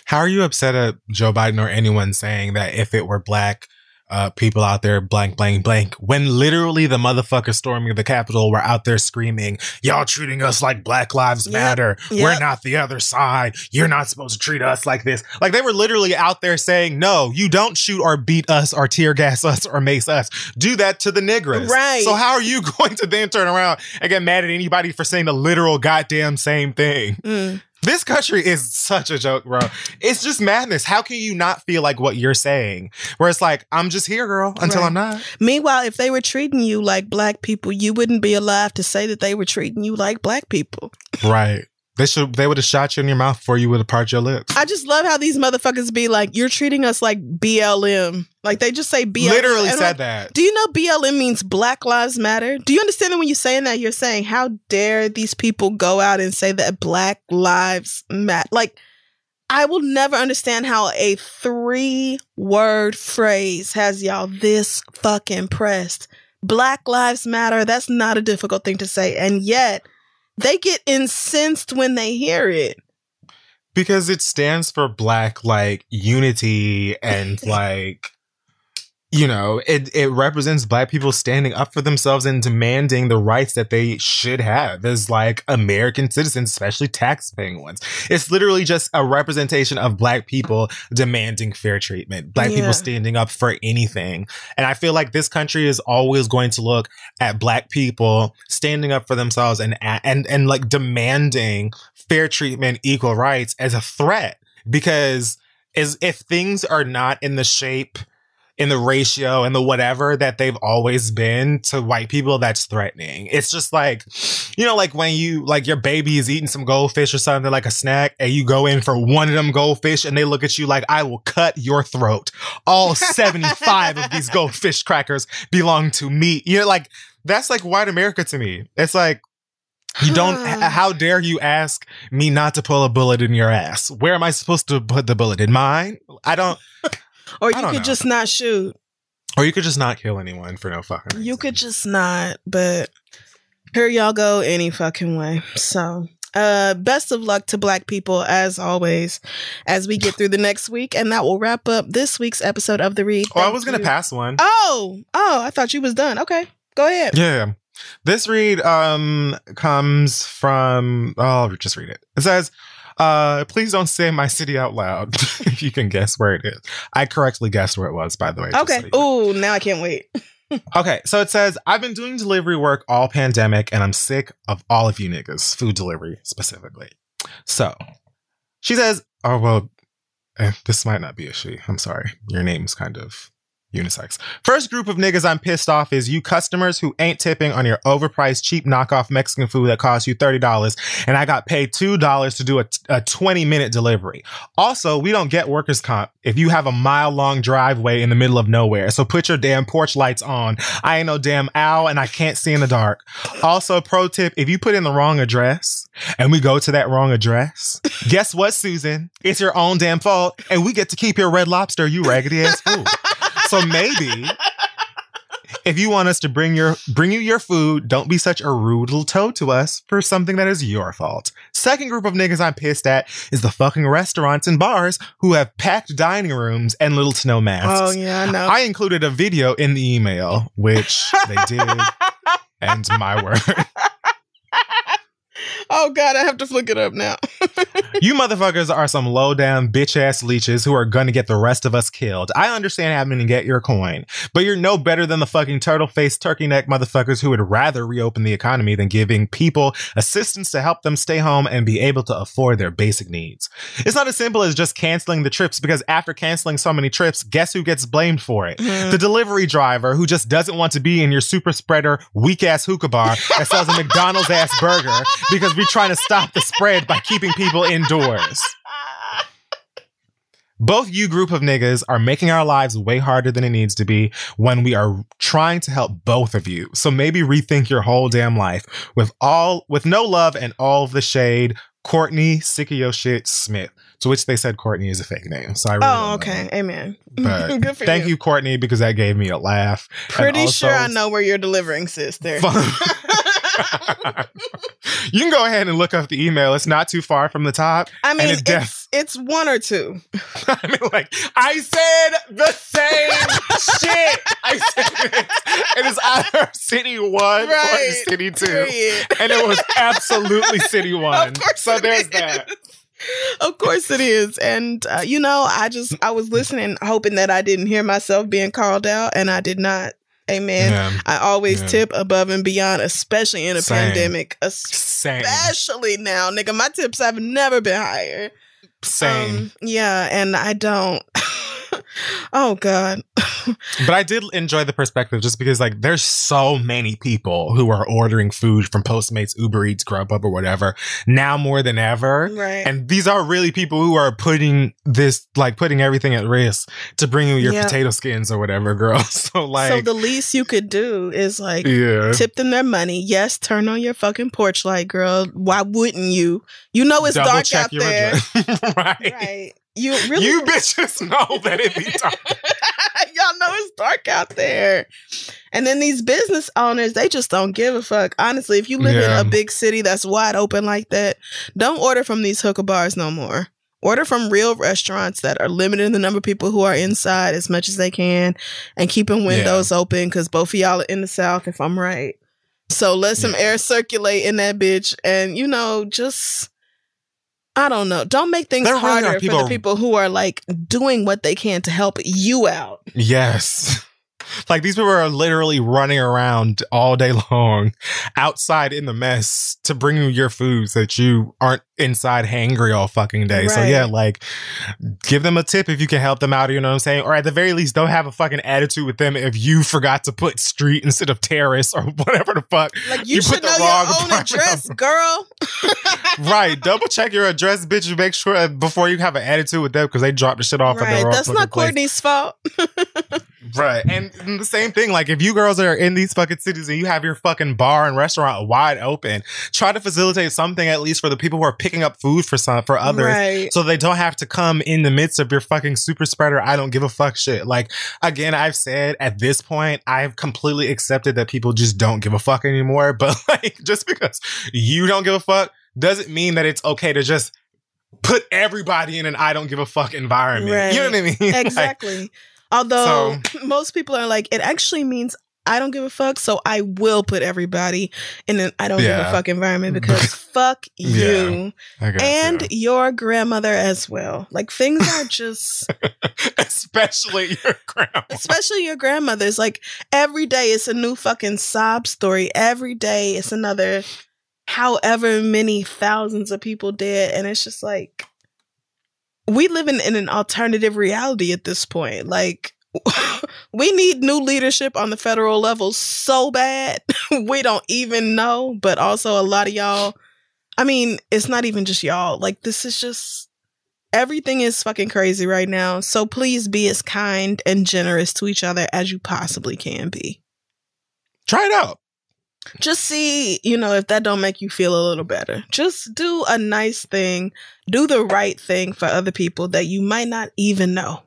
Speaker 1: How are you upset at Joe Biden or anyone saying that if it were black uh, people out there blank, blank, blank, when literally the motherfuckers storming the Capitol were out there screaming, y'all treating us like Black Lives
Speaker 2: Yep.
Speaker 1: Matter.
Speaker 2: Yep.
Speaker 1: We're not the other side. You're not supposed to treat us like this. Like they were literally out there saying, no, you don't shoot or beat us or tear gas us or mace us. Do that to the niggers.
Speaker 2: Right.
Speaker 1: So how are you going to then turn around and get mad at anybody for saying the literal goddamn same thing?
Speaker 2: Mm.
Speaker 1: This country is such a joke, bro. It's just madness. How can you not feel like what you're saying? Where it's like, I'm just here, girl, until
Speaker 2: Right.
Speaker 1: I'm not.
Speaker 2: Meanwhile, if they were treating you like black people, you wouldn't be alive to say that they were treating you like black people.
Speaker 1: Right. They should they would have shot you in your mouth before you would have parted your lips.
Speaker 2: I just love how these motherfuckers be like, you're treating us like BLM. Like they just say BLM.
Speaker 1: Literally said
Speaker 2: like,
Speaker 1: that.
Speaker 2: Do you know BLM means Black Lives Matter? Do you understand that when you're saying that, you're saying, how dare these people go out and say that Black Lives Matter? Like, I will never understand how a three word phrase has y'all this fucking pressed. Black Lives Matter, that's not a difficult thing to say. And yet, they get incensed when they hear it.
Speaker 1: because it stands for black like unity and like you know it it represents black people standing up for themselves and demanding the rights that they should have as like american citizens especially tax-paying ones. It's literally just a representation of black people demanding fair treatment black
Speaker 2: Yeah.
Speaker 1: people standing up for anything. And i feel like this country is always going to look at black people standing up for themselves and and and like demanding fair treatment, equal rights as a threat. Because as if things are not in the shape in the ratio and the whatever that they've always been to white people that's threatening. It's just like you know like when you like your baby is eating some goldfish or something like a snack and you go in for one of them goldfish and they look at you like I will cut your throat. All 75 of these goldfish crackers belong to me. You're like that's like white America to me. It's like you don't. how dare you ask me not to pull a bullet in your ass? Where am I supposed to put the bullet in mine? I don't.
Speaker 2: Or you could
Speaker 1: know.
Speaker 2: just not shoot.
Speaker 1: Or you could just not kill anyone for no fucking.
Speaker 2: You could just not, but here y'all go any fucking way. So, uh, best of luck to black people as always as we get through the next week. And that will wrap up this week's episode of The Read.
Speaker 1: Oh, I was gonna
Speaker 2: you.
Speaker 1: pass one.
Speaker 2: Oh, oh, I thought you was done. Okay, go ahead.
Speaker 1: Yeah. This read um comes from oh I'll just read it. It says, uh, please don't say my city out loud if you can guess where it is. I correctly guessed where it was, by the way.
Speaker 2: Okay.
Speaker 1: so you
Speaker 2: Oh, now I can't wait.
Speaker 1: Okay, so it says, I've been doing delivery work all pandemic and I'm sick of all of you niggas, food delivery specifically. So she says, Oh, well, eh, this might not be a she. I'm sorry. Your name's kind of unisex. First group of niggas I'm pissed off is you customers who ain't tipping on your overpriced cheap knockoff Mexican food that costs you $30 and I got paid $2 to do a, a 20 minute delivery. Also, we don't get workers comp if you have a mile long driveway in the middle of nowhere. So put your damn porch lights on. I ain't no damn owl and I can't see in the dark. Also, pro tip, if you put in the wrong address and we go to that wrong address, guess what, Susan? It's your own damn fault and we get to keep your red lobster, you raggedy ass fool. So maybe if you want us to bring your bring you your food, don't be such a rude little toad to us for something that is your fault. Second group of niggas I'm pissed at is the fucking restaurants and bars who have packed dining rooms and little to no masks.
Speaker 2: Oh, yeah, I know.
Speaker 1: I included a video in the email, which they did. and my word.
Speaker 2: Oh God, I have to flick it up now.
Speaker 1: you motherfuckers are some low down bitch ass leeches who are gonna get the rest of us killed. I understand having to get your coin, but you're no better than the fucking turtle faced turkey neck motherfuckers who would rather reopen the economy than giving people assistance to help them stay home and be able to afford their basic needs. It's not as simple as just canceling the trips because after canceling so many trips, guess who gets blamed for it?
Speaker 2: Mhm.
Speaker 1: The delivery driver who just doesn't want to be in your super spreader weak ass hookah bar that sells a McDonald's ass burger because we're trying to stop the spread by keeping people indoors. Both you group of niggas are making our lives way harder than it needs to be when we are trying to help both of you. So maybe rethink your whole damn life with all with no love and all of the shade. Courtney sick of your shit Smith. To which they said Courtney is a fake name. So I really
Speaker 2: Oh, okay. Amen.
Speaker 1: But
Speaker 2: Good for
Speaker 1: thank
Speaker 2: you.
Speaker 1: you. Courtney, because that gave me a laugh.
Speaker 2: Pretty
Speaker 1: also-
Speaker 2: sure I know where you're delivering, sister.
Speaker 1: you can go ahead and look up the email. It's not too far from the top.
Speaker 2: I mean,
Speaker 1: it's
Speaker 2: it's, one or two.
Speaker 1: I mean, like I said the same shit. I said it. It is either City One
Speaker 2: Right.
Speaker 1: or City Two,
Speaker 2: Period.
Speaker 1: and it was absolutely City One.
Speaker 2: course
Speaker 1: so there's
Speaker 2: is.
Speaker 1: that.
Speaker 2: Of course it is. And uh, you know, I just I was listening hoping that I didn't hear myself being called out and I did not. Amen.
Speaker 1: Yeah.
Speaker 2: I always
Speaker 1: Yeah.
Speaker 2: tip above and beyond, especially in a
Speaker 1: Same.
Speaker 2: pandemic.
Speaker 1: Same.
Speaker 2: Especially now, nigga. My tips have never been higher.
Speaker 1: Same.
Speaker 2: Um, yeah, and I don't Oh God.
Speaker 1: But I did enjoy the perspective just because like there's so many people who are ordering food from Postmates, Uber Eats, Grubhub or whatever now more than ever.
Speaker 2: Right.
Speaker 1: And these are really people who are putting this like putting everything at risk to bring you your
Speaker 2: Yeah.
Speaker 1: potato skins or whatever, girl. So like
Speaker 2: so the least you could do is like
Speaker 1: Yeah.
Speaker 2: tip them their money. Yes, turn on your fucking porch light, girl. Why wouldn't you? You know it's
Speaker 1: double
Speaker 2: dark out there.
Speaker 1: right.
Speaker 2: Right. You really
Speaker 1: You bitches know that it be dark.
Speaker 2: Y'all know it's dark out there. And then these business owners, they just don't give a fuck. Honestly, if you live
Speaker 1: Yeah.
Speaker 2: in a big city that's wide open like that, don't order from these hookah bars no more. Order from real restaurants that are limiting the number of people who are inside as much as they can and keeping windows open because both of y'all are in the South, if I'm right. So let some air circulate in that bitch and, you know, just. I don't know. Don't make things
Speaker 1: There really
Speaker 2: harder for
Speaker 1: people-
Speaker 2: the people who are like doing what they can to help you out.
Speaker 1: Yes. Like these people are literally running around all day long outside in the mess to bring you your foods that you aren't inside hangry all fucking day. So yeah, like give them a tip if you can help them out, you know what I'm saying? Or at the very least, don't have a fucking attitude with them if you forgot to put street instead of terrace or whatever the fuck.
Speaker 2: Like you,
Speaker 1: You
Speaker 2: should
Speaker 1: put the
Speaker 2: know your
Speaker 1: wrong
Speaker 2: own address, girl.
Speaker 1: right. Double check your address, bitch, and make sure uh, before you have an attitude with them because they dropped the shit off
Speaker 2: right. That's not
Speaker 1: place.
Speaker 2: Courtney's fault.
Speaker 1: Right. And the same thing, like if you girls are in these fucking cities and you have your fucking bar and restaurant wide open, try to facilitate something at least for the people who are picking up food for some for others.
Speaker 2: Right.
Speaker 1: So they don't have to come in the midst of your fucking super spreader. I don't give a fuck shit. Like again, I've said at this point, I've completely accepted that people just don't give a fuck anymore. But like just because you don't give a fuck doesn't mean that it's okay to just put everybody in an I don't give a fuck environment. You know what I mean? Like,
Speaker 2: Exactly. Although most people are like, it actually means I don't give a fuck, so I will put everybody in an I don't give a fuck environment because fuck you.
Speaker 1: Guess,
Speaker 2: and your grandmother as well. Like things are just
Speaker 1: especially your grandma.
Speaker 2: especially your grandmother's like every day it's a new fucking sob story. Every day it's another however many thousands of people dead. And it's just like we live in, in an alternative reality at this point. Like we need new leadership on the federal level so bad we don't even know but also a lot of y'all i mean it's not even just y'all like this is just everything is fucking crazy right now. So please be as kind and generous to each other as you possibly can be.
Speaker 1: Try it out.
Speaker 2: Just see, you know, if that don't make you feel a little better. Just do a nice thing. Do the right thing for other people that you might not even know.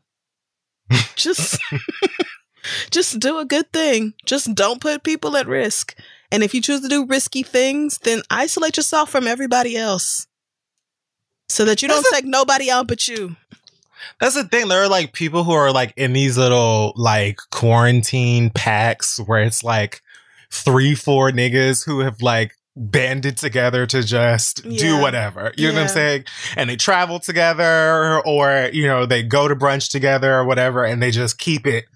Speaker 2: Just just do a good thing. Just don't put people at risk. And if you choose to do risky things, then isolate yourself from everybody else. So that you don't take nobody out but you.
Speaker 1: That's the thing. There are like people who are like in these little like quarantine packs where it's like three, four niggas who have like banded together to just do whatever. You know what I'm saying? And they travel together or, you know, they go to brunch together or whatever and they just keep it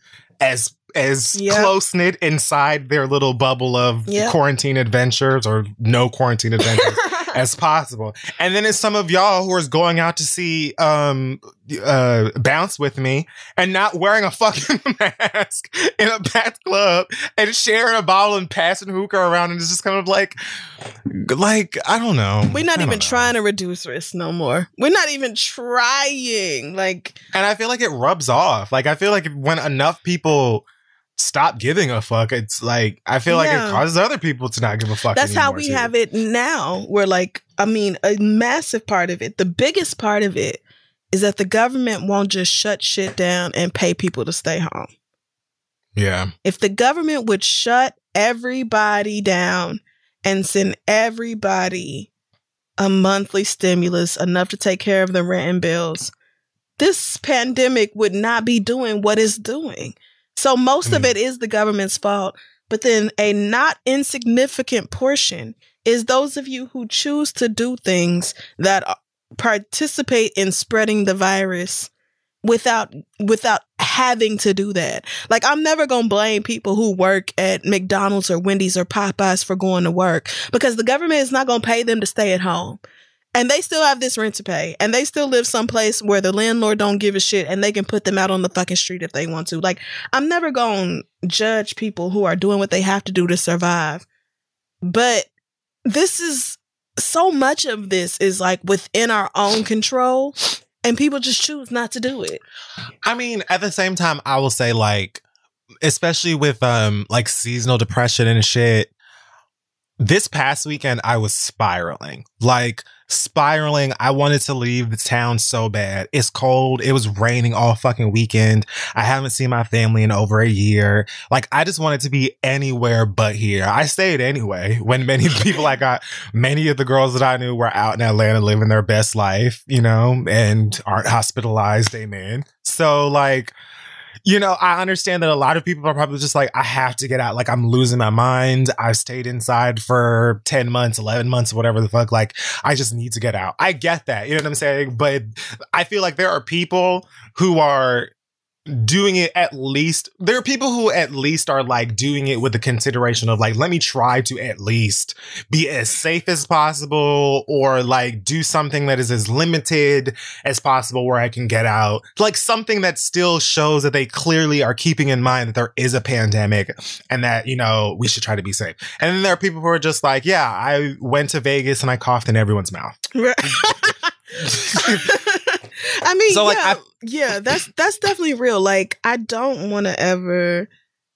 Speaker 1: as as
Speaker 2: Yep.
Speaker 1: close knit inside their little bubble of
Speaker 2: Yep.
Speaker 1: quarantine adventures or no quarantine adventures as possible. And then it's some of y'all who is going out to see um uh bounce with me and not wearing a fucking mask in a packed club and sharing a bottle and passing hookah around and it's just kind of like like I don't know.
Speaker 2: We're not even
Speaker 1: know.
Speaker 2: trying to reduce risk no more. We're not even trying. Like,
Speaker 1: and I feel like it rubs off. Like I feel like when enough people stop giving a fuck, it's like I feel like
Speaker 2: Yeah.
Speaker 1: it causes other people to not give a fuck.
Speaker 2: that's how we
Speaker 1: too.
Speaker 2: have it now. We're like, I mean, a massive part of it, the biggest part of it is that the government won't just shut shit down and pay people to stay home.
Speaker 1: Yeah.
Speaker 2: If the government would shut everybody down and send everybody a monthly stimulus enough to take care of the rent and bills, this pandemic would not be doing what it's doing. So most of
Speaker 1: Mm.
Speaker 2: it is the government's fault, but then a not insignificant portion is those of you who choose to do things that participate in spreading the virus without without having to do that. Like I'm never going to blame people who work at McDonald's or Wendy's or Popeyes for going to work because the government is not going to pay them to stay at home. And they still have this rent to pay and they still live someplace where the landlord don't give a shit and they can put them out on the fucking street if they want to. Like I'm never going to judge people who are doing what they have to do to survive. But this is so much of this is like within our own control and people just choose not to do it.
Speaker 1: I mean, at the same time, I will say like, especially with um like seasonal depression and shit. This past weekend, I was spiraling, like spiraling. I wanted to leave the town so bad. It's cold. It was raining all fucking weekend. I haven't seen my family in over a year. Like, I just wanted to be anywhere but here. I stayed anyway. When many people I got, many of the girls that I knew were out in Atlanta living their best life, you know, and aren't hospitalized. Amen. So, like, you know, I understand that a lot of people are probably just like, I have to get out. Like, I'm losing my mind. I've stayed inside for 10 months, 11 months, whatever the fuck. Like, I just need to get out. I get that. You know what I'm saying? But I feel like there are people who are doing it at least there are people who at least are like doing it with the consideration of like let me try to at least be as safe as possible or like do something that is as limited as possible where I can get out. Like something that still shows that they clearly are keeping in mind that there is a pandemic and that you know we should try to be safe. And then there are people who are just like yeah I went to Vegas and I coughed in everyone's mouth
Speaker 2: I mean,
Speaker 1: So, like,
Speaker 2: yeah,
Speaker 1: I-
Speaker 2: yeah, that's that's definitely real. Like, I don't want to ever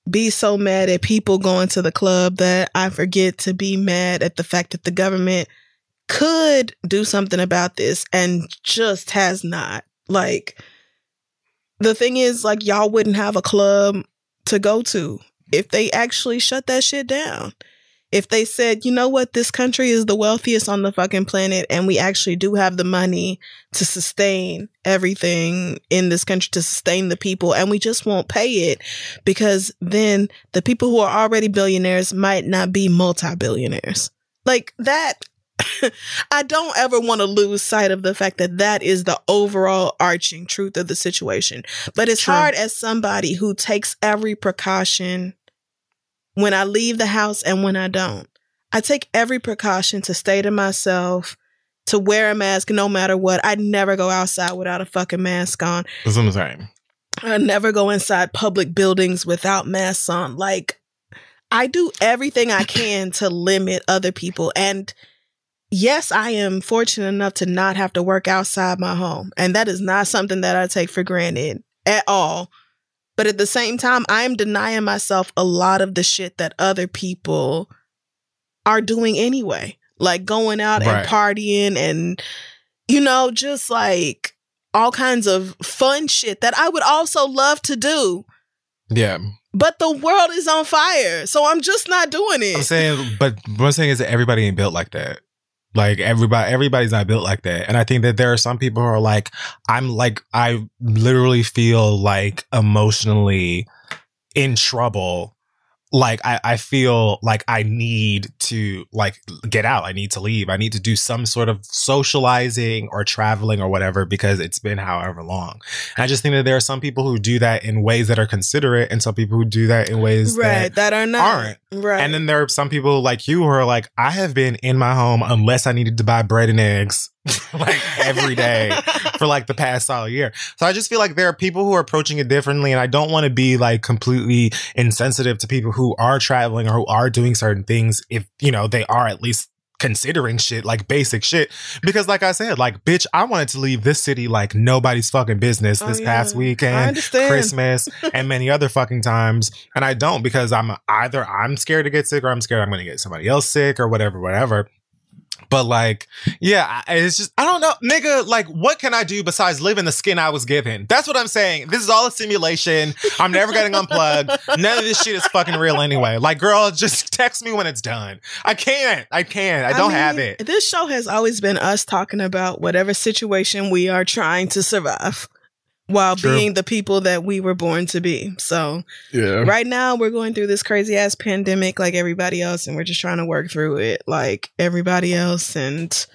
Speaker 2: be so mad at people going to the club that I forget to be mad at the fact that the government could do something about this and just has not. Like, the thing is, like, y'all wouldn't have a club to go to if they actually shut that shit down. If they said, you know what, this country is the wealthiest on the fucking planet, and we actually do have the money to sustain everything in this country, to sustain the people, and we just won't pay it because then the people who are already billionaires might not be multi billionaires. Like that. I don't ever want to lose sight of the fact that that is the overall arching truth of the situation. But it's
Speaker 7: True.
Speaker 2: hard as somebody who takes every precaution when I leave the house and when I don't. I take every precaution to stay to myself, to wear a mask no matter what. I never go outside without a fucking mask on.
Speaker 1: that's what I'm
Speaker 2: I never go inside public buildings without masks on. Like, I do everything I can to limit other people. And yes, I am fortunate enough to not have to work outside my home. And that is not something that I take for granted at all. But at the same time, I am denying myself a lot of the shit that other people are doing anyway. Like going out
Speaker 1: Right.
Speaker 2: and partying and, you know, just like all kinds of fun shit that I would also love to do.
Speaker 1: yeah
Speaker 2: But the world is on fire. So I'm just not doing it.
Speaker 1: I'm saying, but what I'm saying is that everybody ain't built like that. Like everybody, everybody's not built like that. And I think that there are some people who are like, I'm like, I literally feel like emotionally in trouble. Like I, I feel like I need to like get out. I need to leave. I need to do some sort of socializing or traveling or whatever because it's been however long. And I just think that there are some people who do that in ways that are considerate and some people who do that in ways that
Speaker 2: right. That are not.
Speaker 1: aren't.
Speaker 2: Right.
Speaker 1: and then there are some people like you who are like, I have been in my home unless I needed to buy bread and eggs like every day for like the past solid year. So I just feel like there are people who are approaching it differently. And I don't want to be like completely insensitive to people who are traveling or who are doing certain things if, you know, they are at least considering shit like basic shit because like i said like bitch i wanted to leave this city like nobody's fucking business
Speaker 2: Oh,
Speaker 1: this
Speaker 2: yeah.
Speaker 1: past weekend christmas and many other fucking times and i don't because i'm either i'm scared to get sick or i'm scared i'm gonna get somebody else sick or whatever whatever but like yeah it's just i don't know nigga like what can i do besides live in the skin i was given that's what i'm saying this is all a simulation i'm never getting unplugged none of this shit is fucking real anyway like girl just text me when it's done. I can't. I can't. I don't
Speaker 2: mean,
Speaker 1: have it.
Speaker 2: This show has always been us talking about whatever situation we are trying to survive while
Speaker 1: True.
Speaker 2: being the people that we were born to be. So
Speaker 12: Yeah.
Speaker 2: right now we're going through this crazy ass pandemic like everybody else and we're just trying to work through it like everybody else and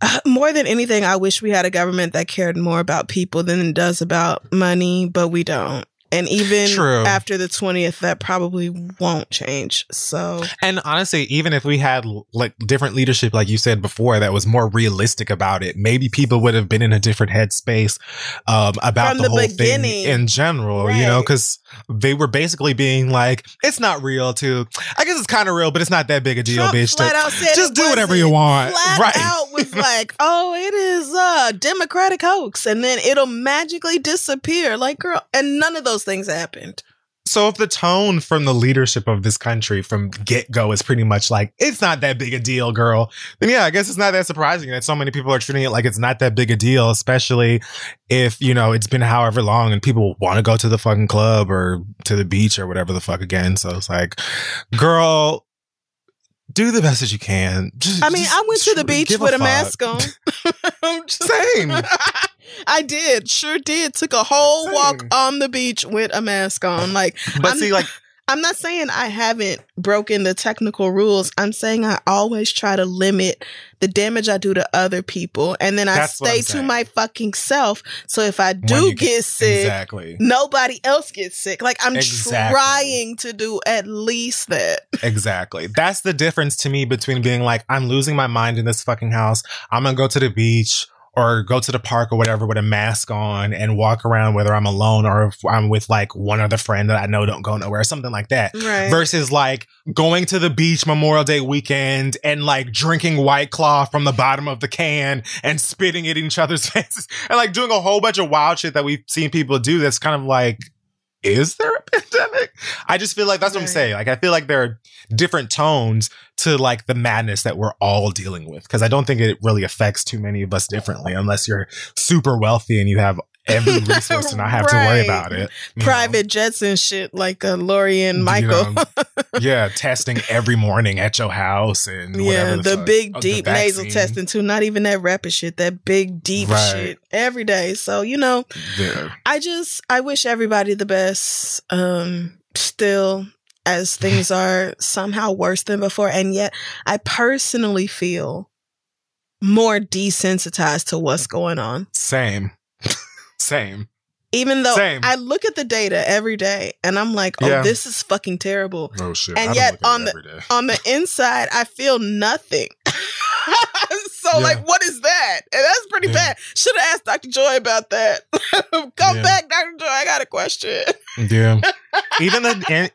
Speaker 2: uh, more than anything I wish we had a government that cared more about people than it does about money, but we don't. And even
Speaker 1: True.
Speaker 2: after the 20th that probably won't change. So
Speaker 1: And honestly, even if we had like different leadership, like you said before, that was more realistic about it, maybe people would have been in a different headspace um, about the,
Speaker 2: the
Speaker 1: whole
Speaker 2: beginning.
Speaker 1: thing in general. You know, because they were basically being like, "It's not real." To I guess it's kind of real, but it's not that big a deal,
Speaker 2: Trump
Speaker 1: bitch. To- just do whatever you want,
Speaker 2: Flat
Speaker 1: right?
Speaker 2: out was like, "Oh, it is a Democratic hoax," and then it'll magically disappear. Like, girl, and none of those things happened.
Speaker 1: So if the tone from the leadership of this country from get go is pretty much like it's not that big a deal, girl, then yeah, I guess it's not that surprising that so many people are treating it like it's not that big a deal, especially if you know it's been however long and people want to go to the fucking club or to the beach or whatever the fuck again. So it's like, girl. Do the best that you can. Just,
Speaker 2: I mean, I went to the beach with a,
Speaker 1: fuck.
Speaker 2: mask on.
Speaker 1: Same.
Speaker 2: I did, sure did. Took a whole
Speaker 1: Same.
Speaker 2: walk on the beach with a mask on. Like,
Speaker 1: But
Speaker 2: I'm,
Speaker 1: see, like
Speaker 2: I'm not saying I haven't broken the technical rules. I'm saying I always try to limit the damage I do to other people, and then I
Speaker 1: That's what I'm
Speaker 2: stay to my fucking self. So if I do
Speaker 1: you
Speaker 2: get sick,
Speaker 1: exactly,
Speaker 2: nobody else gets sick. Like I'm
Speaker 1: Exactly.
Speaker 2: trying to do at least that.
Speaker 1: Exactly. That's the difference to me between being like, I'm losing my mind in this fucking house. I'm going to go to the beach or go to the park or whatever with a mask on and walk around, whether I'm alone or if I'm with like one other friend that I know don't go nowhere, something like that.
Speaker 2: Right.
Speaker 1: Versus like going to the beach Memorial Day weekend and like drinking White Claw from the bottom of the can and spitting it in each other's faces and like doing a whole bunch of wild shit that we've seen people do that's kind of like, is there a pandemic? I just feel like that's what I'm saying. Like I feel like there are different tones to like the madness that we're all dealing with because I don't think it really affects too many of us differently unless you're super wealthy and you have every resource to not have to worry about it. you know?
Speaker 2: Private jets and shit like uh, Lori and
Speaker 1: You
Speaker 2: Michael.
Speaker 1: know, yeah, testing every morning at your house and
Speaker 2: yeah,
Speaker 1: whatever
Speaker 2: the,
Speaker 1: fuck.
Speaker 2: big
Speaker 1: Oh,
Speaker 2: deep nasal testing too. Not even that rapid shit. That big deep
Speaker 1: Right.
Speaker 2: shit every day. So you know,
Speaker 1: Yeah.
Speaker 2: I just I wish everybody the best. Um, still, as things are somehow worse than before, and yet I personally feel more desensitized to what's going on.
Speaker 1: Same. Same.
Speaker 2: Even though
Speaker 1: Same.
Speaker 2: I look at the data every day and I'm like, oh,
Speaker 1: Yeah.
Speaker 2: this is fucking terrible.
Speaker 1: Oh shit.
Speaker 2: And
Speaker 1: I've
Speaker 2: yet on the- On the inside, I feel nothing. so,
Speaker 1: Yeah.
Speaker 2: like, what is that? And that's pretty
Speaker 1: Yeah.
Speaker 2: bad. Should have asked Dr. Joy about that. Come
Speaker 1: Yeah.
Speaker 2: back, Dr. Joy. I got a question.
Speaker 1: Yeah. even the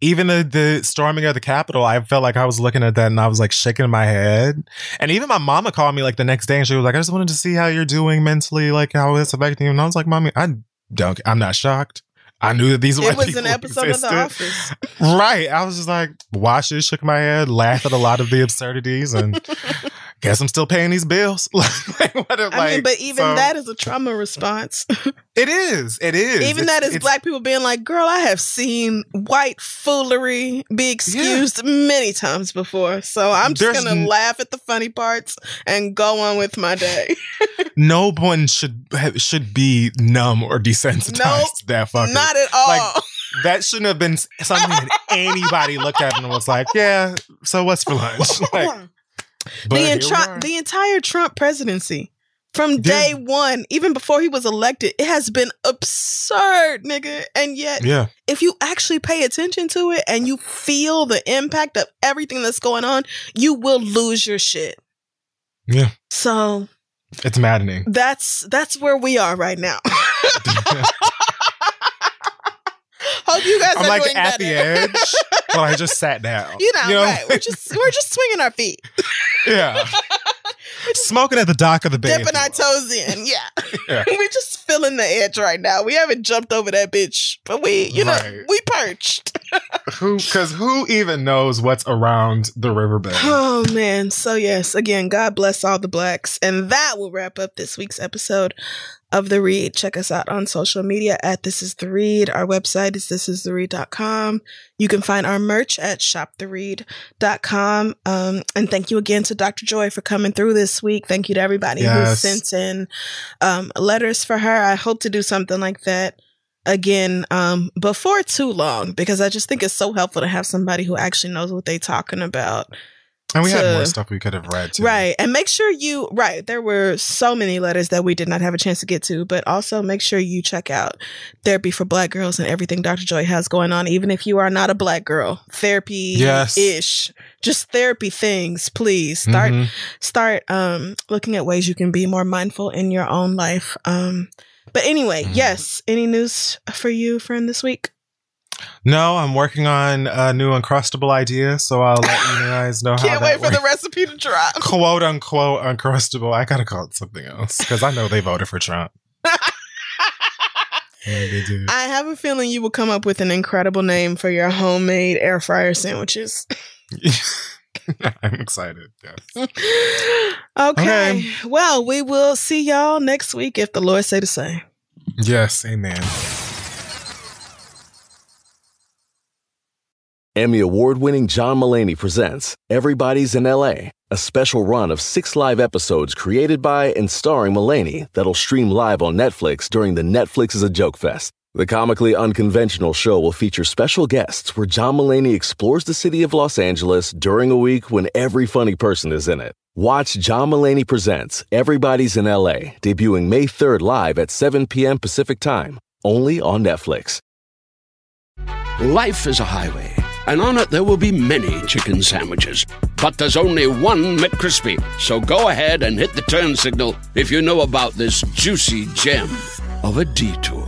Speaker 1: even the, the storming of the Capitol, I felt like I was looking at that and I was like shaking my head. And even my mama called me like the next day and she was like, I just wanted to see how you're doing mentally, like how it's affecting you. And I was like, Mommy, I don't I'm not shocked. I knew that these were
Speaker 2: It
Speaker 1: white
Speaker 2: was
Speaker 1: people
Speaker 2: an episode
Speaker 1: existed.
Speaker 2: of The Office.
Speaker 1: Right. I was just like, watched it, shook my head, laughed at a lot of the absurdities, and guess I'm still paying these bills. like, what,
Speaker 2: I mean, but even
Speaker 1: so-
Speaker 2: that is a trauma response.
Speaker 1: it is. It is.
Speaker 2: even
Speaker 1: It's-
Speaker 2: that is black people being like, girl, I have seen white foolery be excused many times before. So I'm just
Speaker 1: There's
Speaker 2: to
Speaker 1: n-
Speaker 2: laugh at the funny parts and go on with my day.
Speaker 1: no one should should be numb or desensitized
Speaker 2: Nope,
Speaker 1: to that fucking.
Speaker 2: Not at all.
Speaker 1: Like, that shouldn't have been something that anybody looked at and was like, "Yeah, so what's for lunch?" Like, but
Speaker 2: the, entri- the entire Trump presidency from day one, even before he was elected, it has been absurd, nigga. And yet,
Speaker 1: yeah,
Speaker 2: if you actually pay attention to it and you feel the impact of everything that's going on, you will lose your shit.
Speaker 1: yeah,
Speaker 2: So
Speaker 1: it's maddening.
Speaker 2: that's that's where we are right now. Hope you guys
Speaker 1: I'm
Speaker 2: are
Speaker 1: like
Speaker 2: doing
Speaker 1: at
Speaker 2: better.
Speaker 1: the edge, but I just sat down.
Speaker 2: You know, right? We're just we're just swinging our feet,
Speaker 1: yeah, smoking at the dock of the bay.
Speaker 2: dipping our toes in. Yeah,
Speaker 1: Yeah.
Speaker 2: we're just feeling the edge right now. We haven't jumped over that bitch, but we, you know, we perched.
Speaker 1: Who? Because who even knows what's around the riverbed?
Speaker 2: Oh man. So yes, again, God bless all the blacks. And that will wrap up this week's episode of The Read. Check us out on social media at This Is The Read. Our website is thisistheread.com. You can find our merch at shoptheread.com. Um, and thank you again to Dr. Joy for coming through this week. Thank you to everybody
Speaker 1: Yes.
Speaker 2: who sent in um, letters for her. I hope to do something like that again um, before too long because I just think it's so helpful to have somebody who actually knows what they're talking about.
Speaker 1: And we had more stuff we could have read too.
Speaker 2: Right. And make sure you, right, there were so many letters that we did not have a chance to get to, but also make sure you check out Therapy for Black Girls and everything Dr. Joy has going on, even if you are not a black girl. Therapy
Speaker 1: Yes.
Speaker 2: ish. Just therapy things, please. Start
Speaker 1: Mhm.
Speaker 2: start um looking at ways you can be more mindful in your own life. Um but anyway,
Speaker 1: Mm-hmm.
Speaker 2: yes. Any news for you, friend, this week?
Speaker 1: No, I'm working on a new uncrustable idea, so I'll let you guys know how
Speaker 2: Can't wait for the recipe to drop.
Speaker 1: quote unquote uncrustable. I gotta call it something else because I know they voted for Trump. Yeah, they do.
Speaker 2: I have a feeling you will come up with an incredible name for your homemade air fryer sandwiches.
Speaker 1: I'm excited. Yes.
Speaker 2: okay.
Speaker 1: Okay.
Speaker 2: Well, we will see y'all next week if the Lord say the same.
Speaker 1: Yes. Amen.
Speaker 13: Emmy award winning John Mulaney presents Everybody's in LA, a special run of six live episodes created by and starring Mulaney that'll stream live on Netflix during the Netflix is a Joke Fest. The comically unconventional show will feature special guests where John Mulaney explores the city of Los Angeles during a week when every funny person is in it. Watch John Mulaney Presents Everybody's in LA, debuting May 3rd live at 7 p.m. Pacific Time, only on Netflix.
Speaker 14: Life is a highway, and on it there will be many chicken sandwiches. But there's only one McCrispy. So go ahead and hit the turn signal if you know about this juicy gem of a detour.